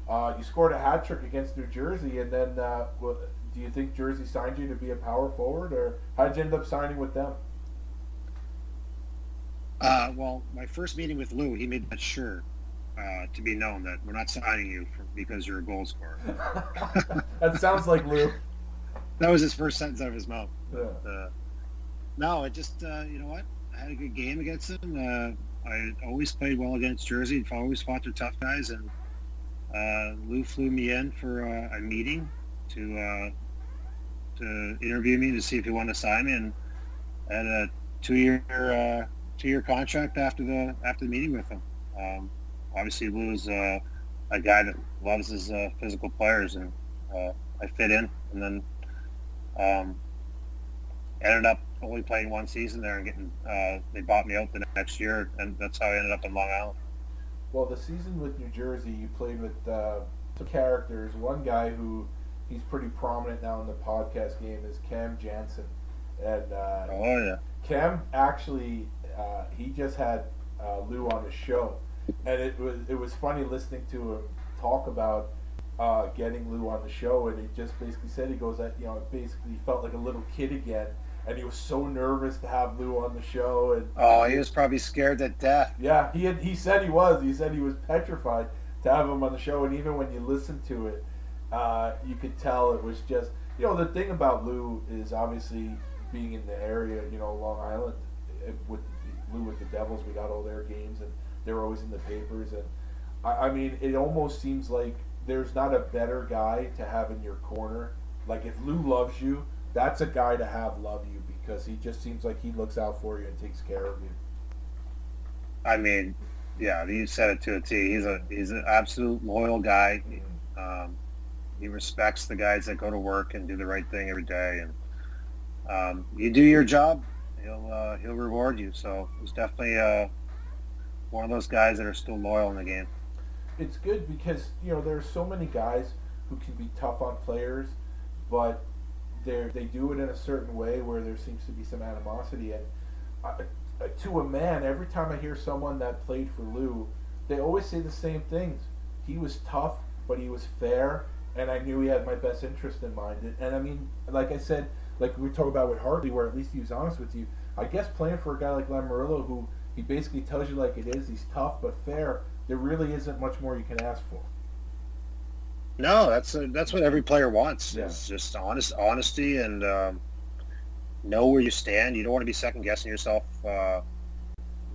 Uh, you scored a hat trick against New Jersey, and then uh, well, do you think Jersey signed you to be a power forward, or how'd you end up signing with them? Uh, well, my first meeting with Lou, he made that sure uh, to be known that we're not signing you for, because you're a goal scorer. that sounds like Lou. That was his first sentence out of his mouth. Yeah. Uh, no, it just uh, you know what? I had a good game against them. Uh, I always played well against Jersey. I always fought their tough guys, and uh, Lou flew me in for uh, a meeting to uh, to interview me to see if he wanted to sign me, and I had a two year uh, two year contract after the after the meeting with him. Um, obviously, Lou is uh, a guy that loves his uh, physical players, and uh, I fit in. And then um, ended up only playing one season there and getting. Uh, they bought me out the next year, and that's how I ended up in Long Island. Well, the season with New Jersey, you played with uh, two characters. One guy who he's pretty prominent now in the podcast game is Cam Janssen, and uh, Oh yeah. Cam actually uh, he just had uh, Lou on the show, and it was it was funny listening to him talk about uh, getting Lou on the show, and he just basically said he goes that you know basically he felt like a little kid again, and he was so nervous to have Lou on the show, and Oh, he was probably scared to death. yeah, he had, he said he was. He said he was petrified to have him on the show, and even when you listen to it, uh, you could tell it was just you know the thing about Lou is obviously being in the area, you know, Long Island eh, with Lou with the Devils, we got all their games, and they were always in the papers, and I, I mean, it almost seems like there's not a better guy to have in your corner. Like if Lou loves you, that's a guy to have love you because he just seems like he looks out for you and takes care of you. I mean, yeah, you said it to a T. He's a he's an absolute loyal guy. Um, he respects the guys that go to work and do the right thing every day, and um, you do your job, he'll uh, he'll reward you. So it's definitely uh, one of those guys that are still loyal in the game. it's good because you know there's so many guys who can be tough on players, but they they do it in a certain way where there seems to be some animosity. And uh, to a man, every time I hear someone that played for Lou, they always say the same things. He was tough, but he was fair, and I knew he had my best interest in mind. And, and I mean, like I said, like we talk about with Hartley, where at least he was honest with you. I guess playing for a guy like Lamoriello, who he basically tells you like it is, he's tough but fair. There really isn't much more you can ask for. No, that's uh that's what every player wants. Yeah. Is just honest honesty and um, know where you stand. You don't want to be second guessing yourself uh,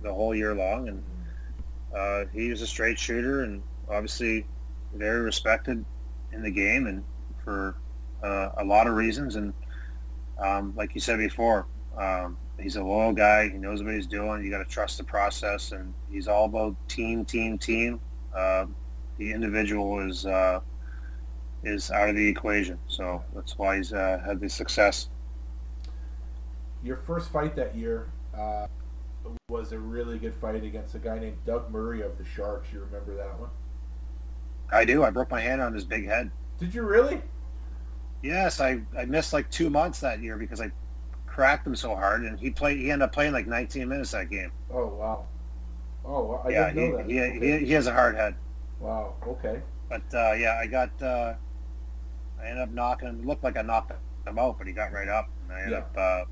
the whole year long. And uh, he was a straight shooter and obviously very respected in the game and for uh, a lot of reasons. And um, like you said before, um, he's a loyal guy. He knows what he's doing. You got to trust the process, and he's all about team, team, team. Uh, the individual is uh, is out of the equation, so that's why he's uh, had the success. Your first fight that year uh, was a really good fight against a guy named Doug Murray of the Sharks. You remember that one? I do. I broke my hand on his big head. Did you really? Yes, I, I missed like two months that year because I cracked him so hard, and he played. He ended up playing like 19 minutes that game. Oh wow. Oh, wow. I yeah, didn't know that. he, he, Okay. he he has a hard head. Wow. Okay. But uh, yeah, I got. Uh, I ended up knocking him. It looked like I knocked him out, but he got right up, and I ended Yeah. up uh,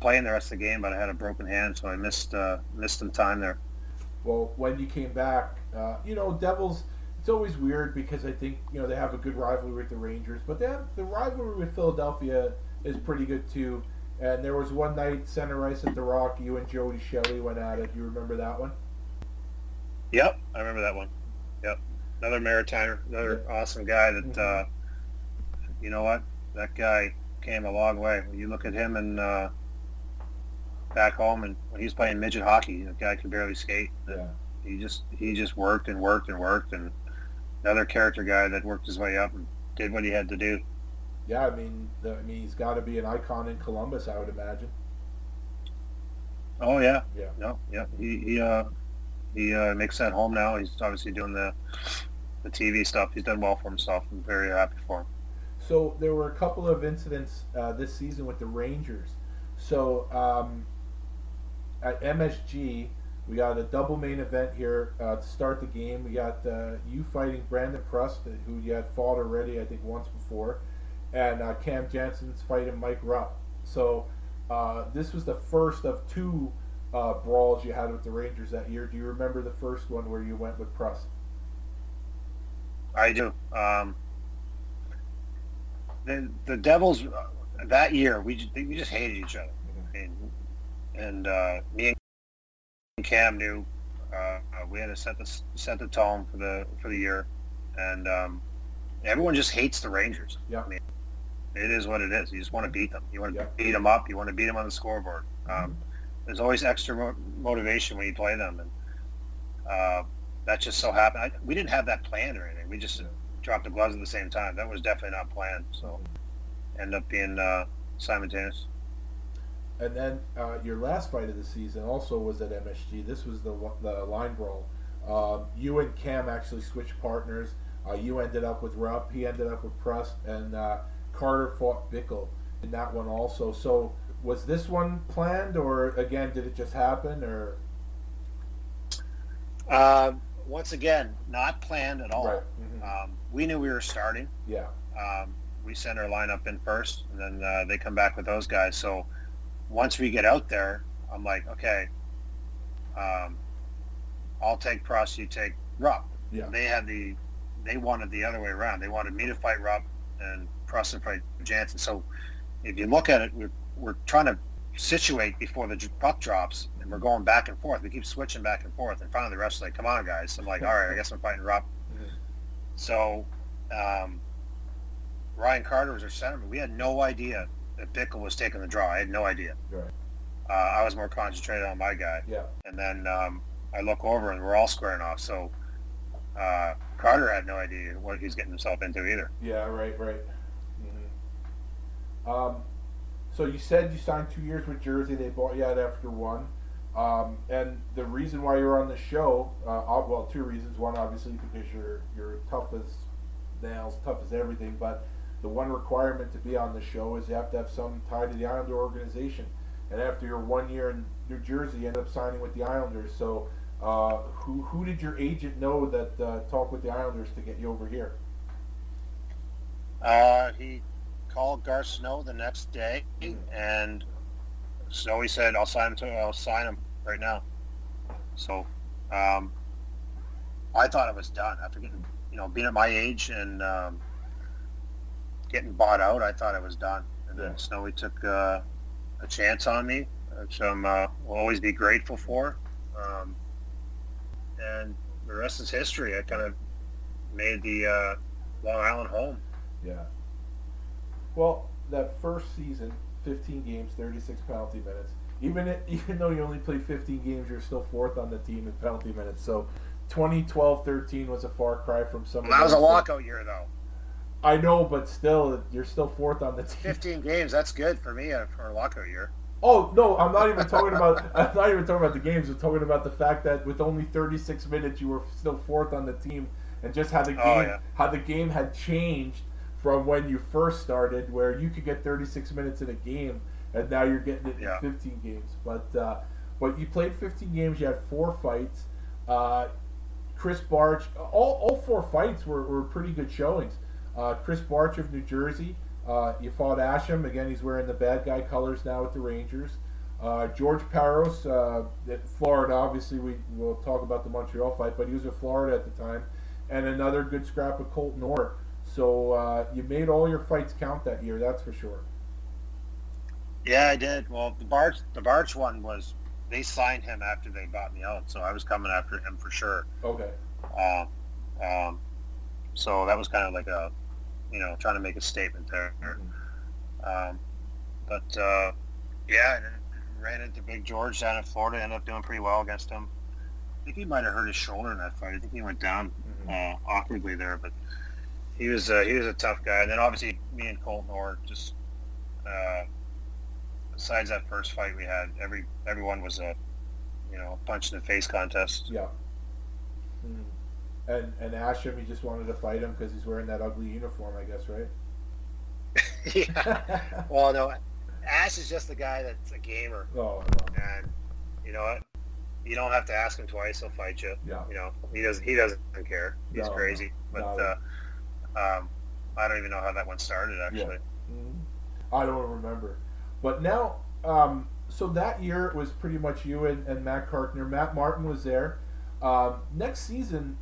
playing the rest of the game. But I had a broken hand, so I missed uh, missed some time there. Well, when you came back, uh, you know, Devils. It's always weird because I think you know they have a good rivalry with the Rangers, but they have, the rivalry with Philadelphia is pretty good too. And there was one night, center ice at the Rock, you and Jody Shelley went at it. You remember that one? Yep, I remember that one. Yep, another Maritimer, another awesome guy. That Mhm. uh, you know what, that guy came a long way. When you look at him and uh, back home, and when he was playing midget hockey, the guy could barely skate. Yeah. He just he just worked and worked and worked, and another character guy that worked his way up and did what he had to do. Yeah, I mean, the, I mean, he's got to be an icon in Columbus, I would imagine. Oh yeah, Yeah. no, yeah. He he uh, he uh, makes that home now. He's obviously doing the the TV stuff. He's done well for himself. I'm very happy for him. So there were a couple of incidents uh, this season with the Rangers. So um, at MSG, we got a double main event here uh, to start the game. We got uh, you fighting Brandon Prust, who you had fought already, I think, once before, and uh, Cam Janssen's fighting Mike Rupp. So uh, this was the first of two uh, brawls you had with the Rangers that year. Do you remember the first one where you went with Prust? I do. Um, the the Devils uh, that year we just, we just hated each other, and, and uh, me and Cam knew uh, uh, we had to set the set the tone for the for the year, and um, everyone just hates the Rangers. Yeah. I mean, it is what it is. You just want to beat them. You want to Yeah. beat them up. You want to beat them on the scoreboard. Um, there's always extra mo- motivation when you play them, and uh, that just so happened. I, we didn't have that planned or anything. We just dropped the gloves at the same time. That was definitely not planned. So, end up being uh, simultaneous. And then uh, your last fight of the season also was at MSG. This was the the line brawl. Uh, you and Cam actually switched partners. Uh, you ended up with Rupp. He ended up with Prust, and uh, Carter fought Bickel in that one also. So was this one planned, or again, did it just happen, or? Uh, once again, not planned at all. Right. Mhm. Um, we knew we were starting. Yeah. Um, we send our lineup in first, and then uh, they come back with those guys. So once we get out there, I'm like, okay, um, I'll take Prust, you take Rupp. Yeah. They had the, they wanted the other way around. They wanted me to fight Rupp and To fight Janssen. So if you look at it, we're, we're trying to situate before the puck drops, and we're going back and forth. We keep switching back and forth, and finally the ref's like, "Come on, guys!" I'm like, "All right, I guess I'm fighting Rupp." So um, Ryan Carter was our centerman. We had no idea that Bickel was taking the draw. I had no idea. Right. Uh, I was more concentrated on my guy. Yeah. And then um, I look over and we're all squaring off. So uh, Carter had no idea what he's getting himself into either. Yeah. Right. Right. Um, so you said you signed two years with Jersey. They bought you out after one. Um, and the reason why you're on the show, uh, well, two reasons. One, obviously, because you're you're tough as nails, tough as everything. But the one requirement to be on the show is you have to have some tie to the Islander organization. And after your one year in New Jersey, you ended up signing with the Islanders. So, uh, who who did your agent know that uh, talked with the Islanders to get you over here? Uh, he called Garth Snow the next day, and Snowy said, "I'll sign him. To, I'll sign him right now." So, um, I thought it was done after getting, you know, being at my age and um, getting bought out. I thought it was done, and then Yeah. Snowy took uh, a chance on me, which I'm uh, will always be grateful for. Um, and the rest is history. I kind of made the uh, Long Island home. Yeah. Well, that first season, 15 games, 36 penalty minutes. Even it, even though you only played 15 games, you're still fourth on the team in penalty minutes. So, 2012-13 was a far cry from some. of Well, that was a lockout year, though. I know, but still, you're still fourth on the team. 15 games, that's good for me uh, for a lockout year. Oh no, I'm not even talking about. I'm not even talking about the games. I'm talking about the fact that with only 36 minutes, you were still fourth on the team, and just how the game, Oh, yeah. how the game had changed from when you first started, where you could get 36 minutes in a game, and now you're getting it Yeah. in 15 games. But uh, but you played 15 games. You had four fights. Uh, Krys Barch, all, all four fights were, were pretty good showings. Uh, Krys Barch of New Jersey, uh, you fought Asham. Again, he's wearing the bad guy colors now with the Rangers. Uh, George Parros, uh, at Florida, obviously, we will talk about the Montreal fight, but he was in Florida at the time. And another good scrap of Colton Orr. So uh, you made all your fights count that year, that's for sure. Yeah, I did. Well, the Barch, the Barch one was they signed him after they bought me out, so I was coming after him for sure. Okay. Um, um, so that was kind of like a, you know, trying to make a statement there. Um, but uh, yeah, and ran into Big George down in Florida. Ended up doing pretty well against him. I think he might have hurt his shoulder in that fight. I think he went down uh, awkwardly there, but he was uh, he was a tough guy. And then obviously me and Colton Orr just uh, besides that first fight we had, every everyone was a you know punch in the face contest. Yeah. Mm. And and Asham, he just wanted to fight him because he's wearing that ugly uniform, I guess, right? yeah. Well, no, Ash is just the guy that's a gamer, Oh, and you know what? You don't have to ask him twice; he'll fight you. Yeah. You know, he doesn't. He doesn't care. He's No, crazy. But no. uh, um, I don't even know how that one started. Actually. Mhm. I don't remember. But now, um, so that year it was pretty much you and, and Matt Carkner. Matt Martin was there. Um, next season,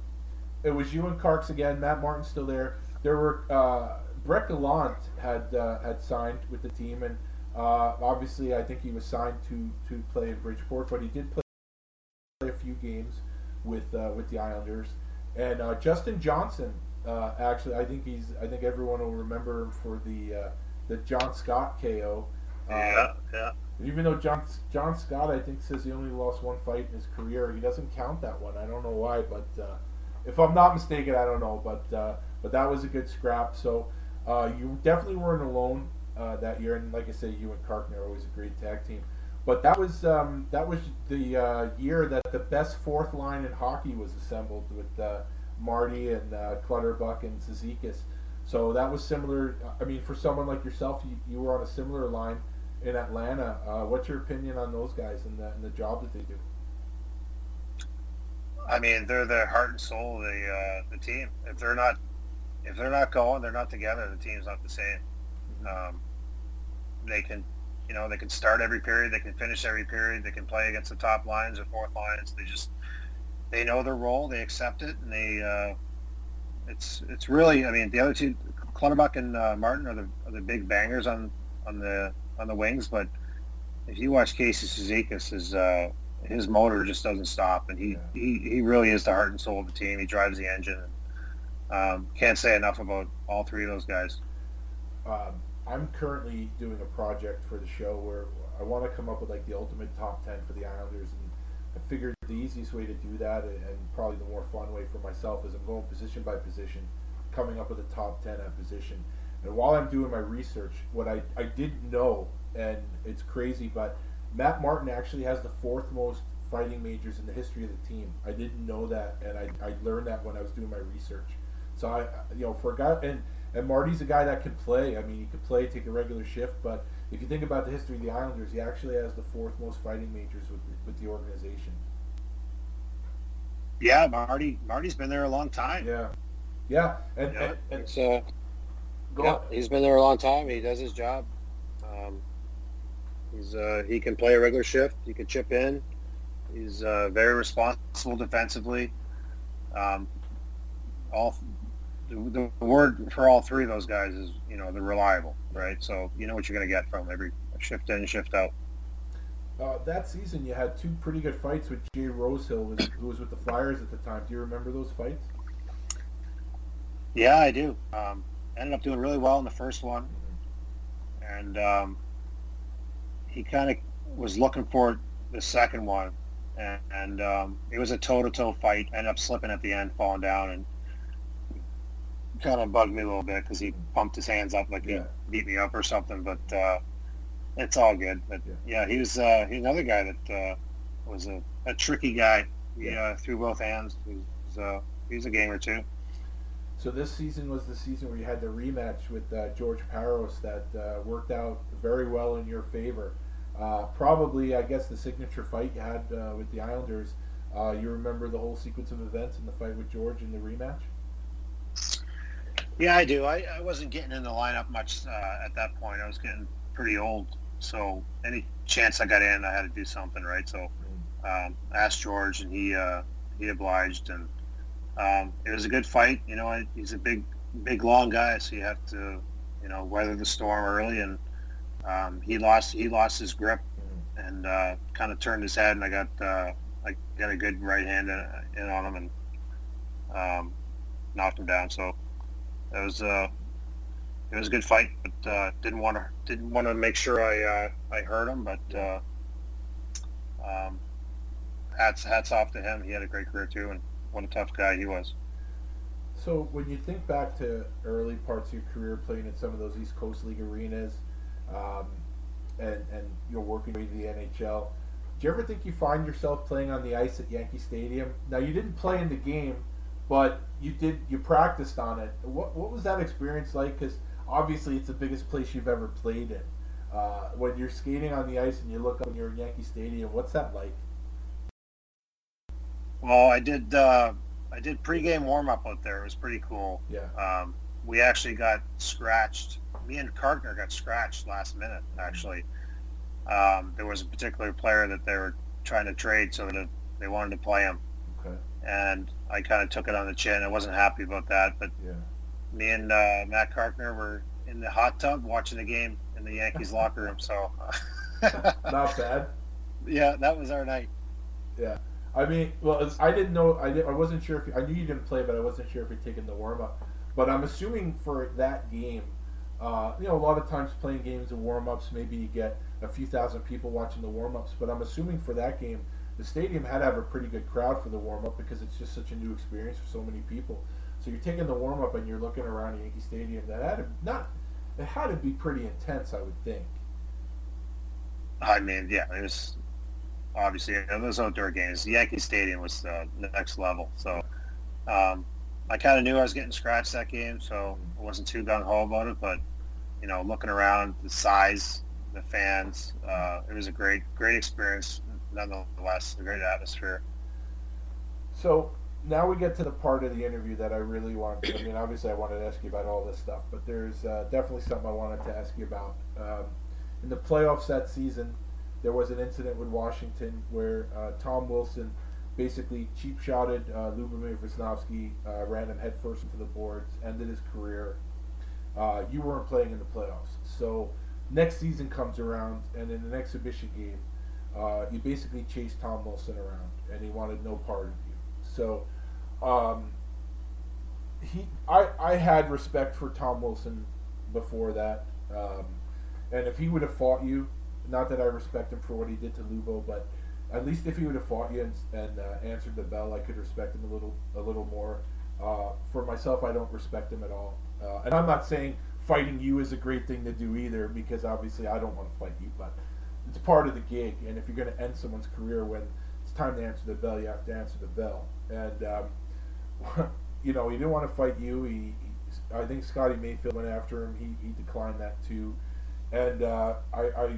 it was you and Carks again. Matt Martin's still there. There were uh, Brett Gallant had uh, had signed with the team, and uh, obviously I think he was signed to to play in Bridgeport, but he did play a few games with uh, with the Islanders. And uh, Justin Johnson, uh, actually, I think he's. I think everyone will remember him for the uh, the John Scott KO. Uh, Yeah. Yeah. Even though John John Scott, I think, says he only lost one fight in his career, he doesn't count that one. I don't know why, but uh, if I'm not mistaken, I don't know. But uh, but that was a good scrap. So uh, you definitely weren't alone uh, that year, and like I said, you and Carkner are always a great tag team. But that was um, that was the uh, year that the best fourth line in hockey was assembled with uh, Marty and uh, Clutterbuck and Cizikas. So that was similar. I mean, for someone like yourself, you, you were on a similar line in Atlanta. Uh, what's your opinion on those guys and the, and the job that they do? I mean, they're the heart and soul of the uh, the team. If they're not if they're not going, they're not together. The team's not the same. Um, they can, you know, they can start every period. They can finish every period. They can play against the top lines or fourth lines. They just they know their role. They accept it, and they. Uh, it's it's really. I mean, the other two, Clutterbuck and uh, Martin, are the are the big bangers on on the on the wings. But if you watch Casey Cizikas, his uh, his motor just doesn't stop, and he, yeah. he he really is the heart and soul of the team. He drives the engine. Um, can't say enough about all three of those guys. Um, I'm currently doing a project for the show where I want to come up with like the ultimate top ten for the Islanders, and I figured the easiest way to do that, and probably the more fun way for myself, is I'm going position by position, coming up with a top ten at position. And while I'm doing my research, what I, I didn't know, and it's crazy, but Matt Martin actually has the fourth most fighting majors in the history of the team. I didn't know that, and I, I learned that when I was doing my research. So I, you know, for a guy, and and Marty's a guy that can play. I mean, he could play, take a regular shift, but if you think about the history of the Islanders, he actually has the fourth most fighting majors with with the organization. Yeah, Marty. Marty's been there a long time. Yeah, yeah, and, yeah. and, and so. yeah, he's been there a long time. He does his job. Um, he's uh, he can play a regular shift. He can chip in. He's uh, very responsible defensively. Um, all the, the, word for all three of those guys is you know they're reliable, right? So you know what you're going to get from every shift in, shift out. Uh, that season, you had two pretty good fights with Jay Rosehill, who was with the Flyers at the time. Do you remember those fights? Yeah, I do. Um, ended up doing really well in the first one, and um, he kind of was looking for the second one, and, and um, it was a toe-to-toe fight. Ended up slipping at the end, falling down, and kind of bugged me a little bit because he pumped his hands up like yeah. he beat me up or something. But uh, it's all good. But yeah, yeah he was uh, he's another guy that uh, was a, a, tricky guy. He yeah. Uh, threw both hands. He's uh, he's a gamer too. So this season was the season where you had the rematch with uh, George Parros that worked out very well in your favor. probably, I guess, the signature fight you had with the Islanders. you remember the whole sequence of events in the fight with George in the rematch? Yeah, I do. I, I wasn't getting in the lineup much uh, at that point. I was getting pretty old, so any chance I got in, I had to do something, right? So um, I asked George, and he uh, he obliged, and um, it was a good fight. You know, I, he's a big, big, long guy, so you have to, you know, weather the storm early, and um, he lost he lost his grip and uh, kind of turned his head, and I got uh, I got a good right hand in, in on him and um, knocked him down. So it was uh, it was a good fight, but uh, didn't want to didn't want to make sure I uh, I hurt him. But uh, um, hats hats off to him. He had a great career too, and what a tough guy he was. So when you think back to early parts of your career playing in some of those East Coast League arenas, um, and and you're working with the NHL, do you ever think you find yourself playing on the ice at Yankee Stadium? Now you didn't play in the game but you did you practiced on it. What what was that experience like? Because obviously it's the biggest place you've ever played in. Uh, when you're skating on the ice and you look up and you're in Yankee Stadium, what's that like? Well, I did uh, I did pregame warm up out there. It was pretty cool. Yeah. Um, we actually got scratched. Me and Carkner got scratched last minute. Actually, um, there was a particular player that they were trying to trade, so that they wanted to play him. And I kind of took it on the chin. I wasn't happy about that, but yeah. me and uh, Matt Carkner were in the hot tub watching the game in the Yankees locker room. So not bad. Yeah, that was our night. Yeah, I mean, well, I didn't know. I, did, I wasn't sure if I knew you didn't play, but I wasn't sure if you'd taken the warm up. But I'm assuming for that game, Uh, you know, a lot of times playing games and warm ups, maybe you get a few thousand people watching the warm ups, but I'm assuming for that game, the stadium had to have a pretty good crowd for the warm up because it's just such a new experience for so many people. So you're taking the warm up and you're looking around Yankee Stadium. That had to not it had to be pretty intense, I would think. I mean, yeah, it was obviously those outdoor games. Yankee Stadium was the next level. So um, I kind of knew I was getting scratched that game, so I wasn't too gung ho about it. But you know, looking around, the size, the fans, uh, it was a great, great experience. Nonetheless, a great atmosphere. So now we get to the part of the interview that I really want. I mean, obviously, I wanted to ask you about all this stuff, but there's uh, definitely something I wanted to ask you about. Um, in the playoffs that season, there was an incident with Washington where uh, Tom Wilson basically cheap shotted uh, Lubomir Visnovsky, uh, ran him headfirst into the boards, ended his career. Uh, you weren't playing in the playoffs, so next season comes around, and in an exhibition game, uh, you basically chased Tom Wilson around, and he wanted no part of you. So, um, he, I, I had respect for Tom Wilson before that, um, and if he would have fought you, not that I respect him for what he did to Lubo, but at least if he would have fought you and, and uh, answered the bell, I could respect him a little a little more. Uh, for myself, I don't respect him at all, uh, and I'm not saying fighting you is a great thing to do either, because obviously I don't want to fight you, but it's part of the gig. And if you're going to end someone's career when it's time to answer the bell, you have to answer the bell. And um, you know, he didn't want to fight you. He, he, I think Scotty Mayfield went after him. He, he declined that too. And uh, I, I,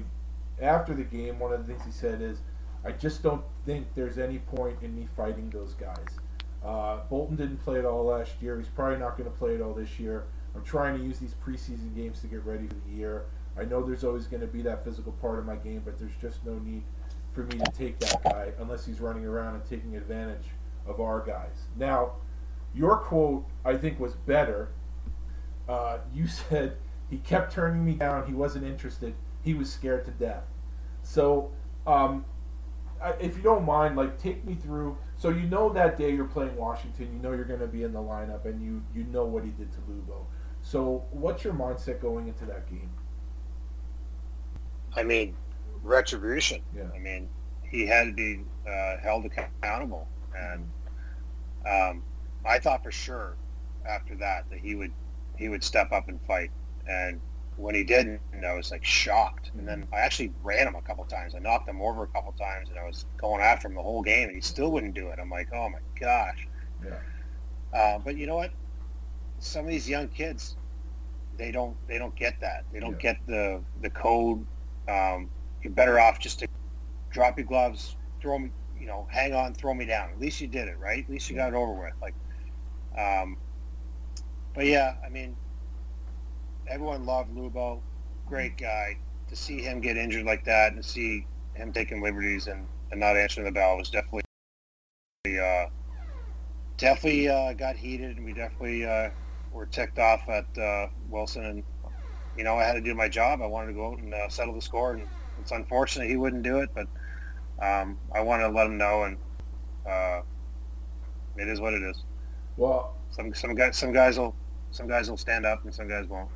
after the game, one of the things he said is I just don't think there's any point in me fighting those guys. Uh, Boulton didn't play it all last year. He's probably not going to play it all this year. I'm trying to use these preseason games to get ready for the year. I know there's always going to be that physical part of my game, but there's just no need for me to take that guy unless he's running around and taking advantage of our guys. Now, your quote I think was better. Uh, you said he kept turning me down. He wasn't interested. He was scared to death. So um, if you don't mind, like take me through. So you know that day you're playing Washington, you know you're going to be in the lineup, and you you know what he did to Lubo. So what's your mindset going into that game? I mean, retribution. Yeah. I mean, he had to be uh, held accountable, and um, I thought for sure after that that he would he would step up and fight, and when he didn't, I was like shocked. And then I actually ran him a couple times. I knocked him over a couple times, and I was going after him the whole game, and he still wouldn't do it. I'm like, oh my gosh. Yeah. Uh, but you know what? Some of these young kids, they don't they don't get that. They don't yeah. get the the code. Um, you're better off just to drop your gloves, throw me, you know, hang on, throw me down. At least you did it, right? At least you got it over with. Like, um, but yeah, I mean, everyone loved Lubo, great guy. To see him get injured like that and see him taking liberties and, and not answering the bell was definitely uh, definitely uh, got heated, and we definitely uh, were ticked off at uh, Wilson. And you know, I had to do my job. I wanted to go out and uh, settle the score, and it's unfortunate he wouldn't do it, but um, I wanted to let him know, and uh, it is what it is. Well, some some guys some guys will some guys will stand up, and some guys won't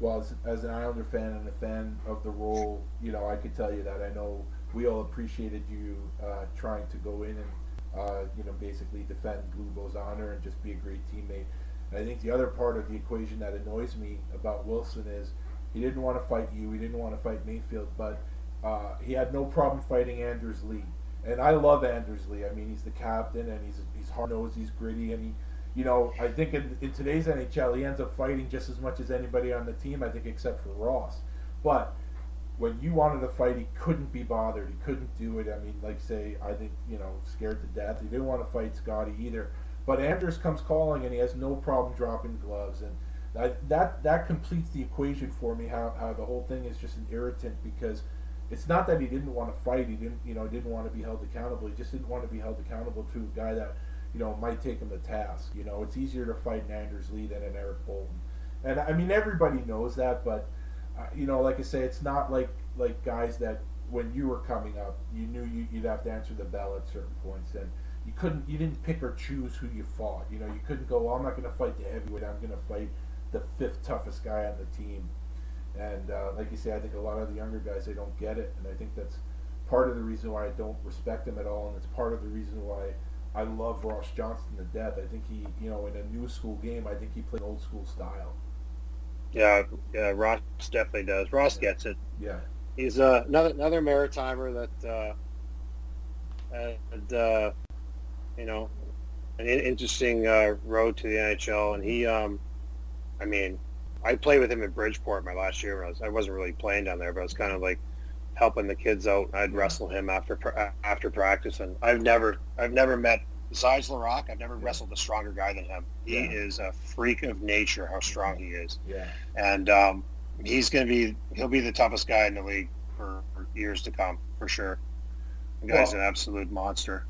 well, as, as, an Islander fan and a fan of the role, you know, I could tell you that I know we all appreciated you uh, trying to go in and, uh, you know, basically defend Lubo's honor and just be a great teammate. And I think the other part of the equation that annoys me about Wilson is he didn't want to fight you, he didn't want to fight Mayfield, but uh, he had no problem fighting Anders Lee. And I love Anders Lee. I mean, he's the captain, and he's he's hard nosed, he's gritty, and he you know, I think in, in today's NHL, he ends up fighting just as much as anybody on the team, I think, except for Ross. But when you wanted to fight, he couldn't be bothered. He couldn't do it. I mean, like, say, I think, you know, scared to death. He didn't want to fight Scotty either. But Anders comes calling, and he has no problem dropping gloves. And that, that, that completes the equation for me, how, how the whole thing is just an irritant because it's not that he didn't want to fight. He didn't, you know, didn't want to be held accountable. He just didn't want to be held accountable to a guy that – you know, might take him to task. You know, it's easier to fight an Anders Lee than an Eric Boulton. And I mean, everybody knows that, but uh, you know, like I say, it's not like like guys that when you were coming up, you knew you, would have to answer the bell at certain points, and you couldn't, you didn't pick or choose who you fought. You know, you couldn't go, well, I'm not going to fight the heavyweight. I'm going to fight the fifth toughest guy on the team. And uh, like you say, I think a lot of the younger guys they don't get it, and I think that's part of the reason why I don't respect him at all, and it's part of the reason why I love Ross Johnston to death. I think he, you know, in a new school game, I think he plays old school style. Yeah, yeah, Ross definitely does. Ross gets it. Yeah, he's uh, another another Maritimer that uh, had uh, you know an interesting uh, road to the NHL, and he, um, I mean, I played with him at Bridgeport my last year. I, was, I wasn't really playing down there, but I was kind of like helping the kids out. I'd wrestle him after after practice, and I've never I've never met besides Laraque, I've never wrestled a stronger guy than him. He yeah. is a freak of nature. How strong he is. Yeah. And um, he's going to be he'll be the toughest guy in the league for, for years to come for sure. The guy's well, an absolute monster.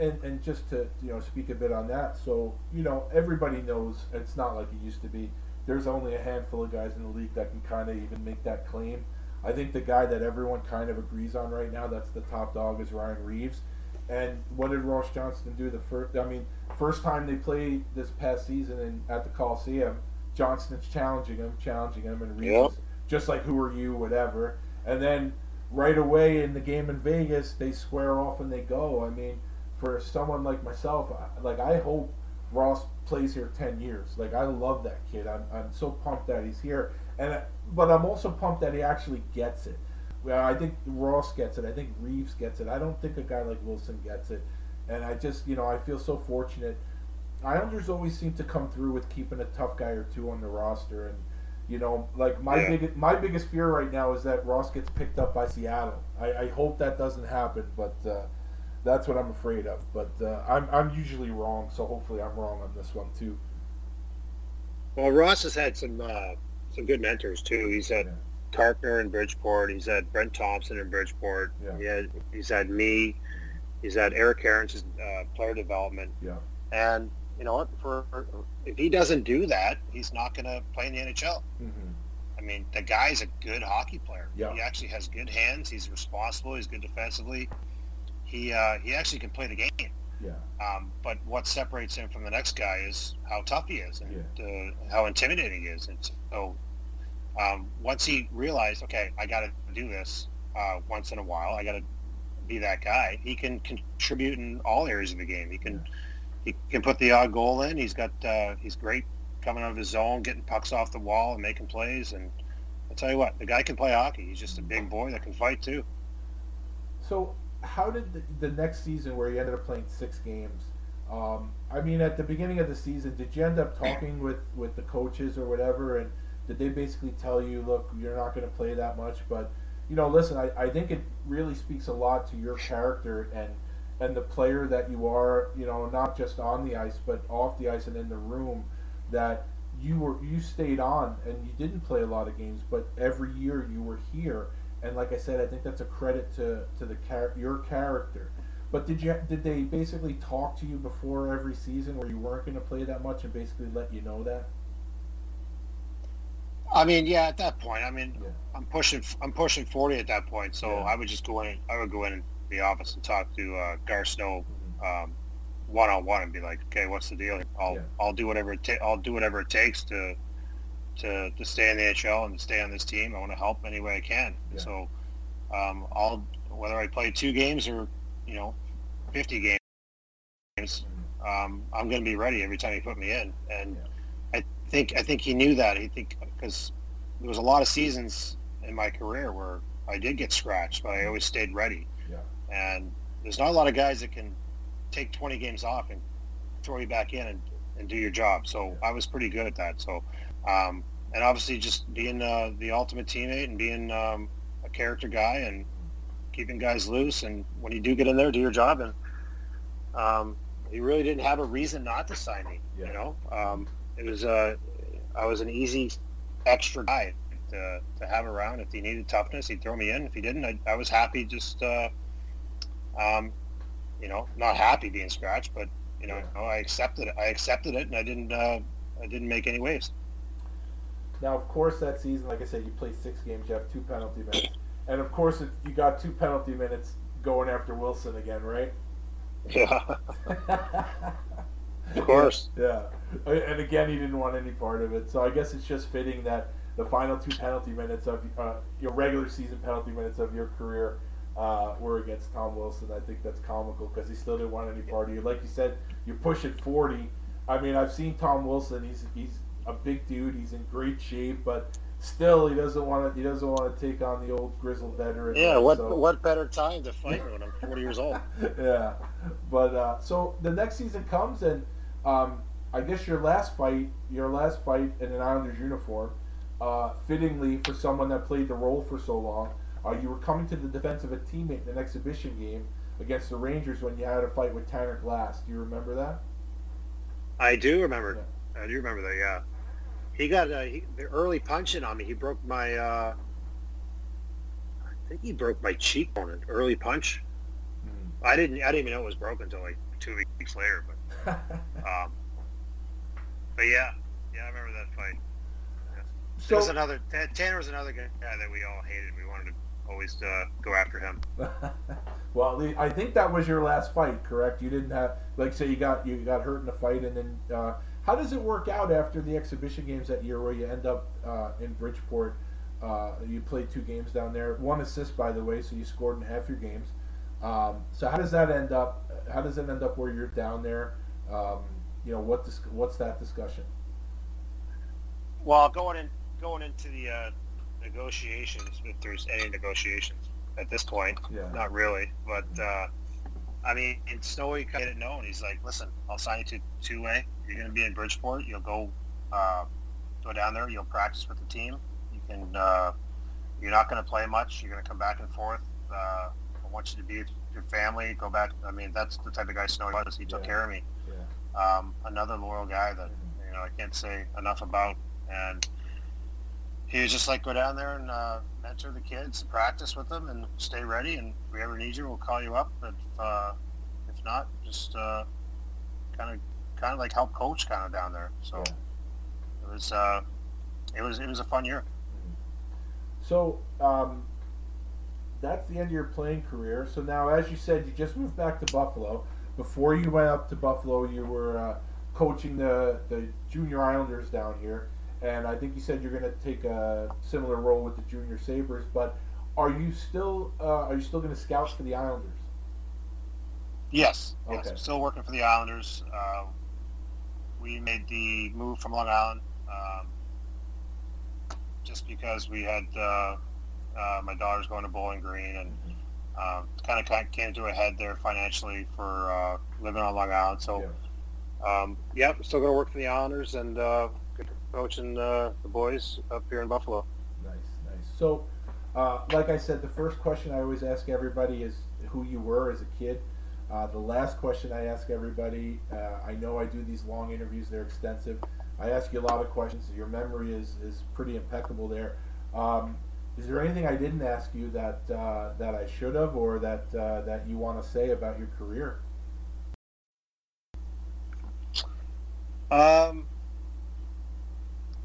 And, and just to you know speak a bit on that, so you know everybody knows it's not like it used to be. There's only a handful of guys in the league that can kind of even make that claim. I think the guy that everyone kind of agrees on right now, that's the top dog, is Ryan Reaves And what did Ross Johnston do the first? I mean, first time they played this past season in, at the Coliseum, Johnston's challenging him, challenging him, and Reaves yep. just like who are you, whatever. And then right away in the game in Vegas, they square off and they go. I mean, for someone like myself, like I hope Ross plays here ten years. Like I love that kid. I'm I'm so pumped that he's here, and but I'm also pumped that he actually gets it. Well, I think Ross gets it. I think Reaves gets it. I don't think a guy like Wilson gets it. And I just, you know, I feel so fortunate. Islanders always seem to come through with keeping a tough guy or two on the roster, and you know, like my yeah. big my biggest fear right now is that Ross gets picked up by Seattle. I, I hope that doesn't happen, but uh, that's what I'm afraid of. But uh, I'm I'm usually wrong, so hopefully I'm wrong on this one too. Well, Ross has had some uh, some good mentors too. He's had yeah. Carkner in Bridgeport. He's had Brent Thompson in Bridgeport. Yeah. He had, he's had me. He's had Eric Cairns' uh, player development. Yeah. And you know what? For if he doesn't do that, he's not going to play in the NHL. Mm-hmm. I mean, the guy's a good hockey player. Yeah. He actually has good hands. He's responsible. He's good defensively. He uh, he actually can play the game. Yeah. Um, but what separates him from the next guy is how tough he is and yeah. uh, how intimidating he is. And so um, once he realized, okay, I got to do this uh, once in a while. I got to be that guy. He can contribute in all areas of the game. He can he can put the odd goal in. He's got uh, he's great coming out of his zone, getting pucks off the wall and making plays. And I tell you what, the guy can play hockey. He's just a big boy that can fight too. So, how did the, the next season, where he ended up playing six games? Um, I mean, at the beginning of the season, did you end up talking with with the coaches or whatever and? Did they basically tell you, look, you're not going to play that much? But you know, listen, I, I think it really speaks a lot to your character and and the player that you are. You know, not just on the ice, but off the ice and in the room. That you were you stayed on and you didn't play a lot of games, but every year you were here. And like I said, I think that's a credit to to the char- your character. But did you did they basically talk to you before every season where you weren't going to play that much and basically let you know that? I mean, yeah, at that point, I mean, yeah. I'm pushing, I'm pushing 40 at that point. So yeah. I would just go in, I would go in the office and talk to uh, Garth Snow um, one on one and be like, okay, what's the deal? I'll, yeah. I'll do whatever it ta- I'll do whatever it takes to, to, to stay in the NHL and to stay on this team. I want to help any way I can. So, um, I'll, whether I play two games or, you know, 50 games, um, I'm going to be ready every time you put me in. And, I think I think he knew that. He think because there was a lot of seasons in my career where I did get scratched, but I always stayed ready. Yeah. And there's not a lot of guys that can take 20 games off and throw you back in and, and do your job. So yeah. I was pretty good at that. So, um, and obviously just being uh, the ultimate teammate and being um, a character guy and keeping guys loose. And when you do get in there, do your job. And um, he really didn't have a reason not to sign me. Yeah. You know, um, it was uh, I was an easy extra guy to, to have around. If he needed toughness, he'd throw me in. If he didn't, I, I was happy just, uh, um, you know, not happy being scratched, but you know, yeah. I accepted it. I accepted it, and I didn't. Uh, I didn't make any waves. Now, of course, that season, like I said, you play six games. You have two penalty minutes, and of course, you got two penalty minutes going after Wilson again, right? Yeah. Of course. Yeah. yeah. And again, he didn't want any part of it. So I guess it's just fitting that the final two penalty minutes of uh, your regular season penalty minutes of your career uh, were against Tom Wilson. I think that's comical because he still didn't want any part of you. Like you said, you're pushing 40. I mean, I've seen Tom Wilson. He's he's a big dude. He's in great shape, but still, he doesn't want to. He doesn't want to take on the old grizzled veteran. Yeah. What so. what better time to fight when I'm 40 years old? yeah, but uh, so the next season comes, and um, I guess your last fight, your last fight in an Islanders uniform, uh, fittingly for someone that played the role for so long, uh, you were coming to the defense of a teammate in an exhibition game against the Rangers when you had a fight with Tanner Glass. Do you remember that? I do remember. Yeah. I do remember that. Yeah, he got uh, he, the early punching on me. He broke my. Uh, I think he broke my cheekbone. An early punch. Mm. I didn't. I didn't even know it was broken until like two weeks later. But, um, but yeah, yeah, I remember that fight. So, was another Tanner was another guy that we all hated. We wanted to always uh, go after him. well, I think that was your last fight, correct? You didn't have like say you got you got hurt in a fight, and then uh, how does it work out after the exhibition games that year, where you end up uh, in Bridgeport? Uh, you played two games down there, one assist by the way, so you scored in half your games. Um, so how does that end up? How does it end up where you're down there? Um, you know what? Dis- what's that discussion? Well, going in going into the uh, negotiations, if there's any negotiations at this point, yeah. not really. But uh, I mean, and Snowy kind of known. He's like, listen, I'll sign you to two way. You're going to be in Bridgeport. You'll go uh, go down there. You'll practice with the team. You can. Uh, you're not going to play much. You're going to come back and forth. Uh, I want you to be with your family. Go back. I mean, that's the type of guy Snowy was. He took yeah. care of me. Yeah. Um, another loyal guy that you know I can't say enough about. And he was just like, go down there and uh, mentor the kids, practice with them, and stay ready. And if we ever need you, we'll call you up. But uh, if not, just kind of kind of like help coach kind of down there. So it was uh, it was it was a fun year. So um, that's the end of your playing career. So now, as you said, you just moved back to Buffalo. Before you went up to Buffalo, you were uh, coaching the the junior Islanders down here and I think you said you're going to take a similar role with the Junior Sabres. But are you still uh, are you still going to scout for the Islanders? Yes, okay. yes. Still working for the Islanders. Uh, we made the move from Long Island um, just because we had uh, uh my daughter's going to Bowling Green and. Um, kind of came to a head there financially for uh, living on Long Island. So, yeah, um, yeah still going to work for the Islanders, and uh, coaching uh, the boys up here in Buffalo. Nice, nice. So, uh, like I said, the first question I always ask everybody is who you were as a kid. Uh, the last question I ask everybody, uh, I know I do these long interviews; they're extensive. I ask you a lot of questions. Your memory is, is pretty impeccable there. Um, is there anything I didn't ask you that uh, that I should have, or that uh, that you want to say about your career? Um,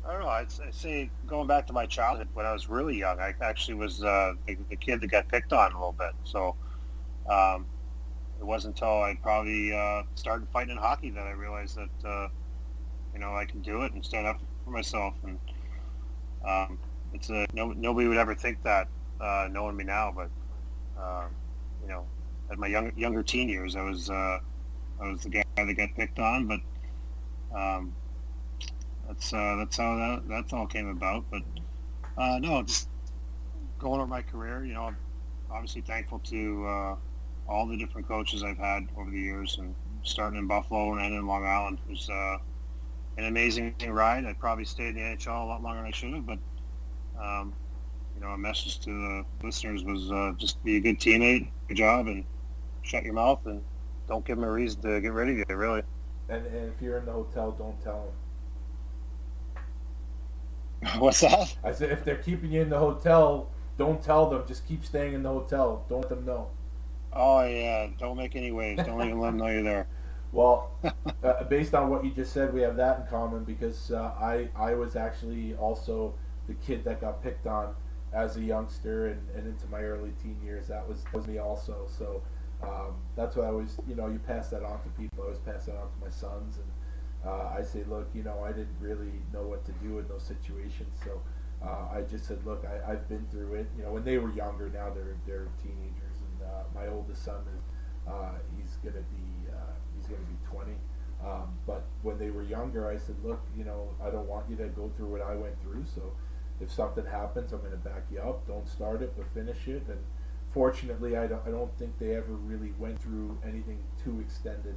I don't know. I'd, I'd, say going back to my childhood when I was really young, I actually was uh, the, the, kid that got picked on a little bit. So um, it wasn't until I probably uh, started fighting in hockey that I realized that uh, you know I can do it and stand up for myself. And um, it's a no, nobody would ever think that uh, knowing me now, but um, you know, at my young, younger teen years, I was uh, I was the guy that got picked on, but um, that's uh, that's how that that's all came about. But uh, no, just going over my career, you know, I'm obviously thankful to uh, all the different coaches I've had over the years, and starting in Buffalo and ending in Long Island it was uh, an amazing ride. I probably stayed in the NHL a lot longer than I should have, but um, you know, a message to the listeners was uh, just be a good teammate, good job, and shut your mouth and don't give them a reason to get rid of you. Really. And, and if you're in the hotel, don't tell them. What's that? I said if they're keeping you in the hotel, don't tell them. Just keep staying in the hotel. Don't let them know. Oh yeah, don't make any waves. Don't even let them know you're there. Well, uh, based on what you just said, we have that in common because uh, I I was actually also the kid that got picked on as a youngster and, and into my early teen years. That was, that was me also. So um, that's why I always, you know, you pass that on to people. I always pass that on to my sons, and uh, I say, look, you know, I didn't really know what to do in those situations, so uh, I just said, look, I, I've been through it. You know, when they were younger, now they're they're teenagers, and uh, my oldest son is uh, he's gonna be uh, he's gonna be 20. Um, but when they were younger, I said, look, you know, I don't want you to go through what I went through, so if something happens, I'm going to back you up. Don't start it, but finish it. And fortunately, I don't, I don't think they ever really went through anything too extended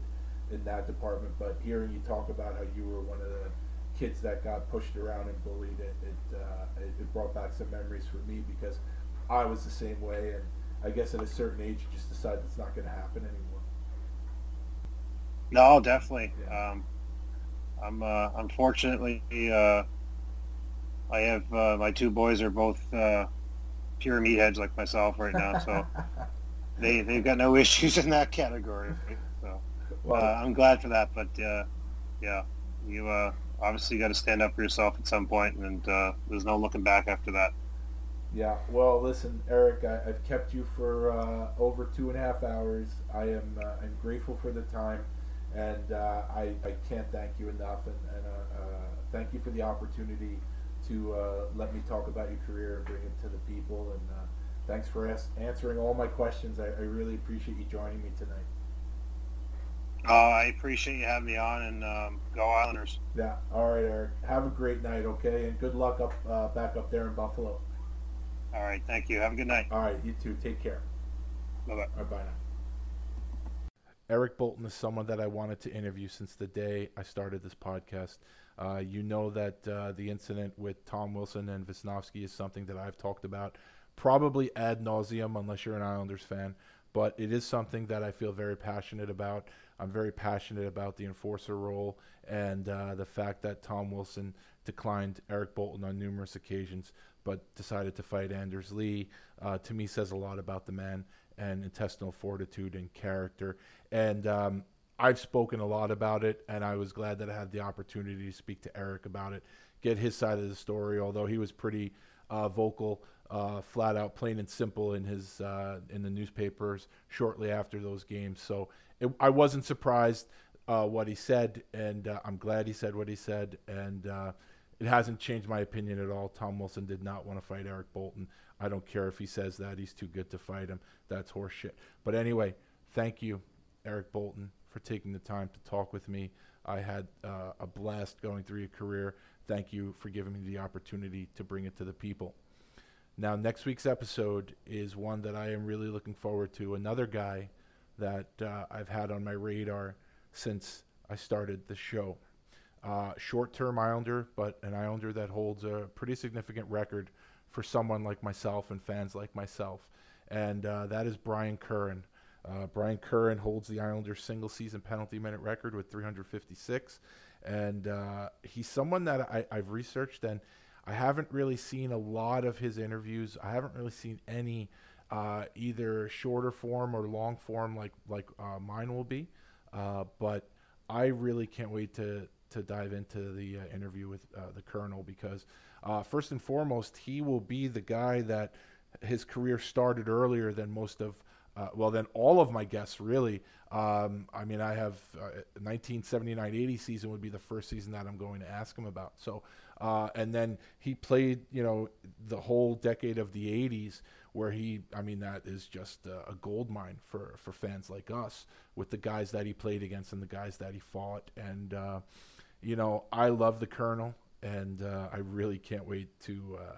in that department. But hearing you talk about how you were one of the kids that got pushed around and bullied, it it, uh, it, it brought back some memories for me because I was the same way. And I guess at a certain age, you just decide it's not going to happen anymore. No, definitely. Yeah. Um, I'm uh, unfortunately uh, I have uh, my two boys are both uh, pure meatheads like myself right now, so they they've got no issues in that category. Well, uh, I'm glad for that. But uh, yeah, you obviously got to stand up for yourself at some point, and there's no looking back after that. Yeah, well, listen, Eric, I, have kept you for uh, over two and a half hours. I am uh, I'm grateful for the time and uh, I, I can't thank you enough. And, and uh, uh, thank you for the opportunity to uh, let me talk about your career and bring it to the people. And uh, thanks for as- answering all my questions. I, I, really appreciate you joining me tonight. Oh, I appreciate you having me on, and um, go Islanders. Yeah. All right, Eric. Have a great night, okay? And good luck up uh, back up there in Buffalo. All right. Thank you. Have a good night. All right. You too. Take care. Bye bye. bye now. Eric Boulton is someone that I wanted to interview since the day I started this podcast. Uh, you know that uh, the incident with Tom Wilson and Visnovsky is something that I've talked about probably ad nauseum, unless you're an Islanders fan. But it is something that I feel very passionate about. I'm very passionate about the enforcer role and uh, the fact that Tom Wilson declined Eric Boulton on numerous occasions, but decided to fight Anders Lee. Uh, to me, says a lot about the man and intestinal fortitude and character. And um, I've spoken a lot about it, and I was glad that I had the opportunity to speak to Eric about it, get his side of the story. Although he was pretty uh, vocal, uh, flat out, plain and simple in his uh, in the newspapers shortly after those games. So it, I wasn't surprised uh, what he said, and uh, I'm glad he said what he said, and uh, it hasn't changed my opinion at all. Tom Wilson did not want to fight Eric Boulton. I don't care if he says that he's too good to fight him. That's horseshit. But anyway, thank you, Eric Boulton, for taking the time to talk with me. I had uh, a blast going through your career. Thank you for giving me the opportunity to bring it to the people. Now, next week's episode is one that I am really looking forward to. Another guy that uh, I've had on my radar since I started the show. Uh, short term Islander, but an Islander that holds a pretty significant record for someone like myself and fans like myself. And uh, that is Brian Curran. Uh, Brian Curran holds the Islanders' single season penalty minute record with 356. And uh, he's someone that I, I've researched and I haven't really seen a lot of his interviews. I haven't really seen any uh, either shorter form or long form like like uh, mine will be. Uh, but I really can't wait to to dive into the uh, interview with uh, the Colonel because first and foremost, he will be the guy that his career started earlier than most of. Uh, well, then all of my guests really. Um, I mean, I have uh, 1979-80 season would be the first season that I'm going to ask him about. So, uh, and then he played, you know, the whole decade of the 80s, where he, I mean, that is just a, a gold mine for for fans like us with the guys that he played against and the guys that he fought. And uh, you know, I love the Colonel, and uh, I really can't wait to uh,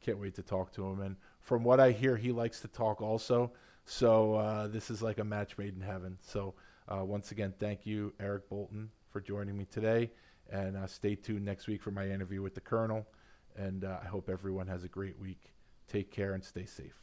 can't wait to talk to him. And from what I hear, he likes to talk also. So uh, this is like a match made in heaven. So uh, once again, thank you, Eric Boulton for joining me today. And uh, stay tuned next week for my interview with the Colonel. And I hope everyone has a great week. Take care and stay safe.